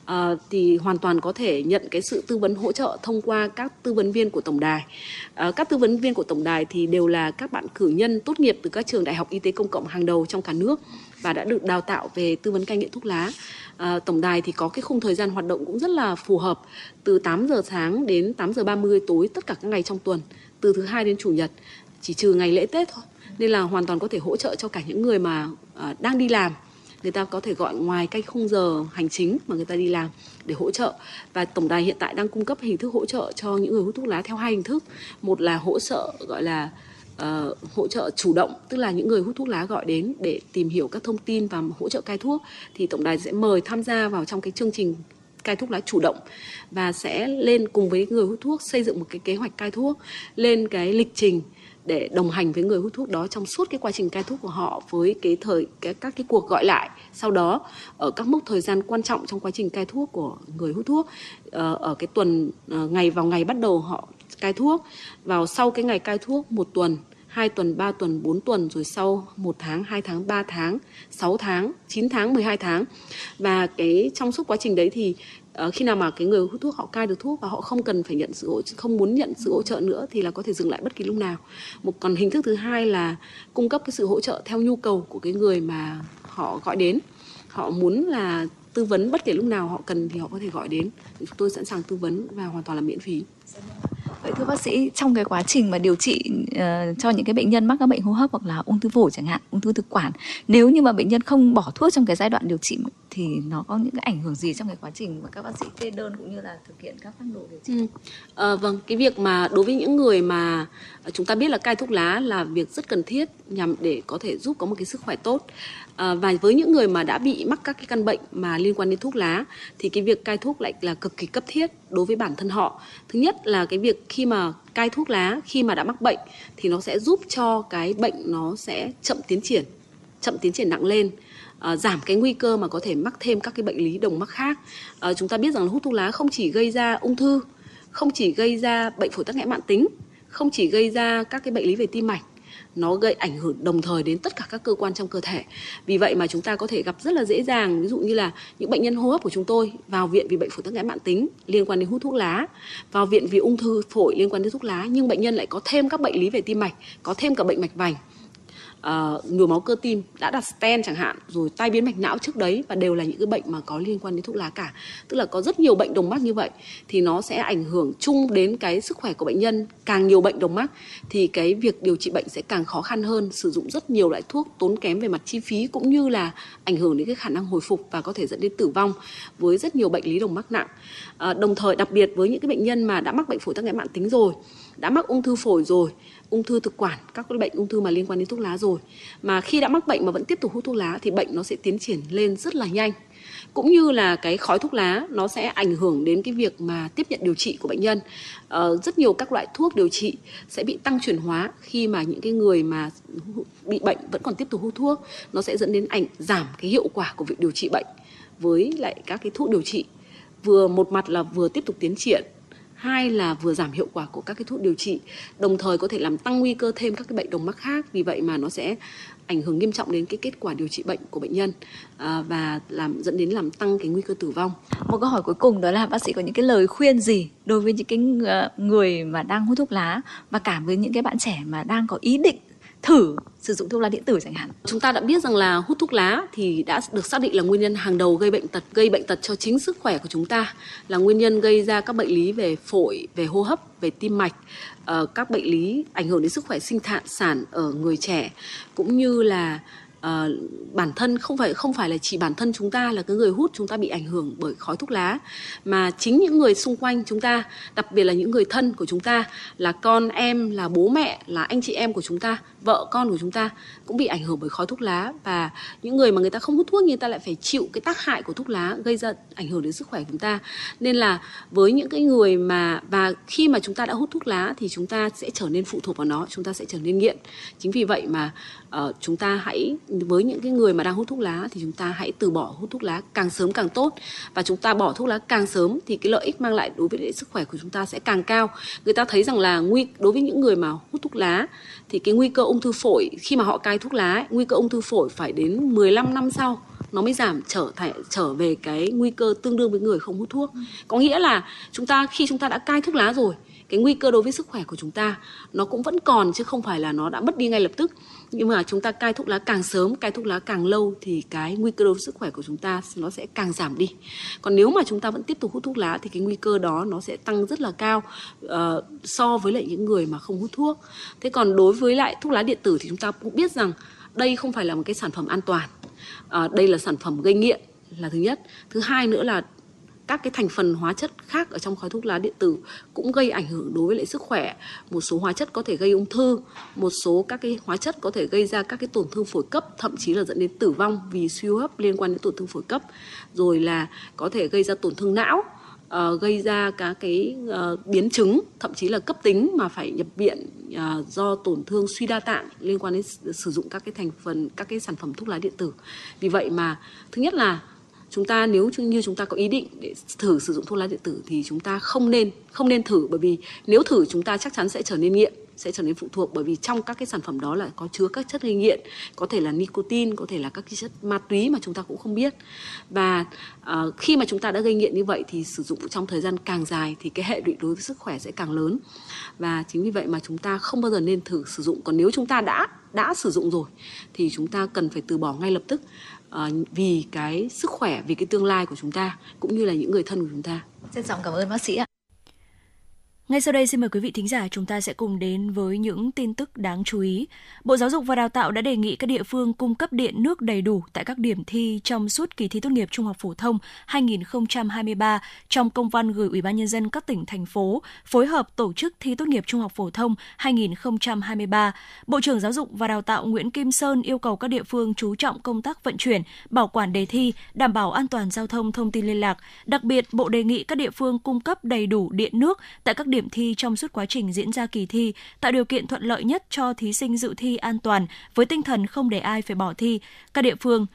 uh, thì hoàn toàn có thể nhận cái sự tư vấn hỗ trợ thông qua các tư vấn viên của tổng đài. Uh, các tư vấn viên của tổng đài thì đều là các bạn cử nhân tốt nghiệp từ các trường đại học y tế công cộng hàng đầu trong cả nước và đã được đào tạo về tư vấn cai nghiện thuốc lá. À, tổng đài thì có cái khung thời gian hoạt động cũng rất là phù hợp từ 8 giờ sáng đến 8 giờ 30 tối tất cả các ngày trong tuần từ thứ hai đến chủ nhật chỉ trừ ngày lễ Tết thôi. Nên là hoàn toàn có thể hỗ trợ cho cả những người mà à, đang đi làm người ta có thể gọi ngoài cái khung giờ hành chính mà người ta đi làm để hỗ trợ. Và tổng đài hiện tại đang cung cấp hình thức hỗ trợ cho những người hút thuốc lá theo hai hình thức. Một là hỗ trợ gọi là uh, hỗ trợ chủ động tức là những người hút thuốc lá gọi đến để tìm hiểu các thông tin và hỗ trợ cai thuốc thì tổng đài sẽ mời tham gia vào trong cái chương trình cai thuốc lá chủ động và sẽ lên cùng với người hút thuốc xây dựng một cái kế hoạch cai thuốc lên cái lịch trình để đồng hành với người hút thuốc đó trong suốt cái quá trình cai thuốc của họ với cái thời cái, các cái cuộc gọi lại sau đó ở các mốc thời gian quan trọng trong quá trình cai thuốc của người hút thuốc ờ, ở cái tuần ờ, ngày vào ngày bắt đầu họ cai thuốc vào sau cái ngày cai thuốc một tuần 2 tuần, 3 tuần, 4 tuần rồi sau 1 tháng, 2 tháng, 3 tháng, 6 tháng, 9 tháng, 12 tháng. Và cái trong suốt quá trình đấy thì uh, khi nào mà cái người hút thuốc họ cai được thuốc và họ không cần phải nhận sự hỗ không muốn nhận sự hỗ trợ nữa thì là có thể dừng lại bất kỳ lúc nào. Một còn hình thức thứ hai là cung cấp cái sự hỗ trợ theo nhu cầu của cái người mà họ gọi đến. Họ muốn là tư vấn bất kể lúc nào họ cần thì họ có thể gọi đến. Chúng tôi sẵn sàng tư vấn và hoàn toàn là miễn phí. Vậy thưa bác sĩ, trong cái quá trình mà điều trị uh, cho những cái bệnh nhân mắc các bệnh hô hấp hoặc là ung thư phổi chẳng hạn, ung thư thực quản, nếu như mà bệnh nhân không bỏ thuốc trong cái giai đoạn điều trị thì nó có những cái ảnh hưởng gì trong cái quá trình mà các bác sĩ kê đơn cũng như là thực hiện các phác đồ điều trị? Ừ. À, vâng, cái việc mà đối với những người mà chúng ta biết là cai thuốc lá là việc rất cần thiết nhằm để có thể giúp có một cái sức khỏe tốt. À, và với những người mà đã bị mắc các cái căn bệnh mà liên quan đến thuốc lá thì cái việc cai thuốc lại là cực kỳ cấp thiết đối với bản thân họ. Thứ nhất là cái việc khi mà cai thuốc lá khi mà đã mắc bệnh thì nó sẽ giúp cho cái bệnh nó sẽ chậm tiến triển, chậm tiến triển nặng lên. À, giảm cái nguy cơ mà có thể mắc thêm các cái bệnh lý đồng mắc khác. À, chúng ta biết rằng là hút thuốc lá không chỉ gây ra ung thư, không chỉ gây ra bệnh phổi tắc nghẽn mạng tính, không chỉ gây ra các cái bệnh lý về tim mạch nó gây ảnh hưởng đồng thời đến tất cả các cơ quan trong cơ thể. Vì vậy mà chúng ta có thể gặp rất là dễ dàng ví dụ như là những bệnh nhân hô hấp của chúng tôi vào viện vì bệnh phổi tắc nghẽn mạng tính liên quan đến hút thuốc lá, vào viện vì ung thư phổi liên quan đến thuốc lá nhưng bệnh nhân lại có thêm các bệnh lý về tim mạch, có thêm cả bệnh mạch vành uh, nhồi máu cơ tim đã đặt stent chẳng hạn rồi tai biến mạch não trước đấy và đều là những cái bệnh mà có liên quan đến thuốc lá cả. Tức là có rất nhiều bệnh đồng mắc như vậy thì nó sẽ ảnh hưởng chung đến cái sức khỏe của bệnh nhân. Càng nhiều bệnh đồng mắc thì cái việc điều trị bệnh sẽ càng khó khăn hơn sử dụng rất nhiều loại thuốc tốn kém về mặt chi phí cũng như là ảnh hưởng đến cái khả năng hồi phục và có thể dẫn đến tử vong với rất nhiều bệnh lý đồng mắc nặng. Uh, đồng thời đặc biệt với những cái bệnh nhân mà đã mắc bệnh phổi tắc nghẽn mạng tính rồi đã mắc ung thư phổi rồi ung thư thực quản các cái bệnh ung thư mà liên quan đến thuốc lá rồi. Mà khi đã mắc bệnh mà vẫn tiếp tục hút thuốc lá thì bệnh nó sẽ tiến triển lên rất là nhanh. Cũng như là cái khói thuốc lá nó sẽ ảnh hưởng đến cái việc mà tiếp nhận điều trị của bệnh nhân. Ờ, rất nhiều các loại thuốc điều trị sẽ bị tăng chuyển hóa khi mà những cái người mà bị bệnh vẫn còn tiếp tục hút thuốc. Nó sẽ dẫn đến ảnh giảm cái hiệu quả của việc điều trị bệnh với lại các cái thuốc điều trị. Vừa một mặt là vừa tiếp tục tiến triển hai là vừa giảm hiệu quả của các cái thuốc điều trị đồng thời có thể làm tăng nguy cơ thêm các cái bệnh đồng mắc khác vì vậy mà nó sẽ ảnh hưởng nghiêm trọng đến cái kết quả điều trị bệnh của bệnh nhân à, và làm dẫn đến làm tăng cái nguy cơ tử vong. Một câu hỏi cuối cùng đó là bác sĩ có những cái lời khuyên gì đối với những cái người mà đang hút thuốc lá và cả với những cái bạn trẻ mà đang có ý định thử sử dụng thuốc lá điện tử chẳng hạn. Chúng ta đã biết rằng là hút thuốc lá thì đã được xác định là nguyên nhân hàng đầu gây bệnh tật, gây bệnh tật cho chính sức khỏe của chúng ta, là nguyên nhân gây ra các bệnh lý về phổi, về hô hấp, về tim mạch, ờ, các bệnh lý ảnh hưởng đến sức khỏe sinh thản sản ở người trẻ cũng như là uh, bản thân không phải không phải là chỉ bản thân chúng ta là cái người hút chúng ta bị ảnh hưởng bởi khói thuốc lá mà chính những người xung quanh chúng ta đặc biệt là những người thân của chúng ta là con em là bố mẹ là anh chị em của chúng ta vợ con của chúng ta cũng bị ảnh hưởng bởi khói thuốc lá. Và những người mà người ta không hút thuốc nhưng người ta lại phải chịu cái tác hại của thuốc lá gây ra ảnh hưởng đến sức khỏe của chúng ta. Nên là với những cái người mà và khi mà chúng ta đã hút thuốc lá thì chúng ta sẽ trở nên phụ thuộc vào nó chúng ta sẽ trở nên nghiện. Chính vì vậy mà uh, chúng ta hãy với những cái người mà đang hút thuốc lá thì chúng ta hãy từ bỏ hút thuốc lá càng sớm càng tốt. Và chúng ta bỏ thuốc lá càng sớm thì cái lợi ích mang lại đối với sức khỏe của chúng ta sẽ càng cao. Người ta thấy rằng là nguy đối với những người mà hút thuốc lá thì cái nguy cơ ung thư phổi khi mà họ cai thuốc lá ấy, nguy cơ ung thư phổi phải đến 15 năm sau nó mới giảm trở thành trở về cái nguy cơ tương đương với người không hút thuốc. Có nghĩa là chúng ta khi chúng ta đã cai thuốc lá rồi, cái nguy cơ đối với sức khỏe của chúng ta nó cũng vẫn còn chứ không phải là nó đã mất đi ngay lập tức nhưng mà chúng ta cai thuốc lá càng sớm cai thuốc lá càng lâu thì cái nguy cơ đối với sức khỏe của chúng ta nó sẽ càng giảm đi. Còn nếu mà chúng ta vẫn tiếp tục hút thuốc lá thì cái nguy cơ đó nó sẽ tăng rất là cao uh, so với lại những người mà không hút thuốc. Thế còn đối với lại thuốc lá điện tử thì chúng ta cũng biết rằng đây không phải là một cái sản phẩm an toàn. Uh, đây là sản phẩm gây nghiện là thứ nhất. Thứ hai nữa là các cái thành phần hóa chất khác ở trong khói thuốc lá điện tử cũng gây ảnh hưởng đối với lại sức khỏe. Một số hóa chất có thể gây ung thư một số các cái hóa chất có thể gây ra các cái tổn thương phổi cấp thậm chí là dẫn đến tử vong vì suy hô hấp liên quan đến tổn thương phổi cấp. Rồi là có thể gây ra tổn thương não uh, gây ra các cái uh, biến chứng thậm chí là cấp tính mà phải nhập viện uh, do tổn thương suy đa tạng liên quan đến sử dụng các cái thành phần các cái sản phẩm thuốc lá điện tử. Vì vậy mà thứ nhất là chúng ta nếu như chúng ta có ý định để thử sử dụng thuốc lá điện tử thì chúng ta không nên không nên thử bởi vì nếu thử chúng ta chắc chắn sẽ trở nên nghiện sẽ trở nên phụ thuộc bởi vì trong các cái sản phẩm đó là có chứa các chất gây nghiện có thể là nicotine có thể là các cái chất ma túy mà chúng ta cũng không biết. Và uh, khi mà chúng ta đã gây nghiện như vậy thì sử dụng trong thời gian càng dài thì cái hệ lụy đối với sức khỏe sẽ càng lớn. Và chính vì vậy mà chúng ta không bao giờ nên thử sử dụng. Còn nếu chúng ta đã đã sử dụng rồi thì chúng ta cần phải từ bỏ ngay lập tức uh, vì cái sức khỏe vì cái tương lai của chúng ta cũng như là những người thân của chúng ta. Trân trọng cảm ơn bác sĩ ạ ngay sau đây xin mời quý vị thính giả chúng ta sẽ cùng đến với những tin tức đáng chú ý. Bộ Giáo dục và Đào tạo đã đề nghị các địa phương cung cấp điện nước đầy đủ tại các điểm thi trong suốt kỳ thi tốt nghiệp trung học phổ thông 2023 trong công văn gửi Ủy ban nhân dân các tỉnh thành phố phối hợp tổ chức thi tốt nghiệp trung học phổ thông 2023. Bộ trưởng Giáo dục và Đào tạo Nguyễn Kim Sơn yêu cầu các địa phương chú trọng công tác vận chuyển, bảo quản đề thi, đảm bảo an toàn giao thông thông tin liên lạc. Đặc biệt, Bộ đề nghị các địa phương cung cấp đầy đủ điện nước tại các điểm điểm thi trong suốt quá trình diễn ra kỳ thi, tạo điều kiện thuận lợi nhất cho thí sinh dự thi an toàn với tinh thần không để ai phải bỏ thi. Các địa phương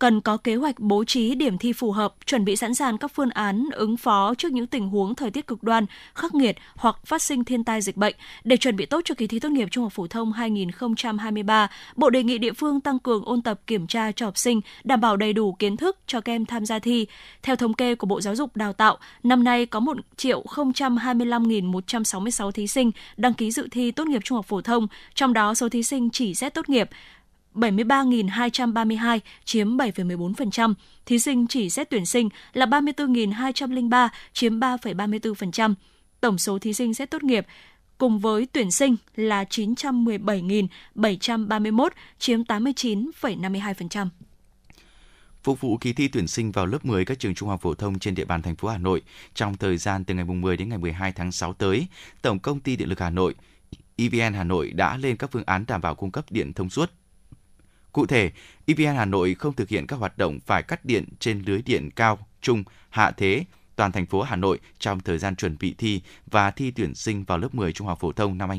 cần có kế hoạch bố trí điểm thi phù hợp, chuẩn bị sẵn sàng các phương án ứng phó trước những tình huống thời tiết cực đoan, khắc nghiệt hoặc phát sinh thiên tai dịch bệnh. Để chuẩn bị tốt cho kỳ thi tốt nghiệp trung học phổ thông 2023, Bộ đề nghị địa phương tăng cường ôn tập kiểm tra cho học sinh, đảm bảo đầy đủ kiến thức cho các em tham gia thi. Theo thống kê của Bộ Giáo dục Đào tạo, năm nay có 1 triệu 025.166 thí sinh đăng ký dự thi tốt nghiệp trung học phổ thông, trong đó số thí sinh chỉ xét tốt nghiệp 73.232 chiếm 7,14%, thí sinh chỉ xét tuyển sinh là 34.203 chiếm 3,34%. Tổng số thí sinh xét tốt nghiệp cùng với tuyển sinh là 917.731 chiếm 89,52%. Phục vụ kỳ thi tuyển sinh vào lớp 10 các trường trung học phổ thông trên địa bàn thành phố Hà Nội trong thời gian từ ngày 10 đến ngày 12 tháng 6 tới, Tổng công ty Điện lực Hà Nội EVN Hà Nội đã lên các phương án đảm bảo cung cấp điện thông suốt Cụ thể, EVN Hà Nội không thực hiện các hoạt động phải cắt điện trên lưới điện cao, trung, hạ thế toàn thành phố Hà Nội trong thời gian chuẩn bị thi và thi tuyển sinh vào lớp 10 trung học phổ thông năm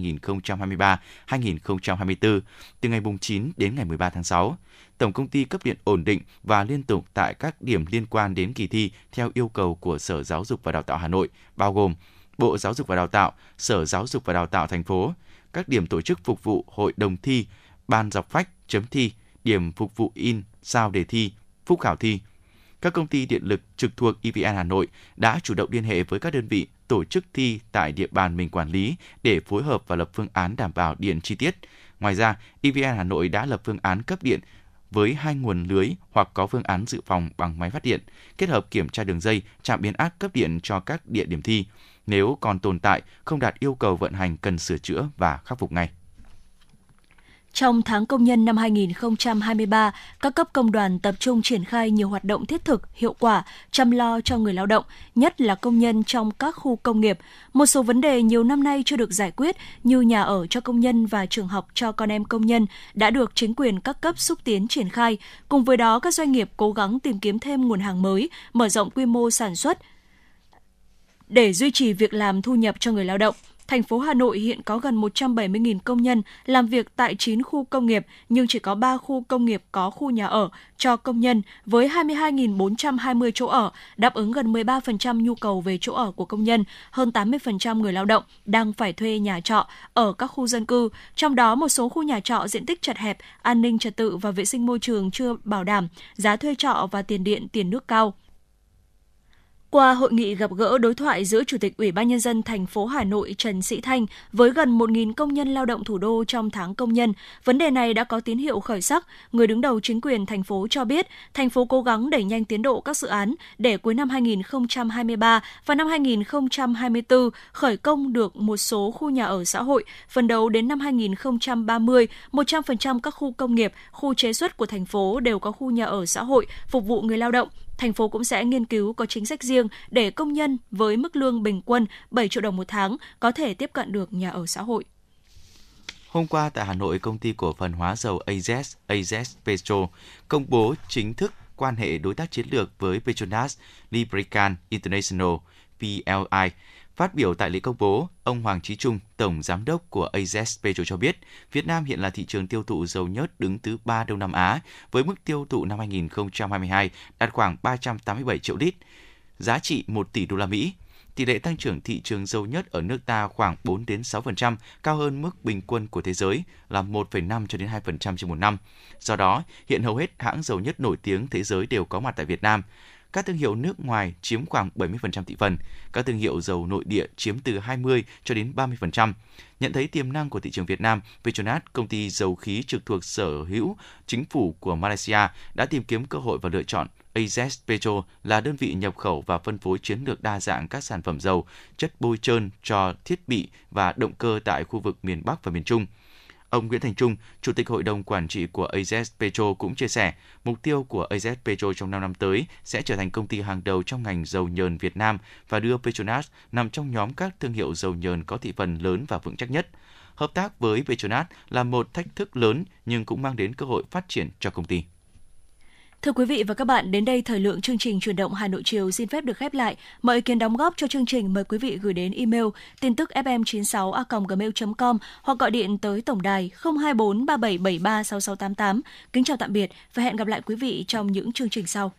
2023-2024 từ ngày 9 đến ngày 13 tháng 6. Tổng công ty cấp điện ổn định và liên tục tại các điểm liên quan đến kỳ thi theo yêu cầu của Sở Giáo dục và Đào tạo Hà Nội, bao gồm Bộ Giáo dục và Đào tạo, Sở Giáo dục và Đào tạo thành phố, các điểm tổ chức phục vụ hội đồng thi, ban dọc phách, chấm thi, điểm phục vụ in, sao đề thi, phúc khảo thi. Các công ty điện lực trực thuộc EVN Hà Nội đã chủ động liên hệ với các đơn vị tổ chức thi tại địa bàn mình quản lý để phối hợp và lập phương án đảm bảo điện chi tiết. Ngoài ra, EVN Hà Nội đã lập phương án cấp điện với hai nguồn lưới hoặc có phương án dự phòng bằng máy phát điện, kết hợp kiểm tra đường dây, trạm biến áp cấp điện cho các địa điểm thi. Nếu còn tồn tại, không đạt yêu cầu vận hành cần sửa chữa và khắc phục ngay. Trong tháng công nhân năm 2023, các cấp công đoàn tập trung triển khai nhiều hoạt động thiết thực, hiệu quả, chăm lo cho người lao động, nhất là công nhân trong các khu công nghiệp. Một số vấn đề nhiều năm nay chưa được giải quyết như nhà ở cho công nhân và trường học cho con em công nhân đã được chính quyền các cấp xúc tiến triển khai. Cùng với đó, các doanh nghiệp cố gắng tìm kiếm thêm nguồn hàng mới, mở rộng quy mô sản xuất để duy trì việc làm thu nhập cho người lao động thành phố Hà Nội hiện có gần 170.000 công nhân làm việc tại 9 khu công nghiệp, nhưng chỉ có 3 khu công nghiệp có khu nhà ở cho công nhân với 22.420 chỗ ở, đáp ứng gần 13% nhu cầu về chỗ ở của công nhân, hơn 80% người lao động đang phải thuê nhà trọ ở các khu dân cư, trong đó một số khu nhà trọ diện tích chật hẹp, an ninh trật tự và vệ sinh môi trường chưa bảo đảm, giá thuê trọ và tiền điện, tiền nước cao. Qua hội nghị gặp gỡ đối thoại giữa Chủ tịch Ủy ban Nhân dân thành phố Hà Nội Trần Sĩ Thanh với gần 1.000 công nhân lao động thủ đô trong tháng công nhân, vấn đề này đã có tín hiệu khởi sắc. Người đứng đầu chính quyền thành phố cho biết, thành phố cố gắng đẩy nhanh tiến độ các dự án để cuối năm 2023 và năm 2024 khởi công được một số khu nhà ở xã hội, phần đầu đến năm 2030, 100% các khu công nghiệp, khu chế xuất của thành phố đều có khu nhà ở xã hội phục vụ người lao động thành phố cũng sẽ nghiên cứu có chính sách riêng để công nhân với mức lương bình quân 7 triệu đồng một tháng có thể tiếp cận được nhà ở xã hội. Hôm qua tại Hà Nội, công ty cổ phần hóa dầu AZS, AZS Petro công bố chính thức quan hệ đối tác chiến lược với Petronas Lubricant International PLI. Phát biểu tại lễ công bố, ông Hoàng Chí Trung, Tổng Giám đốc của AZS Petro cho biết, Việt Nam hiện là thị trường tiêu thụ dầu nhớt đứng thứ ba Đông Nam Á, với mức tiêu thụ năm 2022 đạt khoảng 387 triệu lít, giá trị 1 tỷ đô la Mỹ. Tỷ lệ tăng trưởng thị trường dầu nhất ở nước ta khoảng 4 đến 6%, cao hơn mức bình quân của thế giới là 1,5 cho đến 2% trên một năm. Do đó, hiện hầu hết hãng dầu nhất nổi tiếng thế giới đều có mặt tại Việt Nam các thương hiệu nước ngoài chiếm khoảng 70% thị phần, các thương hiệu dầu nội địa chiếm từ 20 cho đến 30%. Nhận thấy tiềm năng của thị trường Việt Nam, Petronas, công ty dầu khí trực thuộc sở hữu chính phủ của Malaysia đã tìm kiếm cơ hội và lựa chọn AZ Petro là đơn vị nhập khẩu và phân phối chiến lược đa dạng các sản phẩm dầu, chất bôi trơn cho thiết bị và động cơ tại khu vực miền Bắc và miền Trung – Ông Nguyễn Thành Trung, Chủ tịch Hội đồng Quản trị của AZ Petro cũng chia sẻ, mục tiêu của AZ Petro trong 5 năm tới sẽ trở thành công ty hàng đầu trong ngành dầu nhờn Việt Nam và đưa Petronas nằm trong nhóm các thương hiệu dầu nhờn có thị phần lớn và vững chắc nhất. Hợp tác với Petronas là một thách thức lớn nhưng cũng mang đến cơ hội phát triển cho công ty. Thưa quý vị và các bạn, đến đây thời lượng chương trình chuyển động Hà Nội chiều xin phép được khép lại. Mọi ý kiến đóng góp cho chương trình mời quý vị gửi đến email tin tức fm 96 gmail com hoặc gọi điện tới tổng đài 024 3773 6688. Kính chào tạm biệt và hẹn gặp lại quý vị trong những chương trình sau.